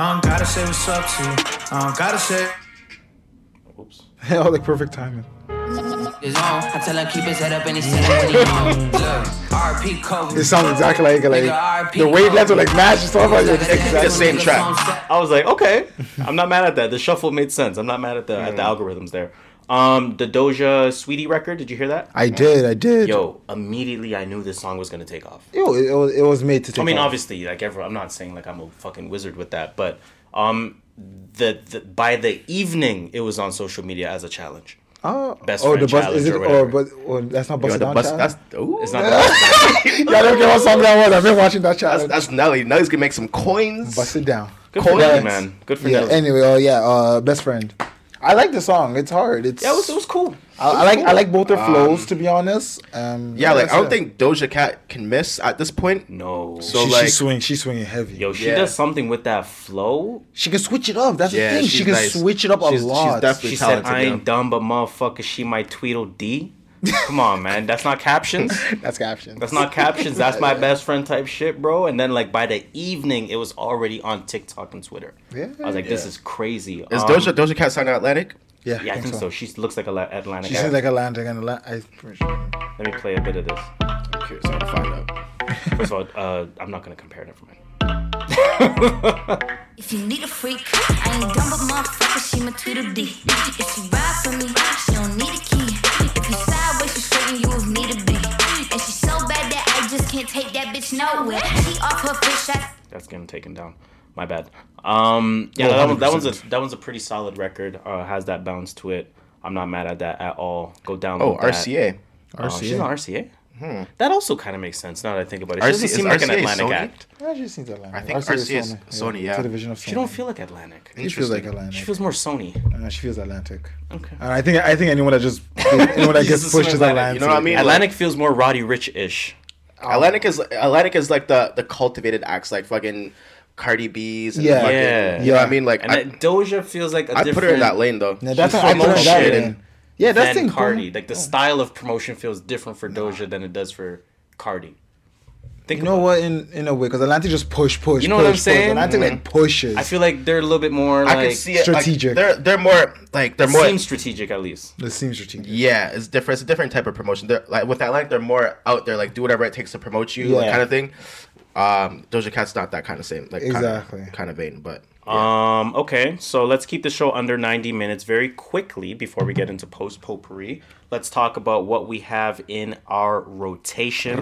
S15: I don't gotta say what's up to you. I don't gotta say.
S3: Oops.
S1: oh, like perfect timing.
S9: I tell him keep his head up and he said it when he on. Look, RP Kobe.
S1: It sounds exactly like like
S9: Nigga,
S1: the wavelengths are like match and stuff like that.
S2: the same track.
S3: I was like, okay, I'm not mad at that. The shuffle made sense. I'm not mad at the at the algorithms there. Um, the Doja Saweetie record. Did you hear that?
S1: I did, I did.
S3: Yo, immediately I knew this song was gonna take off.
S1: Yo, it, it was, it was made to take
S3: I mean,
S1: off.
S3: obviously, like everyone, I'm not saying like I'm a fucking wizard with that, but um, the, the by the evening it was on social media as a challenge.
S1: Oh,
S3: Best
S1: oh,
S3: friend
S1: the bus
S3: challenge
S1: is it?
S3: or
S1: Or
S3: whatever.
S1: but oh, that's not
S2: Yo,
S1: busted
S2: the
S1: down.
S2: bus,
S1: challenge?
S2: that's ooh.
S3: It's not that.
S1: yeah, I don't care what song that was. I've been watching that
S2: That's,
S1: challenge.
S2: that's Nelly. Nelly's gonna make some coins.
S1: Bust it down.
S3: Good for
S2: Cold
S3: Nelly, man. Good for
S1: yeah.
S3: Nelly.
S1: Anyway, oh yeah, uh, best friend. I like the song. It's hard. It's
S3: yeah, it was, it was cool.
S1: I, I like I like both their
S2: Um,
S1: flows to be honest. Um,
S2: Yeah, like I don't
S1: it.
S2: think Doja Cat can miss at this point.
S3: No.
S2: So
S1: she,
S2: like,
S1: she's swing. She's swinging heavy.
S3: Yo, she
S2: Yeah.
S3: does something with that flow.
S1: She can switch it up. That's
S2: Yeah,
S1: the thing. She can
S2: nice.
S1: switch it up
S2: She's-
S1: a
S2: she's definitely
S3: She said,
S2: talented,
S3: "I
S2: yeah.
S3: ain't dumb, but motherfucker, she might Tweedledee." Come on, man. That's not captions.
S1: That's captions.
S3: That's not captions. That's my best friend type shit, bro. And then like by the evening, it was already on TikTok and Twitter.
S1: Yeah.
S3: I was like, this
S2: Yeah.
S3: is crazy.
S2: is
S3: Um,
S2: Doja Doja Cat signed Atlantic?
S1: Yeah,
S3: Yeah, I think so. She looks like a La- Atlantic.
S1: She
S3: guy.
S1: seems like Atlantic and Atlantic.
S3: Let me play a bit of this.
S2: I'm curious. I gotta find out.
S3: First of all, uh, I'm not gonna compare. Never mind.
S8: If you need a freak, I ain't dumb but motherfucker, she my Tweedledee. If she ride for me, she don't need a key. If you sideways, she straight and you with me to be. And she's so bad that I just can't take that bitch nowhere. She off her fish, I
S3: That's getting taken down. My bad. Um, yeah, that, one, that one's a that one's a pretty solid record. Uh, has that bounce to it. I'm not mad at that at all. Go down.
S2: Oh, RCA.
S3: She's
S1: RCA.
S3: on RCA.
S2: Hmm.
S3: That also kind of makes sense now that I think about it. She
S2: RCA
S3: doesn't seem like an Atlantic
S2: Sony?
S3: act.
S1: Yeah, she seems Atlantic.
S2: I think
S1: RCA is
S2: RCA is Sony, yeah.
S1: It's a division of Sony.
S3: She don't feel like Atlantic.
S1: She feels like Atlantic.
S3: She feels more Sony.
S1: Uh, she feels Atlantic.
S3: Okay.
S1: And I think I think anyone that just anyone that
S3: You
S1: gets pushed
S3: assume
S1: is
S3: Atlantic,
S1: Atlantic.
S2: you know what I mean?
S3: Atlantic feels more Roddy Ricch-ish.
S2: Atlantic is Atlantic is like the the cultivated acts, like fucking Cardi B's. And
S1: Yeah.
S2: fucking,
S3: Yeah.
S2: You know what I mean? Like
S3: And
S2: I,
S3: Doja feels like a
S2: I
S3: different.
S2: put her in that lane though.
S1: Yeah, that's
S3: She's
S1: I put her in that
S3: promotion
S1: lane. Yeah, that's
S3: than
S1: the thing.
S3: Cardi. Like the style of promotion feels different for Doja than it does for Cardi. Think
S1: You know what? In in a way, because Atlantic just push, push.
S3: You know what I'm
S1: push, push.
S3: saying?
S1: Atlantic like pushes.
S3: I feel like they're a little bit more Like, I
S2: can see it. like,
S1: strategic.
S2: they're they're more like they're more.
S3: seems strategic at least.
S1: This seems strategic.
S2: Yeah, it's different. It's a different type of promotion. They're like with Atlantic, they're more out there, like do whatever it takes to promote you, like kind of thing. Um, Doja Cat's not that kind of same, like
S1: Exactly.
S2: kind of, kind of vein, but
S3: Um. Okay. So let's keep the show under ninety minutes very quickly before we get into post potpourri. Let's talk about what we have in our rotation.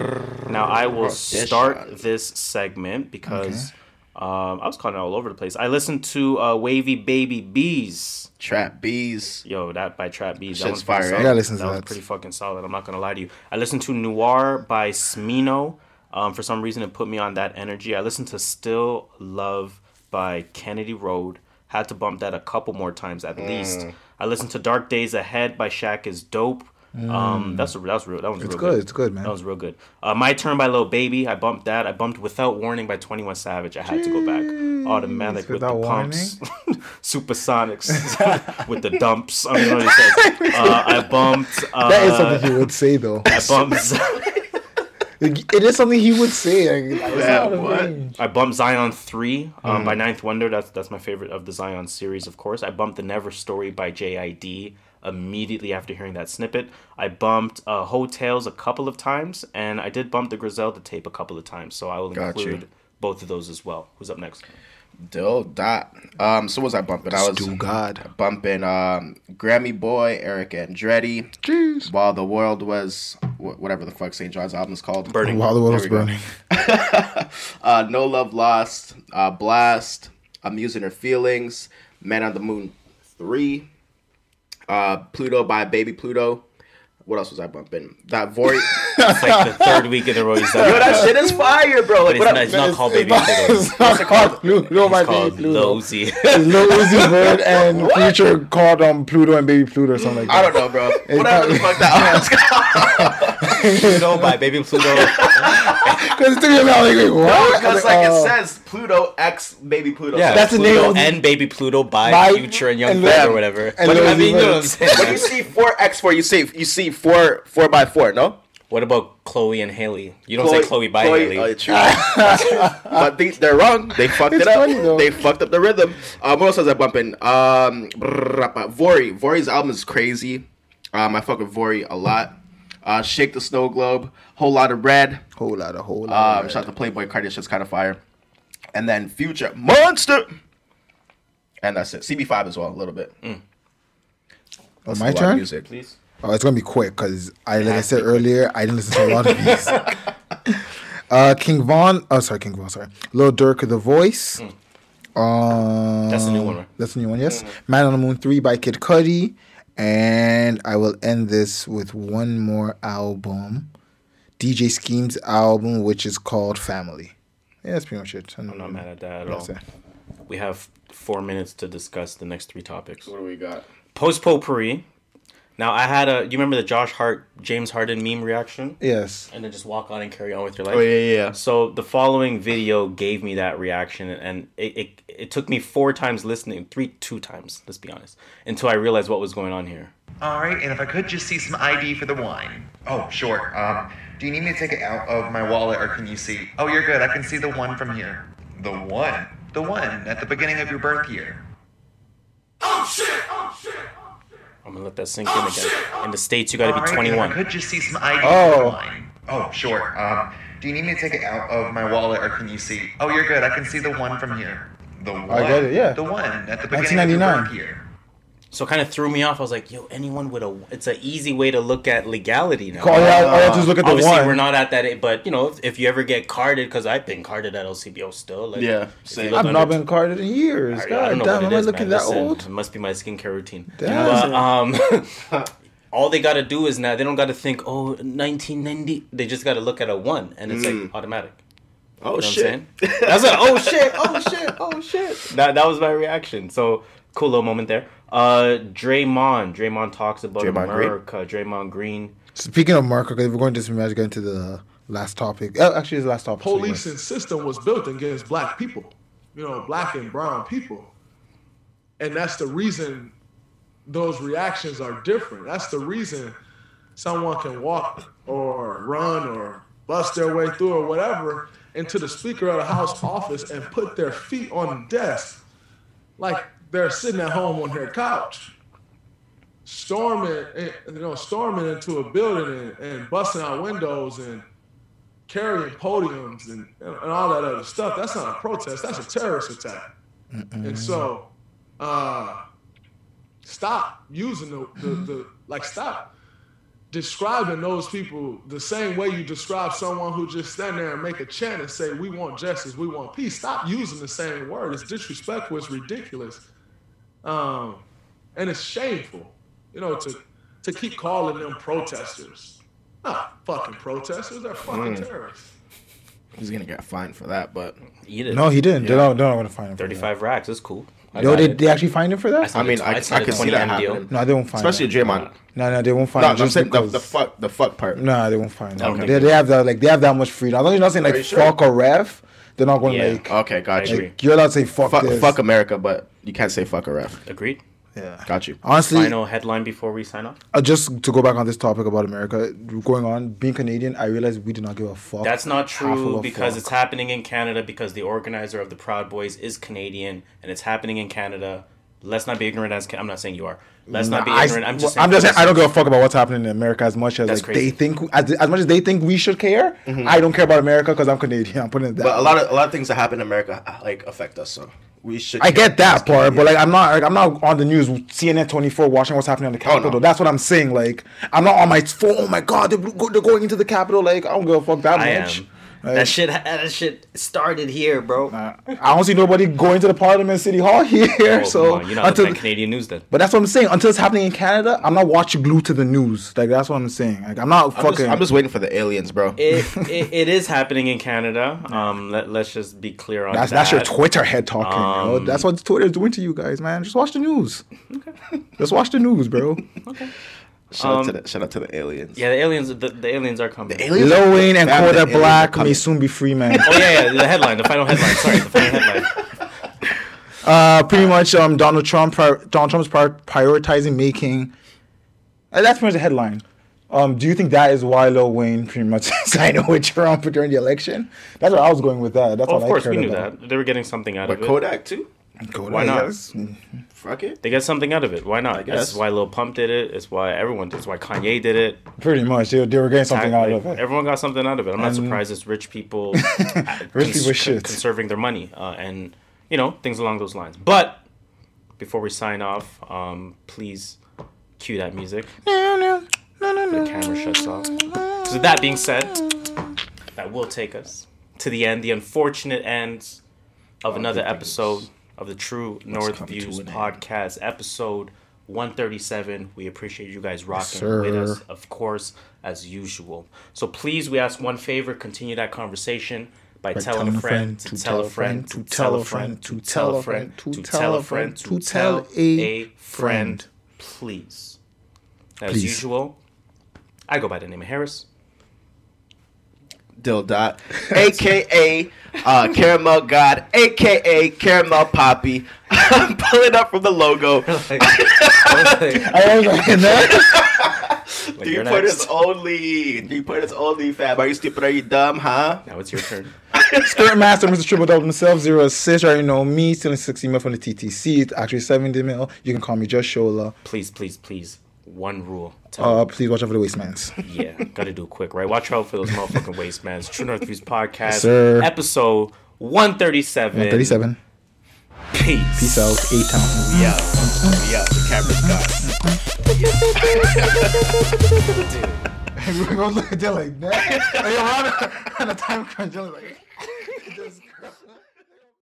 S3: Now I will start this segment because um, I was kind of all over the place. I listened to uh, Wavy Baby Bees.
S2: Trap Bees.
S3: Yo, that by Trap Bees. That pretty
S2: fire,
S3: solid.
S2: eh?
S1: I gotta listen to
S3: that was pretty fucking solid. I'm not gonna lie to you. I listened to Noir by Smino. Um, for some reason, it put me on that energy. I listened to Still Love by Kennedy Road. Had to bump that a couple more times at least.
S1: Mm.
S3: I listened to Dark Days Ahead by Shaq is dope. Um, that's that was real. That was
S1: Mm. It's
S3: real
S1: good, it's good, man.
S3: That was real good. Uh, My Turn by Lil Baby. I bumped that. I bumped Without Warning by Twenty One Savage. I had to go back. Automatic with the
S1: Without
S3: pumps. Supersonics with the dumps. I mean, what he says. Uh, I bumped. Uh,
S1: that is something you would say, though.
S3: I bumped.
S1: It is something he would say. Like,
S2: Yeah, what?
S1: range.
S3: I bumped Zion three um,
S1: Mm.
S3: by Ninth Wonder. That's that's my favorite of the Zion series, of course. I bumped the Never Story by JID immediately after hearing that snippet. I bumped uh, Heaux Tales a couple of times, and I did bump the Griselda tape a couple of times. So I will
S2: Got you.
S3: include both of those as well. Who's up next?
S2: Dill dot. Um, so what was I bumping? I was
S1: God.
S2: bumping um Grammy Boy, Eric Andretti.
S1: Jeez.
S2: While the world was wh- whatever the fuck SAINt JHN's album is called.
S3: Burning.
S1: While the world was
S2: There we go.
S1: burning.
S2: uh, no Love Lost, uh, Blast, Amusing Her Feelings, Man on the Moon 3, uh, Pluto by Baby Pluto. What else was I bumping? That Vory.
S3: It's like the third week in a row he's done
S2: Yo, that shit is fire, bro.
S3: But
S2: Like,
S3: it's not, it's not called Baby
S1: It's
S3: Pluto.
S1: not- it's not called Pluto, my
S3: It's called
S1: baby Pluto.
S3: Lil Uzi.
S1: Lil Uzi Vert and Future called um, Pluto and Baby Pluto or something like that.
S2: I don't know, bro. Whatever the fuck that was.
S3: Pluto by Baby Pluto.
S1: Because it took me a minute, like, wait, what? I was
S2: Because like
S1: oh.
S2: it says Pluto X Baby Pluto.
S3: Yeah,
S1: That's the
S3: Pluto
S1: name of the-
S3: and Baby Pluto by,
S1: By-
S3: Future and Young
S1: and
S3: Thug or whatever.
S1: and
S3: But I mean, you know what I'm saying?
S2: When you see four X four, you see you see four four by four. No.
S3: What about Chloe and Halle? You don't say Chloe by Halle.
S2: oh, true. but they, they're wrong. They fucked
S1: It's
S2: it up.
S1: funny.
S2: They fucked up the rhythm. Um, what else was I bumping? Um, Vory. Vory's album is crazy. Um, I fuck with Vory a lot. Uh, Shake the Snow Globe. Whole lot of red.
S1: Whole lot of whole lot.
S2: Um,
S1: of
S2: shout out to Playboi Carti. Shit's kind of fire. And then Future Monster. And that's it. CB5 as well, a little bit.
S1: Oh, my
S2: a lot of
S1: turn?
S2: Music.
S3: Please.
S1: Oh, it's gonna be quick because I, like I said earlier, I didn't listen to a lot of these. uh, King Von, oh sorry, King Von, sorry, Lil Durk, of The Voice. Um,
S3: That's the new one, right?
S1: That's the new one, yes. Man on the Moon Three by Kid Cudi, and I will end this with one more album, DJ Scheme's album, which is called Family. Yeah, that's pretty much it.
S3: I'm not mad at that at all.
S1: It.
S3: We have four minutes to discuss the next three topics.
S2: What do we got?
S3: Post potpourri. Now I had a. You remember the Josh Hart, James Harden meme reaction?
S1: Yes.
S3: And then just walk on and carry on with your life.
S2: Oh, yeah, yeah, yeah.
S3: So the following video gave me that reaction, and it, it it took me four times listening, three two times, let's be honest, until I realized what was going on here.
S16: All right, and if I could just see some ID for the wine. Oh, sure. Um, do you need me to take it out of my wallet, or can you see? Oh, you're good. I can see the one from here. The one. The one at the beginning of your birth year.
S3: I'm gonna let that sink in again. In the states, you got to
S16: All
S3: be
S16: right,
S3: 21.
S16: I could just see some ID for
S1: Oh.
S16: wine. Oh, sure. Um, do you need me to take it out of my wallet, or can you see? Oh, you're good. I can see the one from here. The one.
S1: I get it, yeah.
S16: The one at the beginning of your
S1: 1999.
S16: birth year.
S3: So it kind of threw me off. I was like, yo, anyone with a, it's an easy way to look at legality now.
S1: All you have- all you have to look at the
S3: Obviously,
S1: one.
S3: we're not at that, age, but you know, if, if you ever get carded, because I've been carded at LCBO still. Like,
S2: Yeah, same.
S1: I've not
S3: under-
S1: been carded in years.
S3: I, I don't know
S1: damn,
S3: what
S1: am
S3: it
S1: I looking
S3: man.
S1: that
S3: Listen,
S1: old?
S3: It must be my skincare routine.
S1: Damn.
S3: But, um, all they got to do is now they don't got to think, oh, 1990. They just got to look at a one, and it's
S2: Mm.
S3: like automatic.
S2: Oh,
S3: You know what I'm
S2: shit.
S3: saying? That's like, oh shit, oh shit, oh shit. That that was my reaction. So cool little moment there. Uh, Draymond, Draymond talks about
S2: Draymond Green?
S3: America. Draymond Green.
S1: Speaking of Marco, because we're going to imagine get into the last topic. Oh, actually, it's the last topic. so we
S17: policing system was built against black people, you know, black and brown people. And that's the reason those reactions are different. That's the reason someone can walk or run or bust their way through or whatever into the Speaker of the House office and put their feet on the desk like they're sitting at home on their couch. Storming, eh, you know, storming into a building and, and busting out windows and carrying podiums and, and, all that other stuff. That's not a protest. That's a terrorist attack. And so, uh, stop using the, the, the like stop describing those people the same way you describe someone who just stand there and make a chant and say, "We want justice, we want peace." Stop using the same word. It's disrespectful. It's ridiculous, um, and it's shameful. You know, to to keep calling them protesters. Not fucking protesters. They're fucking
S2: Mm.
S17: terrorists.
S2: He's gonna get fined for that, but
S3: Eat it.
S1: No, he didn't. They're not- they're not gonna find him for that.
S3: Thirty-five racks. That's cool. I
S1: Yo,
S3: got
S1: they, they actually find him for that?
S3: I signed
S2: I mean,
S3: a-
S2: I- I
S3: signed a
S2: could see that
S3: M
S2: happening.
S1: No, they won't find him.
S2: especially
S1: him.
S2: Draymond.
S1: No, no, they won't find
S2: No,
S1: him.
S2: I'm saying the, the fuck, the fuck part.
S1: Nah, they won't find
S3: I
S1: him.
S3: think
S1: They,
S3: they
S1: they have that like they have that much freedom. As long as you're not saying like
S2: you sure?
S1: fuck a ref, they're not going to
S3: Yeah.
S1: like.
S2: Okay, got
S3: I
S2: you.
S3: agree.
S1: You're allowed to say fuck,
S2: Fuck,
S1: this.
S2: fuck America, but you can't say fuck a ref.
S3: Agreed.
S1: Yeah.
S2: Got you.
S1: Honestly,
S3: Final headline before we sign off.
S1: uh, just to go back on this topic about America, going on being Canadian, I realized we do not give a fuck.
S3: That's not true because
S1: fuck.
S3: it's happening in Canada because the organizer of the Proud Boys is Canadian and it's happening in Canada. Let's not be ignorant as I'm not saying you are. Let's not be
S1: Nah, I-
S3: ignorant. I'm just saying.
S1: I'm just saying I don't give a fuck about what's happening in America as much as like
S3: crazy.
S1: they think as, as much as they think we should care. Mm-hmm. I don't care about America because I'm Canadian. I'm putting it that.
S2: But a lot of a lot of things that happen in America like affect us. So we should.
S1: I get that
S2: as
S1: part, but like I'm not like I'm not on the news CNN 24 watching what's happening on the oh, Capitol.
S2: no.
S1: That's what I'm saying. Like I'm not on my phone. Oh my god, they're, they're going into the Capitol. Like I don't give a fuck that
S3: I
S1: much.
S3: am.
S1: Like,
S3: That shit. That shit started here, bro.
S1: I don't see nobody going to the Parliament City Hall here.
S3: Oh,
S1: so
S3: you're not
S1: until,
S3: Canadian news then.
S1: but that's what I'm saying. Until it's happening in Canada, I'm not watching glued to the news. Like that's what I'm saying. Like I'm not
S2: I'm
S1: fucking.
S2: just, I'm just waiting for the aliens, bro.
S3: It, it, it is happening in Canada. Um, let, let's just be clear on
S1: that's
S3: that.
S1: that's your Twitter head talking. yo.
S3: Um,
S1: That's what Twitter's doing to you guys, man. Just watch the news. Okay. just watch the news, bro.
S2: Shout out
S3: Um,
S2: to the shout out to the aliens.
S3: Yeah, the aliens. The, the aliens are coming.
S2: The aliens
S1: Lil Wayne and
S2: Fam, the
S1: Kodak Black may soon be free man.
S3: Oh yeah, yeah. The headline. The final headline. Sorry, the final headline.
S1: Uh, pretty much, um, Donald Trump, pri- Donald Trump's pri- prioritizing making. Uh, that's pretty much the headline. Um, do you think that is why Lil Wayne pretty much sided with Trump during the election? That's where I was going with that. That's
S3: Oh,
S1: all
S3: of course,
S1: I
S3: we knew
S1: about.
S3: that. They were getting something out
S2: But
S3: of it.
S2: But Kodak too.
S3: Why not?
S1: yes.
S2: Fuck it.
S3: They get something out of it. Why not? That's why Lil Pump did it. It's why everyone did. It's why Kanye did it.
S1: Pretty much, they, they were getting something out
S3: Like,
S1: of it.
S3: Everyone got something out of it. I'm not
S1: And-
S3: surprised it's rich people,
S1: Rich people shit.
S3: conserving their money uh, and you know things along those lines. But before we sign off, um, please cue that music. No, no, no, no, no. The camera shuts off. So with that being said, that will take us to the end, the unfortunate end of another episode of the True North Views podcast, episode 137. We appreciate you guys rocking
S1: sir.
S3: with us, of course, as usual. So please, we ask one favor: continue that conversation. By, telling, a friend, to tell a friend, to tell a friend, to tell a friend, to tell a friend, to tell a friend, please. As usual, I go by the name of Harris.
S2: Dill Dot, aka uh, Caramel God, aka Caramel Poppy. I'm pulling up from the logo.
S1: I was like, in that.
S3: Like,
S2: Three
S3: you're
S2: pointers
S3: next.
S2: only. Three pointers only, fam. Are you stupid? Are you dumb, huh?
S3: Now it's your turn.
S1: Skirt Master, Mr. Triple Double himself, zero assist. Right, you know me, stealing 60 mil from the TTC. It's actually 70 mil. You can call me Just Shola.
S3: Please, please, please one rule. Tell
S1: uh, please watch out for the waistmans.
S3: yeah, gotta do it quick, right? Watch out for those motherfucking waistmans. True North Views podcast,
S1: yes,
S3: episode one
S1: thirty seven. One thirty seven.
S3: Peace.
S1: Peace out. Eight times.
S2: Yeah. Yeah. The camera's
S1: gone. Dude. We're gonna look at that like that. Like, I'm on a time crunch. I'm like.